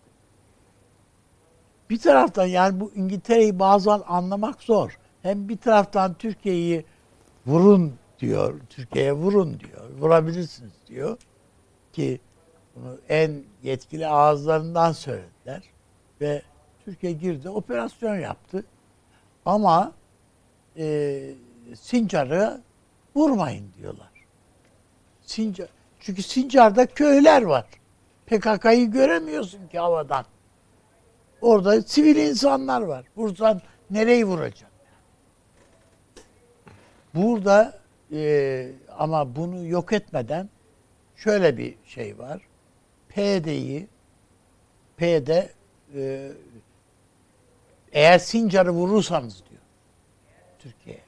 Bir taraftan yani bu İngiltere'yi bazen anlamak zor. Hem bir taraftan Türkiye'yi vurun diyor, Türkiye'ye vurun diyor, vurabilirsiniz diyor ki bunu en yetkili ağızlarından söylediler ve Türkiye girdi, operasyon yaptı. Ama e, Sincar'ı vurmayın diyorlar. Sincar, çünkü Sincar'da köyler var. PKK'yı göremiyorsun ki havadan. Orada sivil insanlar var. Vursan nereyi vuracaksın? Burada e, ama bunu yok etmeden şöyle bir şey var. PD'yi P'de e, eğer Sincar'ı vurursanız diyor Türkiye'ye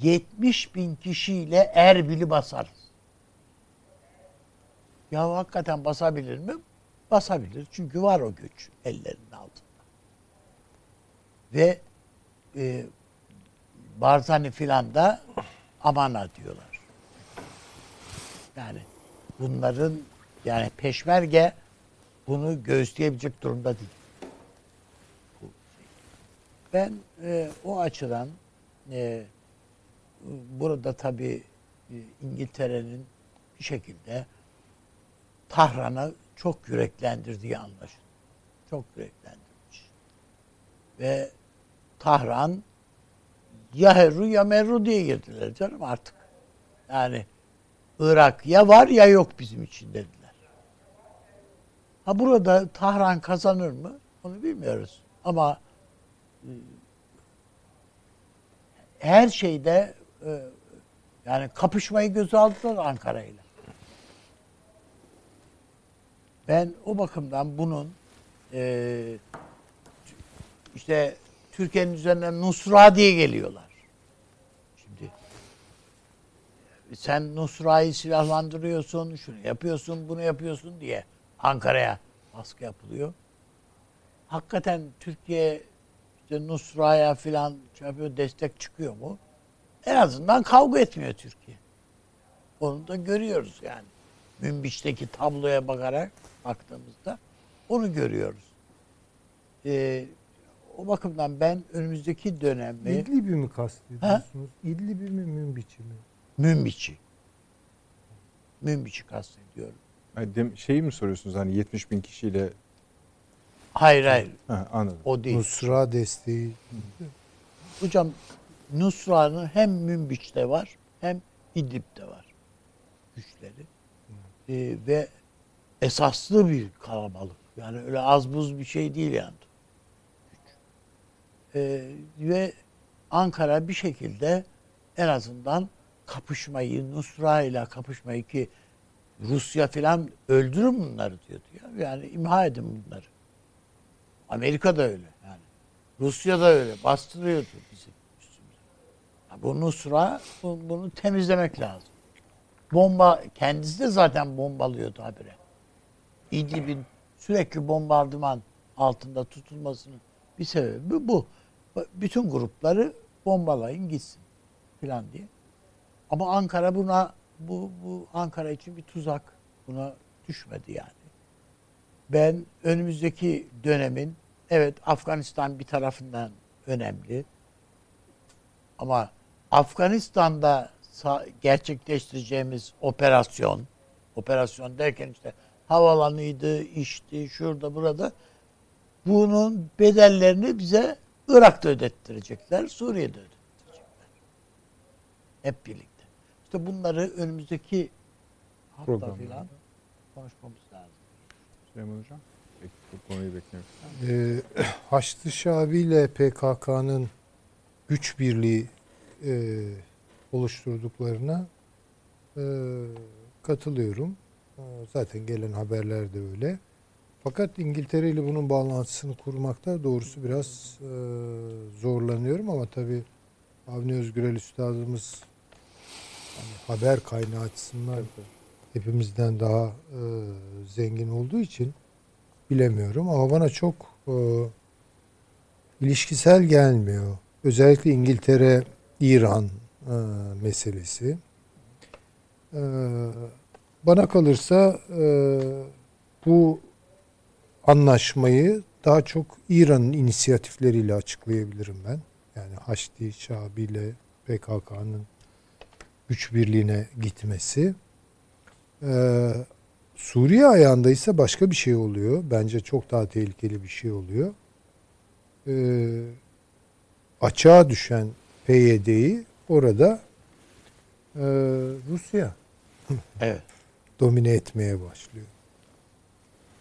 70 bin kişiyle Erbil'i basarız. Ya hakikaten basabilir mi? Basabilir. Çünkü var o güç ellerinin altında. Ve e, Barzani filan da amana diyorlar. Yani bunların yani peşmerge bunu göğüsleyebilecek durumda değil. Ben e, o açıdan e, burada tabii e, İngiltere'nin bir şekilde Tahran'ı çok yüreklendirdiği anlaşılıyor. Çok yüreklendirmiş. Ve Tahran ya Herru ya Merru diye girdiler canım artık. Yani Irak ya var ya yok bizim için dediler. Ha burada Tahran kazanır mı? Onu bilmiyoruz. Ama her şeyde e, yani kapışmayı göze aldılar Ankara ile. Ben o bakımdan bunun e, işte Türkiye'nin üzerinden Nusra diye geliyorlar. Şimdi sen Nusra'yı silahlandırıyorsun, şunu yapıyorsun, bunu yapıyorsun diye Ankara'ya baskı yapılıyor. Hakikaten Türkiye işte Nusra'ya filan şey yapıyor, destek çıkıyor mu? En azından kavga etmiyor Türkiye. Onu da görüyoruz yani. Münbiç'teki tabloya bakarak baktığımızda onu görüyoruz. Ee, o bakımdan ben önümüzdeki dönemi İdlib'i mi kastediyorsunuz? İdlib'i mi Münbiç'i mi? Münbiç'i Münbiç'i kastediyorum. Yani şeyi mi soruyorsunuz hani 70 bin kişiyle Hayır hayır ha, anladım. o değil. Nusra desteği. Hocam Nusra'nın hem Münbiç'te var hem İdlib'de var güçleri. Ee, ve esaslı bir kalabalık. Yani öyle az buz bir şey değil yani. Ee, ve Ankara bir şekilde en azından kapışmayı, Nusra ile kapışmayı ki Rusya filan öldürün bunları diyordu ya. Yani imha edin bunları. Amerika da öyle yani. Rusya da öyle bastırıyordu bizi üstümüze. Ya Bu Nusra bu- bunu temizlemek lazım. Bomba kendisi de zaten bombalıyordu habire. İdlib'in sürekli bombardıman altında tutulmasının bir sebebi bu. Bütün grupları bombalayın gitsin filan diye. Ama Ankara buna bu, bu Ankara için bir tuzak. Buna düşmedi yani. Ben önümüzdeki dönemin evet Afganistan bir tarafından önemli. Ama Afganistan'da gerçekleştireceğimiz operasyon, operasyon derken işte havalanıydı, işti, şurada burada bunun bedellerini bize Irak'ta ödettirecekler, Suriye'de ödettirecekler. Hep birlikte. İşte bunları önümüzdeki hafta filan konuşmamız. Süleyman Hocam. Bu konuyu bekliyoruz. Ee, Haçlı Şabi ile PKK'nın güç birliği e, oluşturduklarına e, katılıyorum. E, zaten gelen haberler de öyle. Fakat İngiltere ile bunun bağlantısını kurmakta doğrusu biraz e, zorlanıyorum ama tabii Avni Özgürel Üstadımız hani haber kaynağı açısından hepimizden daha e, zengin olduğu için bilemiyorum ama bana çok e, ilişkisel gelmiyor. Özellikle İngiltere İran e, meselesi. E, bana kalırsa e, bu anlaşmayı daha çok İran'ın inisiyatifleriyle açıklayabilirim ben. Yani Haçlı Şabi ile PKK'nın güç birliğine gitmesi. Ee, Suriye ayağında ise başka bir şey oluyor. Bence çok daha tehlikeli bir şey oluyor. Ee, açığa düşen PYD'yi orada e, Rusya Evet. domine etmeye başlıyor.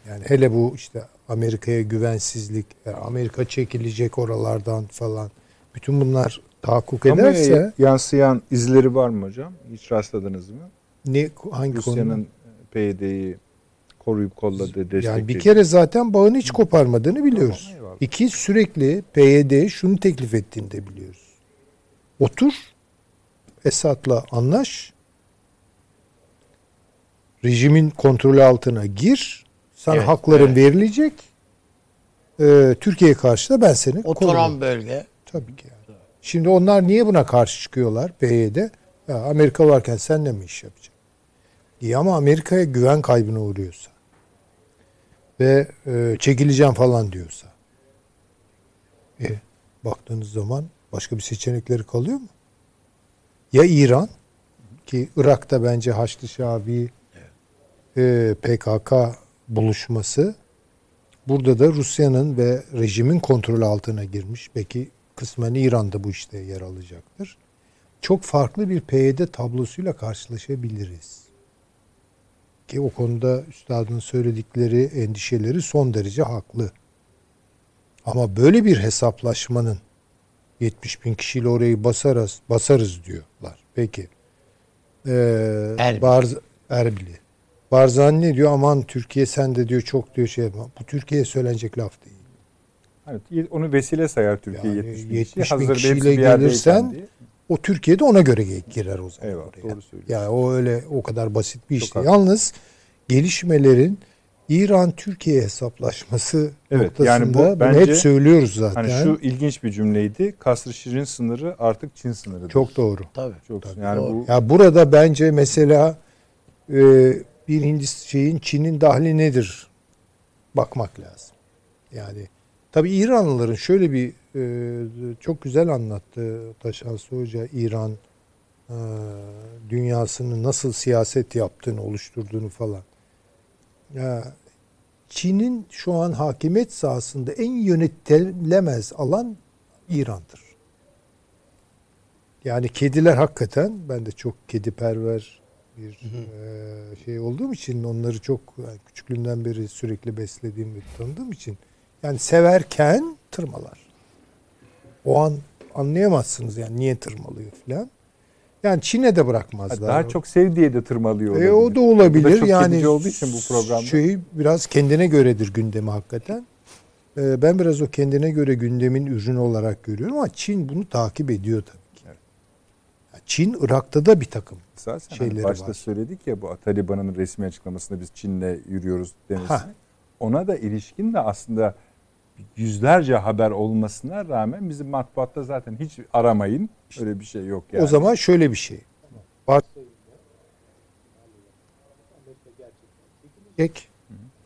Yani hele bu işte Amerika'ya güvensizlik, yani Amerika çekilecek oralardan falan. Bütün bunlar tahakkuk ederse yansıyan izleri var mı hocam? Hiç rastladınız mı? Ne hangi Rusya'nın? PYD'yi koruyup kolladığı, desteklediği. Yani bir kere zaten bağını hiç koparmadığını biliyoruz. Tamam. İki sürekli PYD şunu teklif ettiğini de biliyoruz. Otur Esad'la anlaş. Rejimin kontrolü altına gir. Sana Evet, hakların evet. verilecek. Ee, Türkiye'ye karşı da ben seni Otoran korurum. bölge. Tabii ki yani. Şimdi onlar niye buna karşı çıkıyorlar PYD? Ya Amerika varken sen de mi iş yapacaksın? İyi ama Amerika'ya güven kaybına uğruyorsa ve e, çekileceğim falan diyorsa e, baktığınız zaman başka bir seçenekleri kalıyor mu? Ya İran ki Irak'ta bence Haçlı Şabi e, PKK buluşması Burada da Rusya'nın ve rejimin kontrolü altına girmiş. Belki kısmen İran'da bu işte yer alacaktır. Çok farklı bir PYD tablosuyla karşılaşabiliriz. Ki o konuda üstadın söyledikleri endişeleri son derece haklı. Ama böyle bir hesaplaşmanın 70 bin kişiyle orayı basarız, basarız diyorlar. Peki. Ee, Erbil. Barz, Erbil'i. Barzani ne diyor? Aman Türkiye sen de diyor çok diyor şey yapma. Bu Türkiye'ye söylenecek laf değil. Hani onu vesile sayar Türkiye Yani 70 bin 70 bin kişiyle gelirsen diye. O Türkiye'de ona göre girer o zaman Eyvallah, oraya. doğru söylüyorsun. Yani o öyle o kadar basit bir iş Çok. Yalnız gelişmelerin İran-Türkiye hesaplaşması Evet, noktasında yani bu bunu bence- hep söylüyoruz zaten. Hani şu ilginç bir cümleydi. Kasr Şirin sınırı artık Çin sınırıdır. Çok doğru. Tabii. Çok yani doğru. bu Ya burada bence mesela e, bir Hindistan şeyin Çin'in dahli nedir? Bakmak lazım. Yani tabii İranlıların şöyle bir e, çok güzel anlattı Taşansı Hoca İran e, dünyasını nasıl siyaset yaptığını, oluşturduğunu falan. Ya Çin'in şu an hakimiyet sahasında en yönetilemez alan İran'dır. Yani kediler hakikaten ben de çok kediperver bir e, şey olduğum için onları çok yani küçüklüğümden beri sürekli beslediğim ve tanıdığım için yani severken tırmalar. O an anlayamazsınız yani niye tırmalıyor falan. Yani Çin'e de bırakmazlar. Daha çok sev diye de tırmalıyor E, o da olabilir. Bu da çok yani olduğu için bu programda. Şey biraz kendine göredir gündemi hakikaten. E, ben biraz o kendine göre gündemin ürünü olarak görüyorum ama Çin bunu takip ediyor tabii ki. Evet. Yani Çin Irak'ta da bir takım. Esasen hani şeyleri başta var. söyledik ya bu Taliban'ın resmi açıklamasında biz Çin'le yürüyoruz demesini. Ha. Ona da ilişkin de aslında yüzlerce haber olmasına rağmen bizim matbuatta zaten hiç aramayın. Öyle bir şey yok yani. O zaman şöyle bir şey. Var. Ek.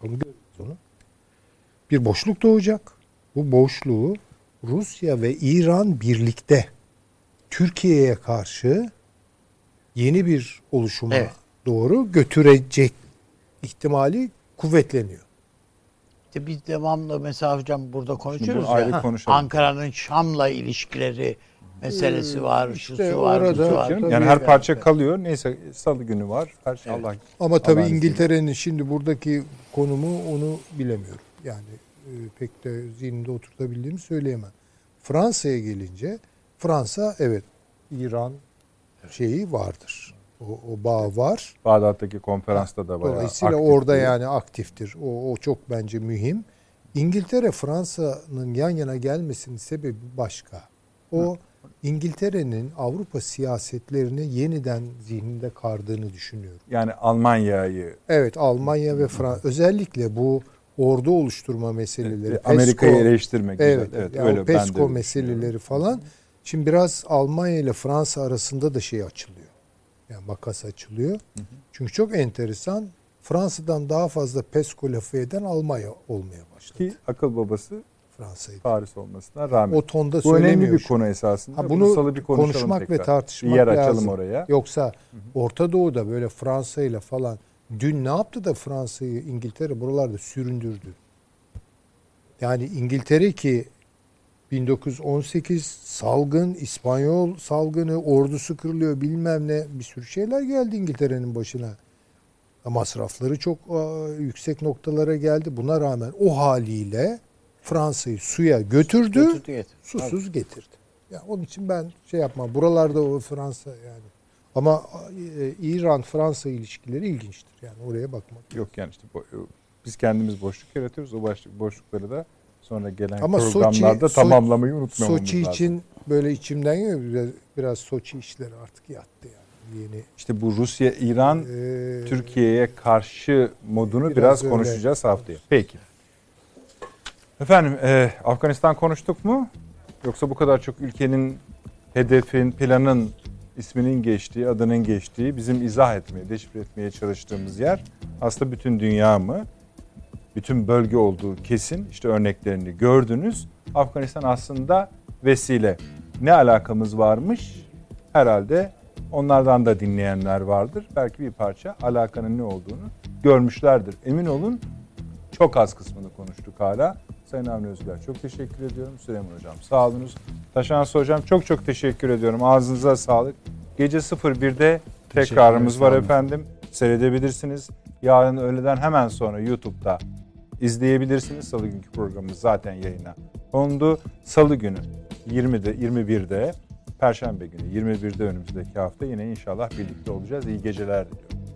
Onu görüyoruz onu. Bir boşluk doğacak. Bu boşluğu Rusya ve İran birlikte Türkiye'ye karşı yeni bir oluşuma Evet. doğru götürecek ihtimali kuvvetleniyor. İşte biz devamlı mesela hocam burada konuşuyoruz ya. Ankara'nın Şam'la ilişkileri meselesi var, işte şusu var, orada- busu var. Canım, yani her yani. parça kalıyor. Neyse salı günü var. Her şey Evet. Allah. Ama tabii İngiltere'nin şimdi buradaki konumu onu bilemiyorum. Yani e, pek de zihnimde oturtabildiğimi söyleyemem. Fransa'ya gelince Fransa evet İran şeyi vardır. O, o bağ var. Bağdat'taki konferansta da bayağı Dolayısıyla aktif orada yani aktiftir. O, o çok bence mühim. İngiltere Fransa'nın yan yana gelmesinin sebebi başka. O İngiltere'nin Avrupa siyasetlerini yeniden zihninde kardığını düşünüyorum. Yani Almanya'yı Evet Almanya ve Fransa özellikle bu ordu oluşturma meseleleri. e, Amerika'yı PESCO, eleştirmek güzel. Evet, Evet, yani öyle o ben de PESCO öyle meseleleri falan. Şimdi biraz Almanya ile Fransa arasında da şey açılıyor. Yani makas açılıyor. Çünkü çok enteresan. Fransa'dan daha fazla PESCO lafı eden Almanya olmaya başladı. Ki akıl babası Fransa'yı. Paris olmasına rağmen. O tonda Bu önemli bir konu esasında. Ha, bunu salı bir konuşmak tekrar. ve tartışmak bir yer lazım. açalım oraya. Yoksa Orta Doğu'da böyle Fransa ile falan dün ne yaptı da Fransa'yı İngiltere buralarda süründürdü. Yani İngiltere ki 1918 salgın, İspanyol salgını, ordusu kırılıyor bilmem ne bir sürü şeyler geldi İngiltere'nin başına. Masrafları çok yüksek noktalara geldi. Buna rağmen o haliyle Fransa'yı suya götürdü Götürdü, getirdi. susuz getirdi. Ya onun için ben şey yapmam. Buralarda o Fransa yani. Ama e, İran-Fransa ilişkileri ilginçtir. Yani oraya bakmak. Yok yani işte bu- biz kendimiz boşluk yaratıyoruz. O başlık, boşlukları da sonra gelen Ama programlarda Soçi- tamamlamayı unutmamamız Soçi lazım. için böyle içimden geliyor. Biraz, biraz Soçi işleri artık yattı yani. Yeni. İşte bu Rusya, İran, Ee, Türkiye'ye karşı modunu biraz, Biraz öyle. konuşacağız haftaya. Peki. Efendim e, Afganistan konuştuk mu? Yoksa bu kadar çok ülkenin hedefin, planın isminin geçtiği, adının geçtiği, bizim izah etmeye, deşifre etmeye çalıştığımız yer aslında bütün dünya mı? Bütün bölge olduğu kesin. İşte örneklerini gördünüz. Afganistan aslında vesile. Ne alakamız varmış? Herhalde onlardan da dinleyenler vardır. Belki bir parça alakanın ne olduğunu görmüşlerdir. Emin olun çok az kısmını konuştuk hala. Sayın Avni Özgür çok teşekkür ediyorum. Süleyman Hocam sağ olunuz. Taşansı Hocam çok çok teşekkür ediyorum. Ağzınıza sağlık. Gece 01'de tekrarımız var efendim. Seyredebilirsiniz. Yarın öğleden hemen sonra YouTube'da izleyebilirsiniz. Salı günkü programımız zaten yayına kondu. Salı günü 20'de 21'de Perşembe günü 21'de önümüzdeki hafta yine inşallah birlikte olacağız. İyi geceler diliyorum.